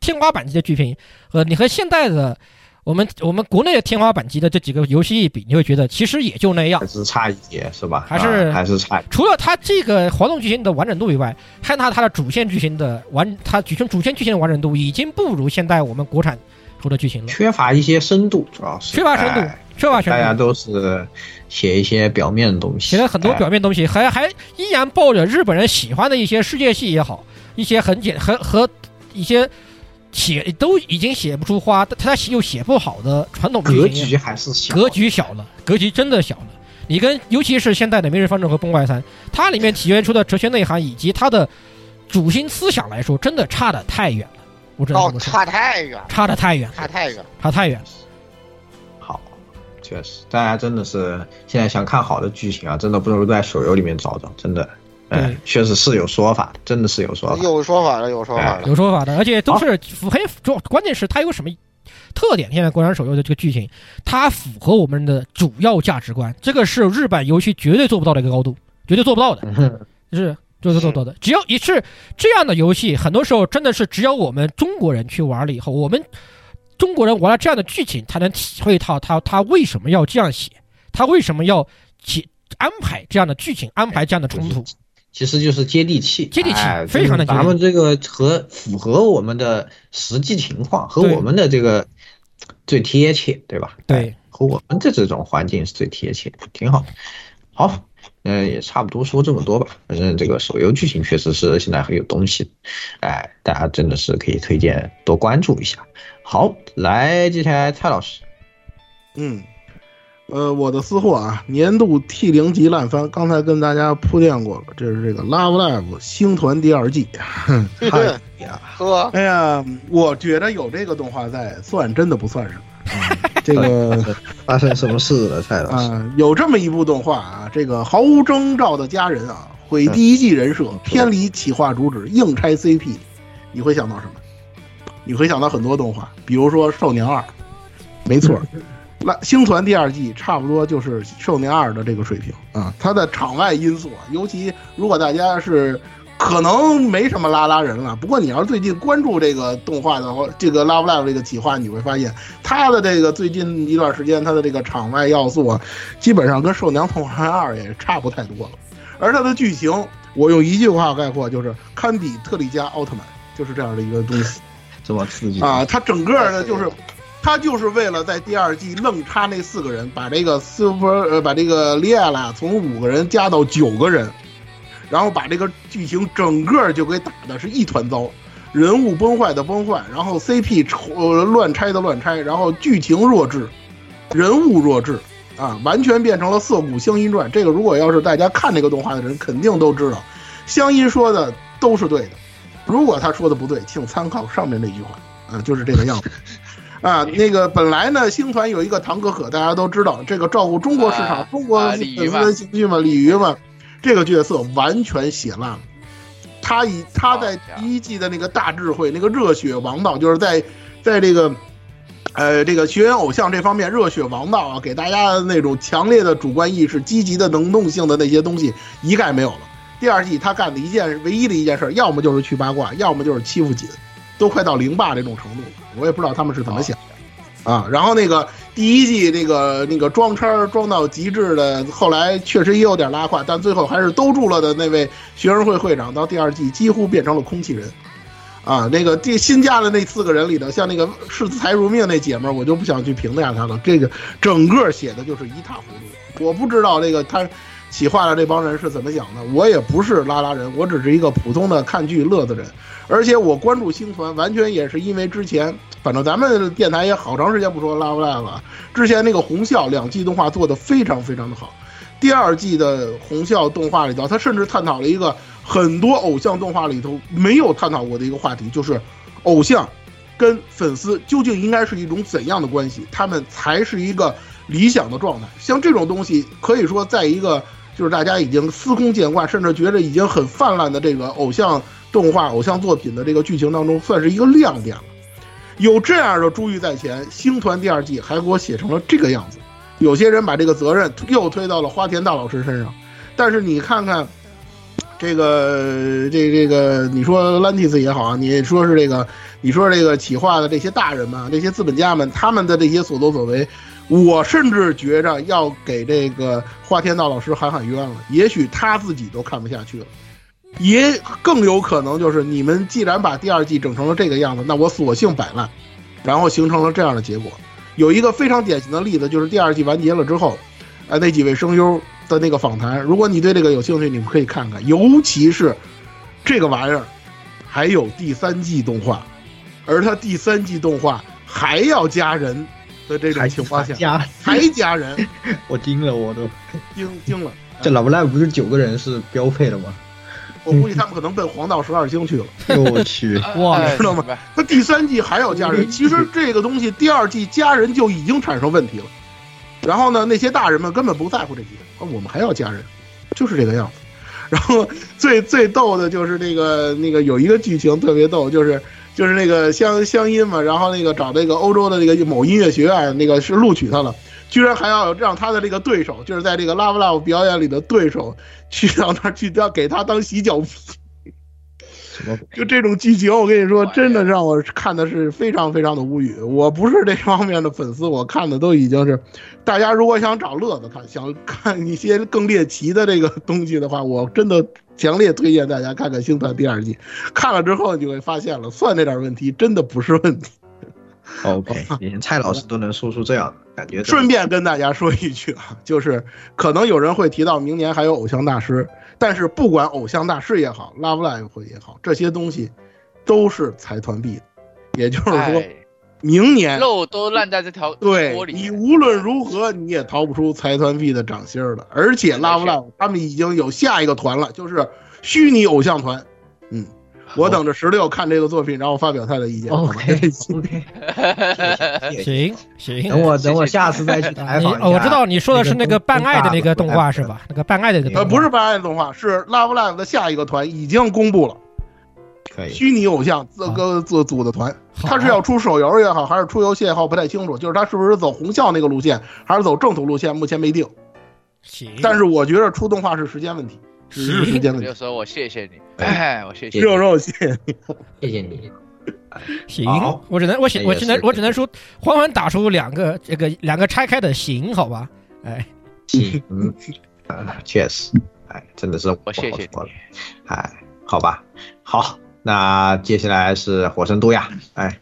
天花板级的剧情和你和现在的我们我们国内的天花板级的这几个游戏一比，你会觉得其实也就那样，还是差一截是吧？还是还是差。除了它这个活动剧情的完整度以外，看它它的主线剧情的完，它主线主线剧情的完整度已经不如现在我们国产出的剧情了，缺乏一些深度，主要是缺乏深度。是吧？大家都是写一些表面的东西，写了很多表面东西，还还依然抱着日本人喜欢的一些世界系也好，一些很简很和一些写都已经写不出花，他又写不好的传统格局还是小，格局小了，格局真的小了。你跟尤其是现在的《明日方舟》和《崩坏三》，它里面体现出的哲学内涵以及它的主心思想来说，真的差的太远了。我知道哦，差太远，差的太远，差太远，差太远。好确实，大家真的是现在想看好的剧情啊，真的不如在手游里面找找，真的，嗯，确实是有说法的，真的是有说法，有说法的，有说法的，有说法的，而且都是符合主，关键是它有什么特点？现在国产手游的这个剧情，它符合我们的主要价值观，这个是日版游戏绝对做不到的一个高度，绝对做不到的，就是就是做到的。只要一是这样的游戏，很多时候真的是只有我们中国人去玩了以后，我们。中国人玩了这样的剧情，才能体会到他他为什么要这样写，他为什么要写安排这样的剧情，安排这样的冲突，其实就是接地气，接地气，非常的。咱们这个和符合我们的实际情况，和我们的这个最贴切，对吧？对，和我们的这种环境是最贴切，挺好。好。嗯，也差不多说这么多吧。反正这个手游剧情确实是现在很有东西，哎，大家真的是可以推荐多关注一下。好，来接下来蔡老师，嗯，呃，我的私货啊，年度 T 零级烂番，刚才跟大家铺垫过了，这是这个 Love Live 星团第二季，太呀，哎呀，我觉得有这个动画在，算真的不算什么。这个 发生什么事了，蔡老师？啊，有这么一部动画啊，这个毫无征兆的家人啊，毁第一季人设，偏离企划主旨，硬拆 CP，你会想到什么？你会想到很多动画，比如说《少年二》，没错，那《星团》第二季差不多就是《少年二》的这个水平啊。它的场外因素，啊，尤其如果大家是可能没什么拉拉人了，不过你要是最近关注这个动画的话，这个 Love Live 这个企划，你会发现它的这个最近一段时间它的这个场外要素啊，基本上跟《兽娘同环二》也差不太多了。而它的剧情，我用一句话概括，就是堪比特利迦奥特曼，就是这样的一个东西。这么刺激啊！它整个的，就是，他就是为了在第二季愣插那四个人，把这个 Super 呃，把这个利亚拉从五个人加到九个人，然后把这个剧情整个就给打的是一团糟，人物崩坏的崩坏，然后 CP 呃乱拆的乱拆，然后剧情弱智，人物弱智啊，完全变成了涩谷乡音传。这个如果要是大家看这个动画的人，肯定都知道，乡音说的都是对的。如果他说的不对，请参考上面那句话，啊，就是这个样子，啊，那个本来呢，星团有一个唐可可，大家都知道，这个照顾中国市场、中国粉丝的情绪嘛，鲤鱼嘛，这个角色完全写烂了。他以他在第一季的那个大智慧、那个热血王道，就是在在这个，呃，这个学员偶像这方面热血王道啊，给大家那种强烈的主观意识、积极的能动性的那些东西一概没有了。第二季他干的一件唯一的一件事，要么就是去八卦，要么就是欺负锦，都快到零霸这种程度了。我也不知道他们是怎么想的啊。然后那个第一季那个那个装叉装到极致的，后来确实也有点拉胯，但最后还是兜住了的那位学生会会长，到第二季几乎变成了空气人啊。那个第新加的那四个人里头，像那个视财如命那姐们儿，我就不想去评价她了。这个整个写的就是一塌糊涂。我不知道这个他。企划的这帮人是怎么想的？我也不是拉拉人，我只是一个普通的看剧乐子人。而且我关注星团，完全也是因为之前，反正咱们电台也好长时间不说拉不拉了。之前那个红笑两季动画做的非常非常的好，第二季的红笑动画里头，他甚至探讨了一个很多偶像动画里头没有探讨过的一个话题，就是偶像跟粉丝究竟应该是一种怎样的关系，他们才是一个理想的状态。像这种东西，可以说在一个。就是大家已经司空见惯，甚至觉得已经很泛滥的这个偶像动画、偶像作品的这个剧情当中，算是一个亮点了。有这样的珠玉在前，星团第二季还给我写成了这个样子。有些人把这个责任又推到了花田大老师身上，但是你看看，这个这这个，你说 Lantis 也好啊，你说是这个，你说这个企划的这些大人们、这些资本家们，他们的这些所作所为。我甚至觉着要给这个花田道老师喊喊冤了，也许他自己都看不下去了，也更有可能就是你们既然把第二季整成了这个样子，那我索性摆烂，然后形成了这样的结果。有一个非常典型的例子，就是第二季完结了之后，呃，那几位声优的那个访谈，如果你对这个有兴趣，你们可以看看，尤其是这个玩意儿还有第三季动画，而它第三季动画还要加人。的这种情况下，还加人，我惊了，我都惊惊了。这老不赖不是九个人是标配的吗？我估计他们可能奔黄道十二星去了。我去，哇，知道吗？他第三季还要加人，其实这个东西第二季加人就已经产生问题了。然后呢，那些大人们根本不在乎这些，我们还要加人，就是这个样子。然后最最逗的就是那个那个有一个剧情特别逗，就是。就是那个乡乡音嘛，然后那个找那个欧洲的那个某音乐学院，那个是录取他了，居然还要让他的这个对手，就是在这个 Love Love 表演里的对手，去到那儿去要给他当洗脚皮。就这种剧情，我跟你说，真的让我看的是非常非常的无语。我不是这方面的粉丝，我看的都已经是，大家如果想找乐子看，想看一些更猎奇的这个东西的话，我真的强烈推荐大家看看《星团》第二季。看了之后，你就会发现了，算这点问题真的不是问题。OK，连蔡老师都能说出这样的感觉。顺便跟大家说一句啊，就是可能有人会提到明年还有偶像大师。但是不管偶像大师也好，Love Live 也好，这些东西都是财团币的，也就是说，明年肉都烂在这条对你无论如何你也逃不出财团币的掌心了。而且 Love Live 他们已经有下一个团了，就是虚拟偶像团，嗯，我等着十六看这个作品，然后发表他的意见。OK OK，行行，等我等我下次再去 采访一下。哦，我知道你说的是那个办爱的那个动画是吧？那个办爱的那个呃，不是办爱的动画，是 Love Live 的下一个团已经公布了，可以虚拟偶像这个组组的团，他是要出手游也好，还是出游戏也好，不太清楚。就是他是不是走红校那个路线，还是走正统路线，目前没定。行，但是我觉得出动画是时间问题，只是。时间问题就。说我谢谢你，哎，我谢谢你。肉肉，谢谢你，谢谢你。行，我只能我行我只能我只能说，欢欢打出两个这个两个拆开的行，好吧？哎，行，嗯，啊确实，哎，真的是我谢谢你，哎，好吧，好，那接下来是火神都呀，哎，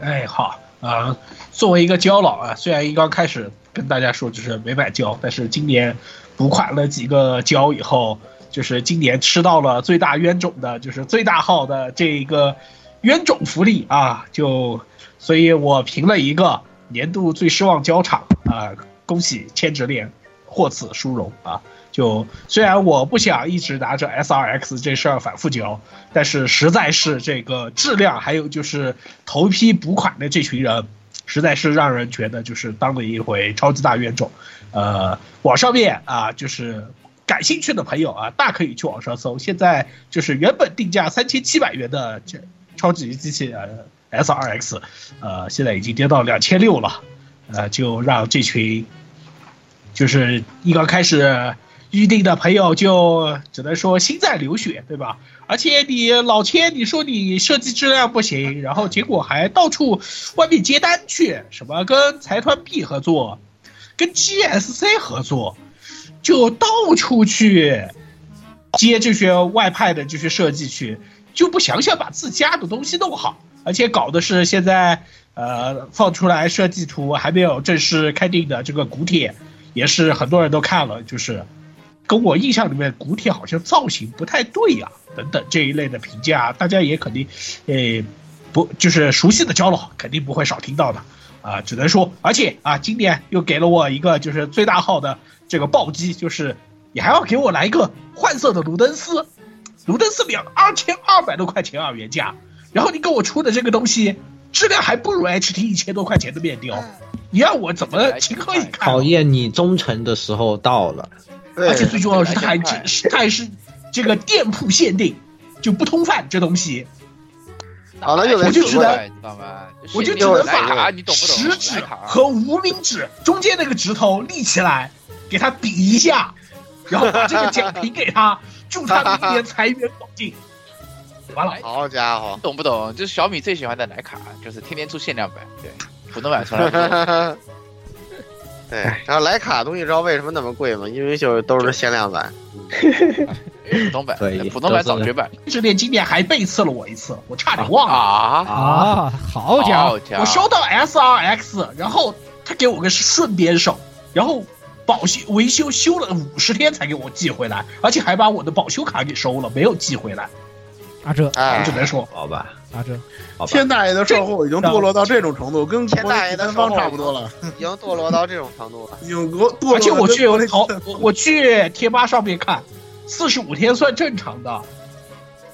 哎，好啊、作为一个胶佬啊，虽然一刚开始跟大家说就是没买胶，但是今年补款了几个胶以后，就是今年吃到了最大冤种的，就是最大号的这一个冤种福利啊，就所以我评了一个年度最失望交场啊，恭喜千直链获此殊荣啊。就虽然我不想一直拿着 SRX 这事儿反复嚼，但是实在是这个质量，还有就是头批补款的这群人，实在是让人觉得就是当了一回超级大冤种。呃，网上面啊，就是感兴趣的朋友啊，大可以去网上搜。现在就是原本定价三千七百元的这超级机器人 SRX，呃，现在已经跌到两千六了，呃，就让这群就是一刚开始预定的朋友就只能说心在流血，对吧？而且你老千，你说你设计质量不行，然后结果还到处外面接单去，什么跟财团 B 合作，跟 GSC 合作，就到处去接这些外派的这些设计去，就不想想把自家的东西弄好，而且搞的是现在呃放出来设计图还没有正式开定的这个古铁，也是很多人都看了，就是跟我印象里面古铁好像造型不太对呀、等等这一类的评价，大家也肯定，诶，不就是熟悉的胶佬肯定不会少听到的。啊、只能说，而且啊，今年又给了我一个就是最大号的这个暴击，就是你还要给我来一个换色的卢登斯，卢登斯两二千二百多块钱啊原价，然后你给我出的这个东西质量还不如 HT 一千多块钱的面雕，你让我怎么情何以堪？考验你忠诚的时候到了。而且最重要的是，它还只是它还是这个店铺限定，就不通贩这东西。好了，又我就只能知道吗？我就只能把你懂不懂？食指和无名指中间那个指头立起来，给他比一下，然后把这个奖 品给他，祝他明年财源广进。完了，好家伙，懂不懂？就是小米最喜欢的徕卡，就是天天出限量版，对，普通版从来。对，然后徕卡东西知道为什么那么贵吗？因为就是都是限量版。普通版，普通版早绝版。这店今年还背刺了我一次，我差点忘了啊啊！好家伙，我收到 SRX，然后他给我个顺边手，然后保修维修修了五十天才给我寄回来，而且还把我的保修卡给收了，没有寄回来。啊这，我只能说，好吧，阿哲，天大爷的售后已经堕落到这种程度，跟天大爷的售后差不多了，已经堕落到这种程度了，已经堕落。而且我去淘，我去贴吧上面看，四十五天算正常的，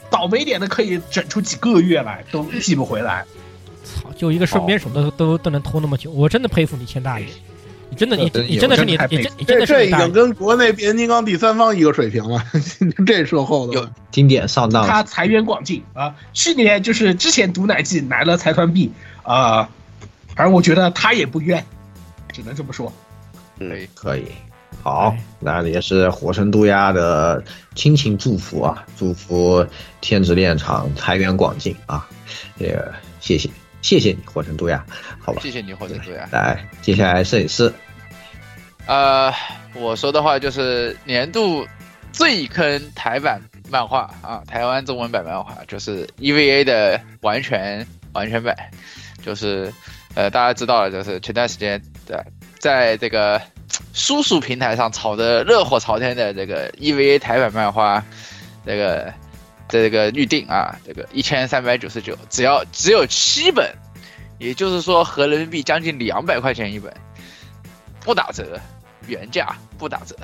倒霉点的可以整出几个月来都寄不回来。操，就一个顺边手都都都能拖那么久，我真的佩服你，天大爷。你真的你你真的是你你真你真的是这已经跟国内变形金刚第三方一个水平了，这售后的有经典上当。他财源广进啊！去年就是之前毒奶季来了财团币啊，反正我觉得他也不冤，只能这么说。可以可以，好，那也是火神渡鸦的亲情祝福啊，祝福天之炼厂财源广进啊，也谢谢。谢谢你，火神渡鸦，好吧？谢谢你，火神渡鸦。来，接下来摄影师。呃，我说的话就是年度最坑台版漫画啊，台湾中文版漫画就是 EVA 的完全完全版，就是呃大家知道了，就是前段时间的在这个叔叔平台上炒的热火朝天的这个 EVA 台版漫画，这个。这个预定啊，这个一千三百九十九，只要只有七本，也就是说合人民币将近两百块钱一本，不打折，原价不打折，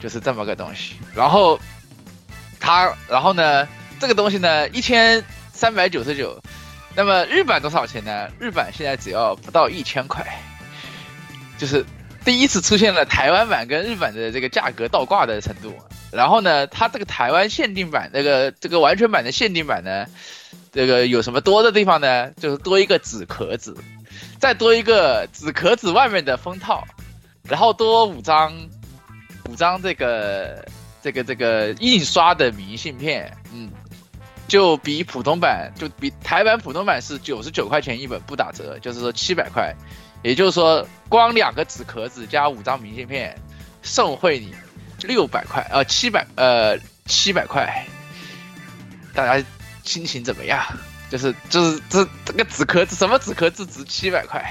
就是这么个东西。然后他，然后呢，这个东西呢，一千三百九十九。那么日版多少钱呢？日版现在只要不到一千块，就是第一次出现了台湾版跟日版的这个价格倒挂的程度。然后呢，它这个台湾限定版，那个这个完全版的限定版呢，这个有什么多的地方呢？就是多一个纸壳子，再多一个纸壳子外面的封套，然后多五张五张这个这个这个印刷的明信片，嗯。就比普通版，就比台版普通版是九十九块钱一本不打折，就是说七百块，也就是说光两个纸壳子加五张明信片，送会你六百块，呃七百呃七百块，大家心情怎么样？就是就是这这个纸壳子什么纸壳子值七百块？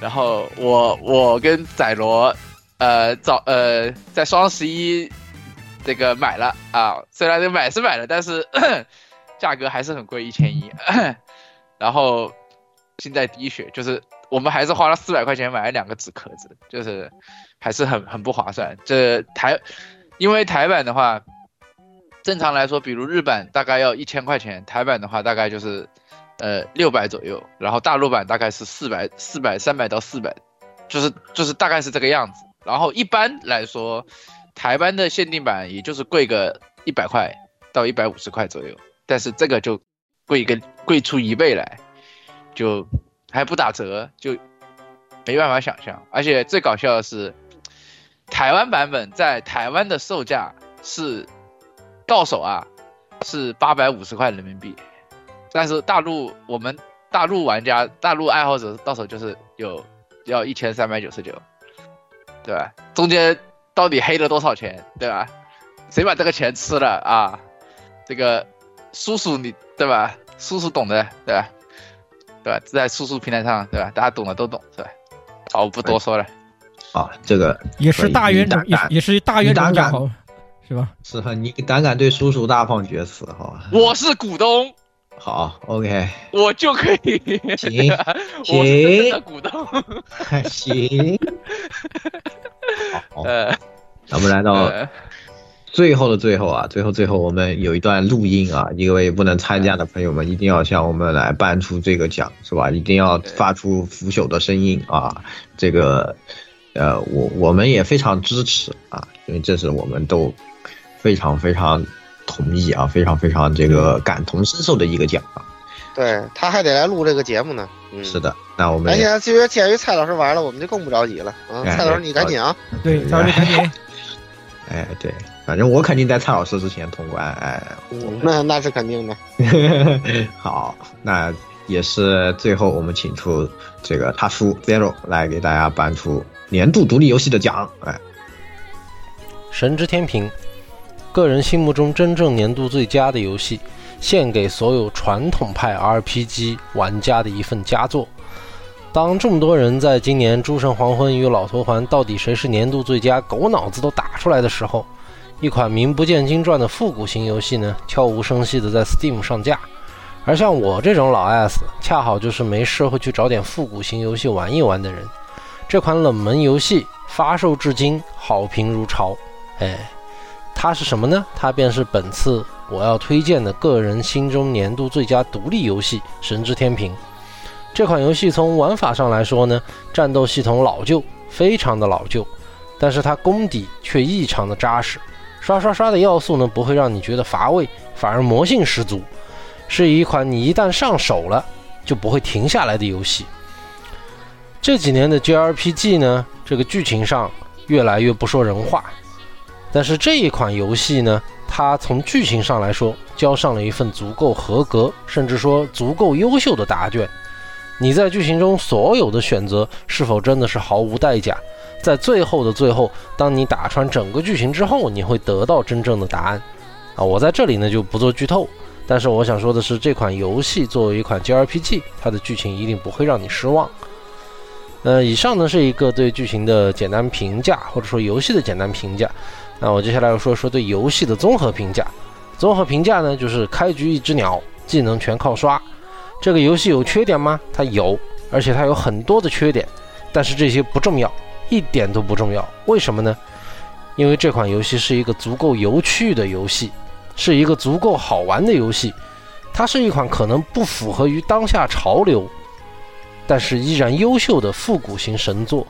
然后我我跟仔罗，呃早呃在双十一这个买了啊，虽然这买是买了，但是。价格还是很贵，一千一。然后现在滴血，就是我们还是花了四百块钱买了两个纸壳子，就是还是很很不划算。这台，因为台版的话，正常来说，比如日版大概要一千块钱，台版的话大概就是呃六百左右，然后大陆版大概是四百四百三百到四百，就是就是大概是这个样子。然后一般来说，台湾的限定版也就是贵个一百块到一百五十块左右。但是这个就贵一个贵出一倍来，就还不打折，就没办法想象。而且最搞笑的是，台湾版本在台湾的售价是到手啊，是八百五十块人民币。但是大陆我们大陆玩家、大陆爱好者到手就是有要一千三百九十九，对吧？中间到底黑了多少钱，对吧？谁把这个钱吃了啊？这个。叔叔，你对吧？叔叔懂的，对吧？对吧？在叔叔平台上，对吧？大家懂的都懂，是吧？好，我不多说了。啊，这个也是大冤种，也也是大冤种讲是吧？是哈，你胆敢对叔叔大放厥词，好吧？我是股东。好，OK。我就可以。行行。股东。行。好。呃，咱们来到。最后的最后啊，最后最后我们有一段录音啊，一位不能参加的朋友们一定要向我们来颁出这个奖，是吧？一定要发出腐朽的声音啊！这个，呃，我我们也非常支持啊，因为这是我们都非常非常同意啊，非常非常这个感同身受的一个奖啊。对他还得来录这个节目呢。嗯，是的，那我们而且至于鉴于蔡老师玩了，我们就更不着急了啊！蔡老师你赶紧啊！对，蔡老师赶紧。哎，对。反正我肯定在蔡老师之前通关，哎，那那是肯定的。好，那也是最后我们请出这个他叔 Zero 来给大家颁出年度独立游戏的奖，哎，神之天平，个人心目中真正年度最佳的游戏，献给所有传统派 RPG 玩家的一份佳作。当这么多人在今年诸神黄昏与老头环到底谁是年度最佳，狗脑子都打出来的时候。一款名不见经传的复古型游戏呢，悄无声息的在 Steam 上架，而像我这种老 S，恰好就是没事会去找点复古型游戏玩一玩的人。这款冷门游戏发售至今，好评如潮。哎，它是什么呢？它便是本次我要推荐的个人心中年度最佳独立游戏《神之天平》。这款游戏从玩法上来说呢，战斗系统老旧，非常的老旧，但是它功底却异常的扎实。刷刷刷的要素呢，不会让你觉得乏味，反而魔性十足，是一款你一旦上手了就不会停下来的游戏。这几年的 JRPG 呢，这个剧情上越来越不说人话，但是这一款游戏呢，它从剧情上来说，交上了一份足够合格，甚至说足够优秀的答卷。你在剧情中所有的选择，是否真的是毫无代价？在最后的最后，当你打穿整个剧情之后，你会得到真正的答案。啊，我在这里呢就不做剧透，但是我想说的是，这款游戏作为一款 JRPG，它的剧情一定不会让你失望。呃，以上呢是一个对剧情的简单评价，或者说游戏的简单评价。那我接下来要说说对游戏的综合评价。综合评价呢，就是开局一只鸟，技能全靠刷。这个游戏有缺点吗？它有，而且它有很多的缺点，但是这些不重要。一点都不重要，为什么呢？因为这款游戏是一个足够有趣的游戏，是一个足够好玩的游戏。它是一款可能不符合于当下潮流，但是依然优秀的复古型神作。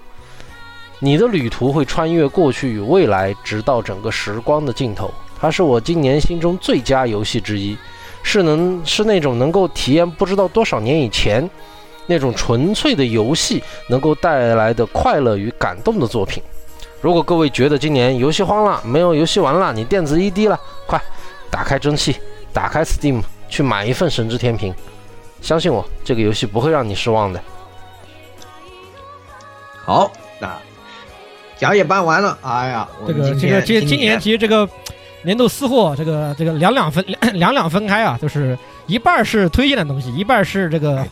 你的旅途会穿越过去与未来，直到整个时光的尽头。它是我今年心中最佳游戏之一，是能是那种能够体验不知道多少年以前那种纯粹的游戏能够带来的快乐与感动的作品。如果各位觉得今年游戏荒了，没有游戏玩了，你电子一低了，快打开蒸汽，打开 Steam，去买一份《神之天平》，相信我，这个游戏不会让你失望的。好，那讲也办完了。哎呀，这个这个今今年其实这个年度私货，这个这个两两分两两两分开啊，就是一半是推荐的东西，一半是这个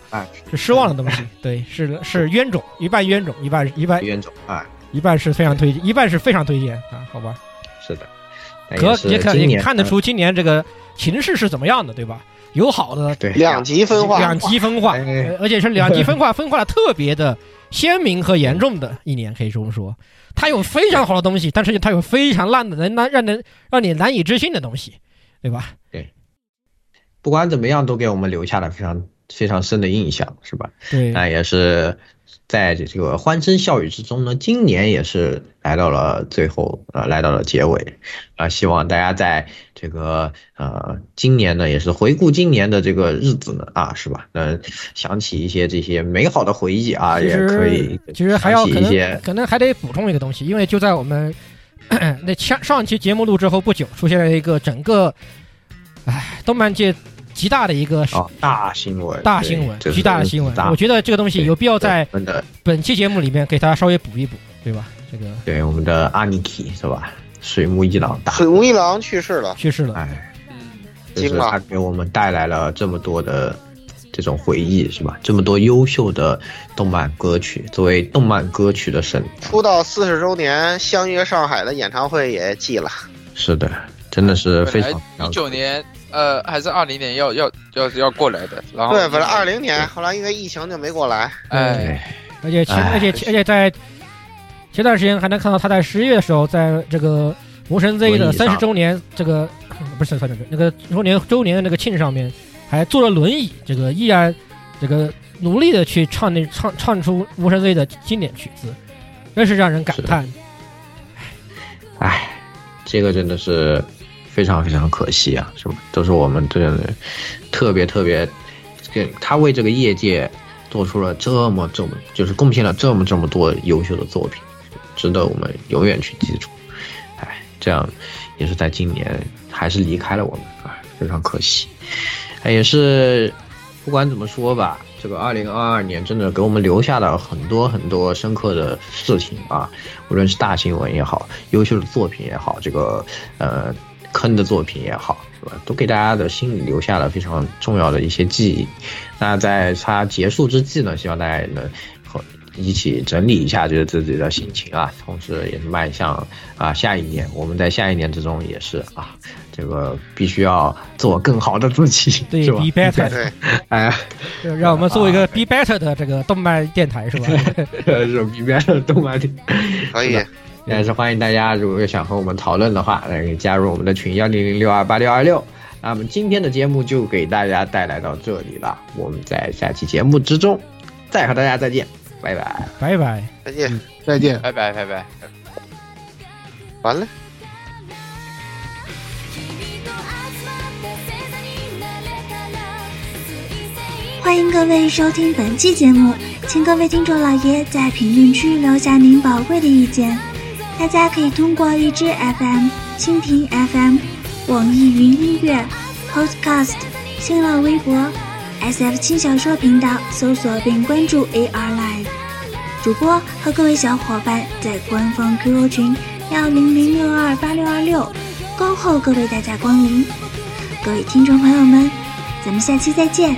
是失望的东西。对，是是冤种，一半冤种，一半一半冤种啊。一半是非常推荐，一半是非常推荐啊，好吧？是的，可也可也看得出今年这个形势是怎么样的，对吧？有好的，对，两极分化，两极分化，而且是两极分化，分化的特别的鲜明和严重的一年，可以这么说。它有非常好的东西，但是它有非常烂的，能难让人让你难以置信的东西，对吧？对，不管怎么样，都给我们留下了非常非常深的印象，是吧？对，那也是。在这个欢声笑语之中呢，今年也是来到了最后，呃，来到了结尾，啊，希望大家在这个呃今年呢，也是回顾今年的这个日子呢，啊，是吧？能想起一些这些美好的回忆啊，也可以。其实还要可能可能还得补充一个东西，因为就在我们 那上上期节目录制后不久，出现了一个整个，唉，动漫界。极大的一个大新闻，大新闻，极大的新闻。我觉得这个东西有必要在本期节目里面给大家稍微补一补，对吧？这个对我们的阿尼基是吧？水木一郎，水木一郎去世了，去世了。哎，就是他给我们带来了这么多的这种回忆，是吧？这么多优秀的动漫歌曲，作为动漫歌曲的神，出道四十周年相约上海的演唱会也记了。是的，真的是非常一九年。呃，还是二零年要要要要过来的，然后对，本来二零年，后来因为疫情就没过来。哎，而且前而且而且在前段时间还能看到他在十一月的时候，在这个魔神 Z 的三十周年这个不是三十周年那个周年周年的那个庆上面，还坐着轮椅，这个依然这个努力的去唱那唱唱出魔神 Z 的经典曲子，真是让人感叹。哎，这个真的是。非常非常可惜啊，是吧？都是我们这样的特别特别，给他为这个业界做出了这么这么，就是贡献了这么这么多优秀的作品，值得我们永远去记住。哎，这样也是在今年还是离开了我们啊，非常可惜。哎，也是不管怎么说吧，这个二零二二年真的给我们留下了很多很多深刻的事情啊，无论是大新闻也好，优秀的作品也好，这个呃。坑的作品也好，是吧？都给大家的心里留下了非常重要的一些记忆。那在它结束之际呢，希望大家也能和一起整理一下就是自己的心情啊，同时也是迈向啊下一年。我们在下一年之中也是啊，这个必须要做更好的自己，对是吧？Be better，哎，让我们做一个 Be better 的这个动漫电台，是吧？是 Be better 动漫电，可以。也是欢迎大家，如果想和我们讨论的话，可以加入我们的群幺零零六二八六二六。那么今天的节目就给大家带来到这里了，我们在下期节目之中再和大家再见，拜拜，拜拜，再见，再见，拜拜，拜拜，完了。欢迎各位收听本期节目，请各位听众老爷在评论区留下您宝贵的意见。大家可以通过荔枝 FM、蜻蜓 FM、网易云音乐、Podcast、新浪微博、SF 轻小说频道搜索并关注 AR Live 主播和各位小伙伴在官方 QQ 群幺零零六二八六二六恭候各位大驾光临。各位听众朋友们，咱们下期再见。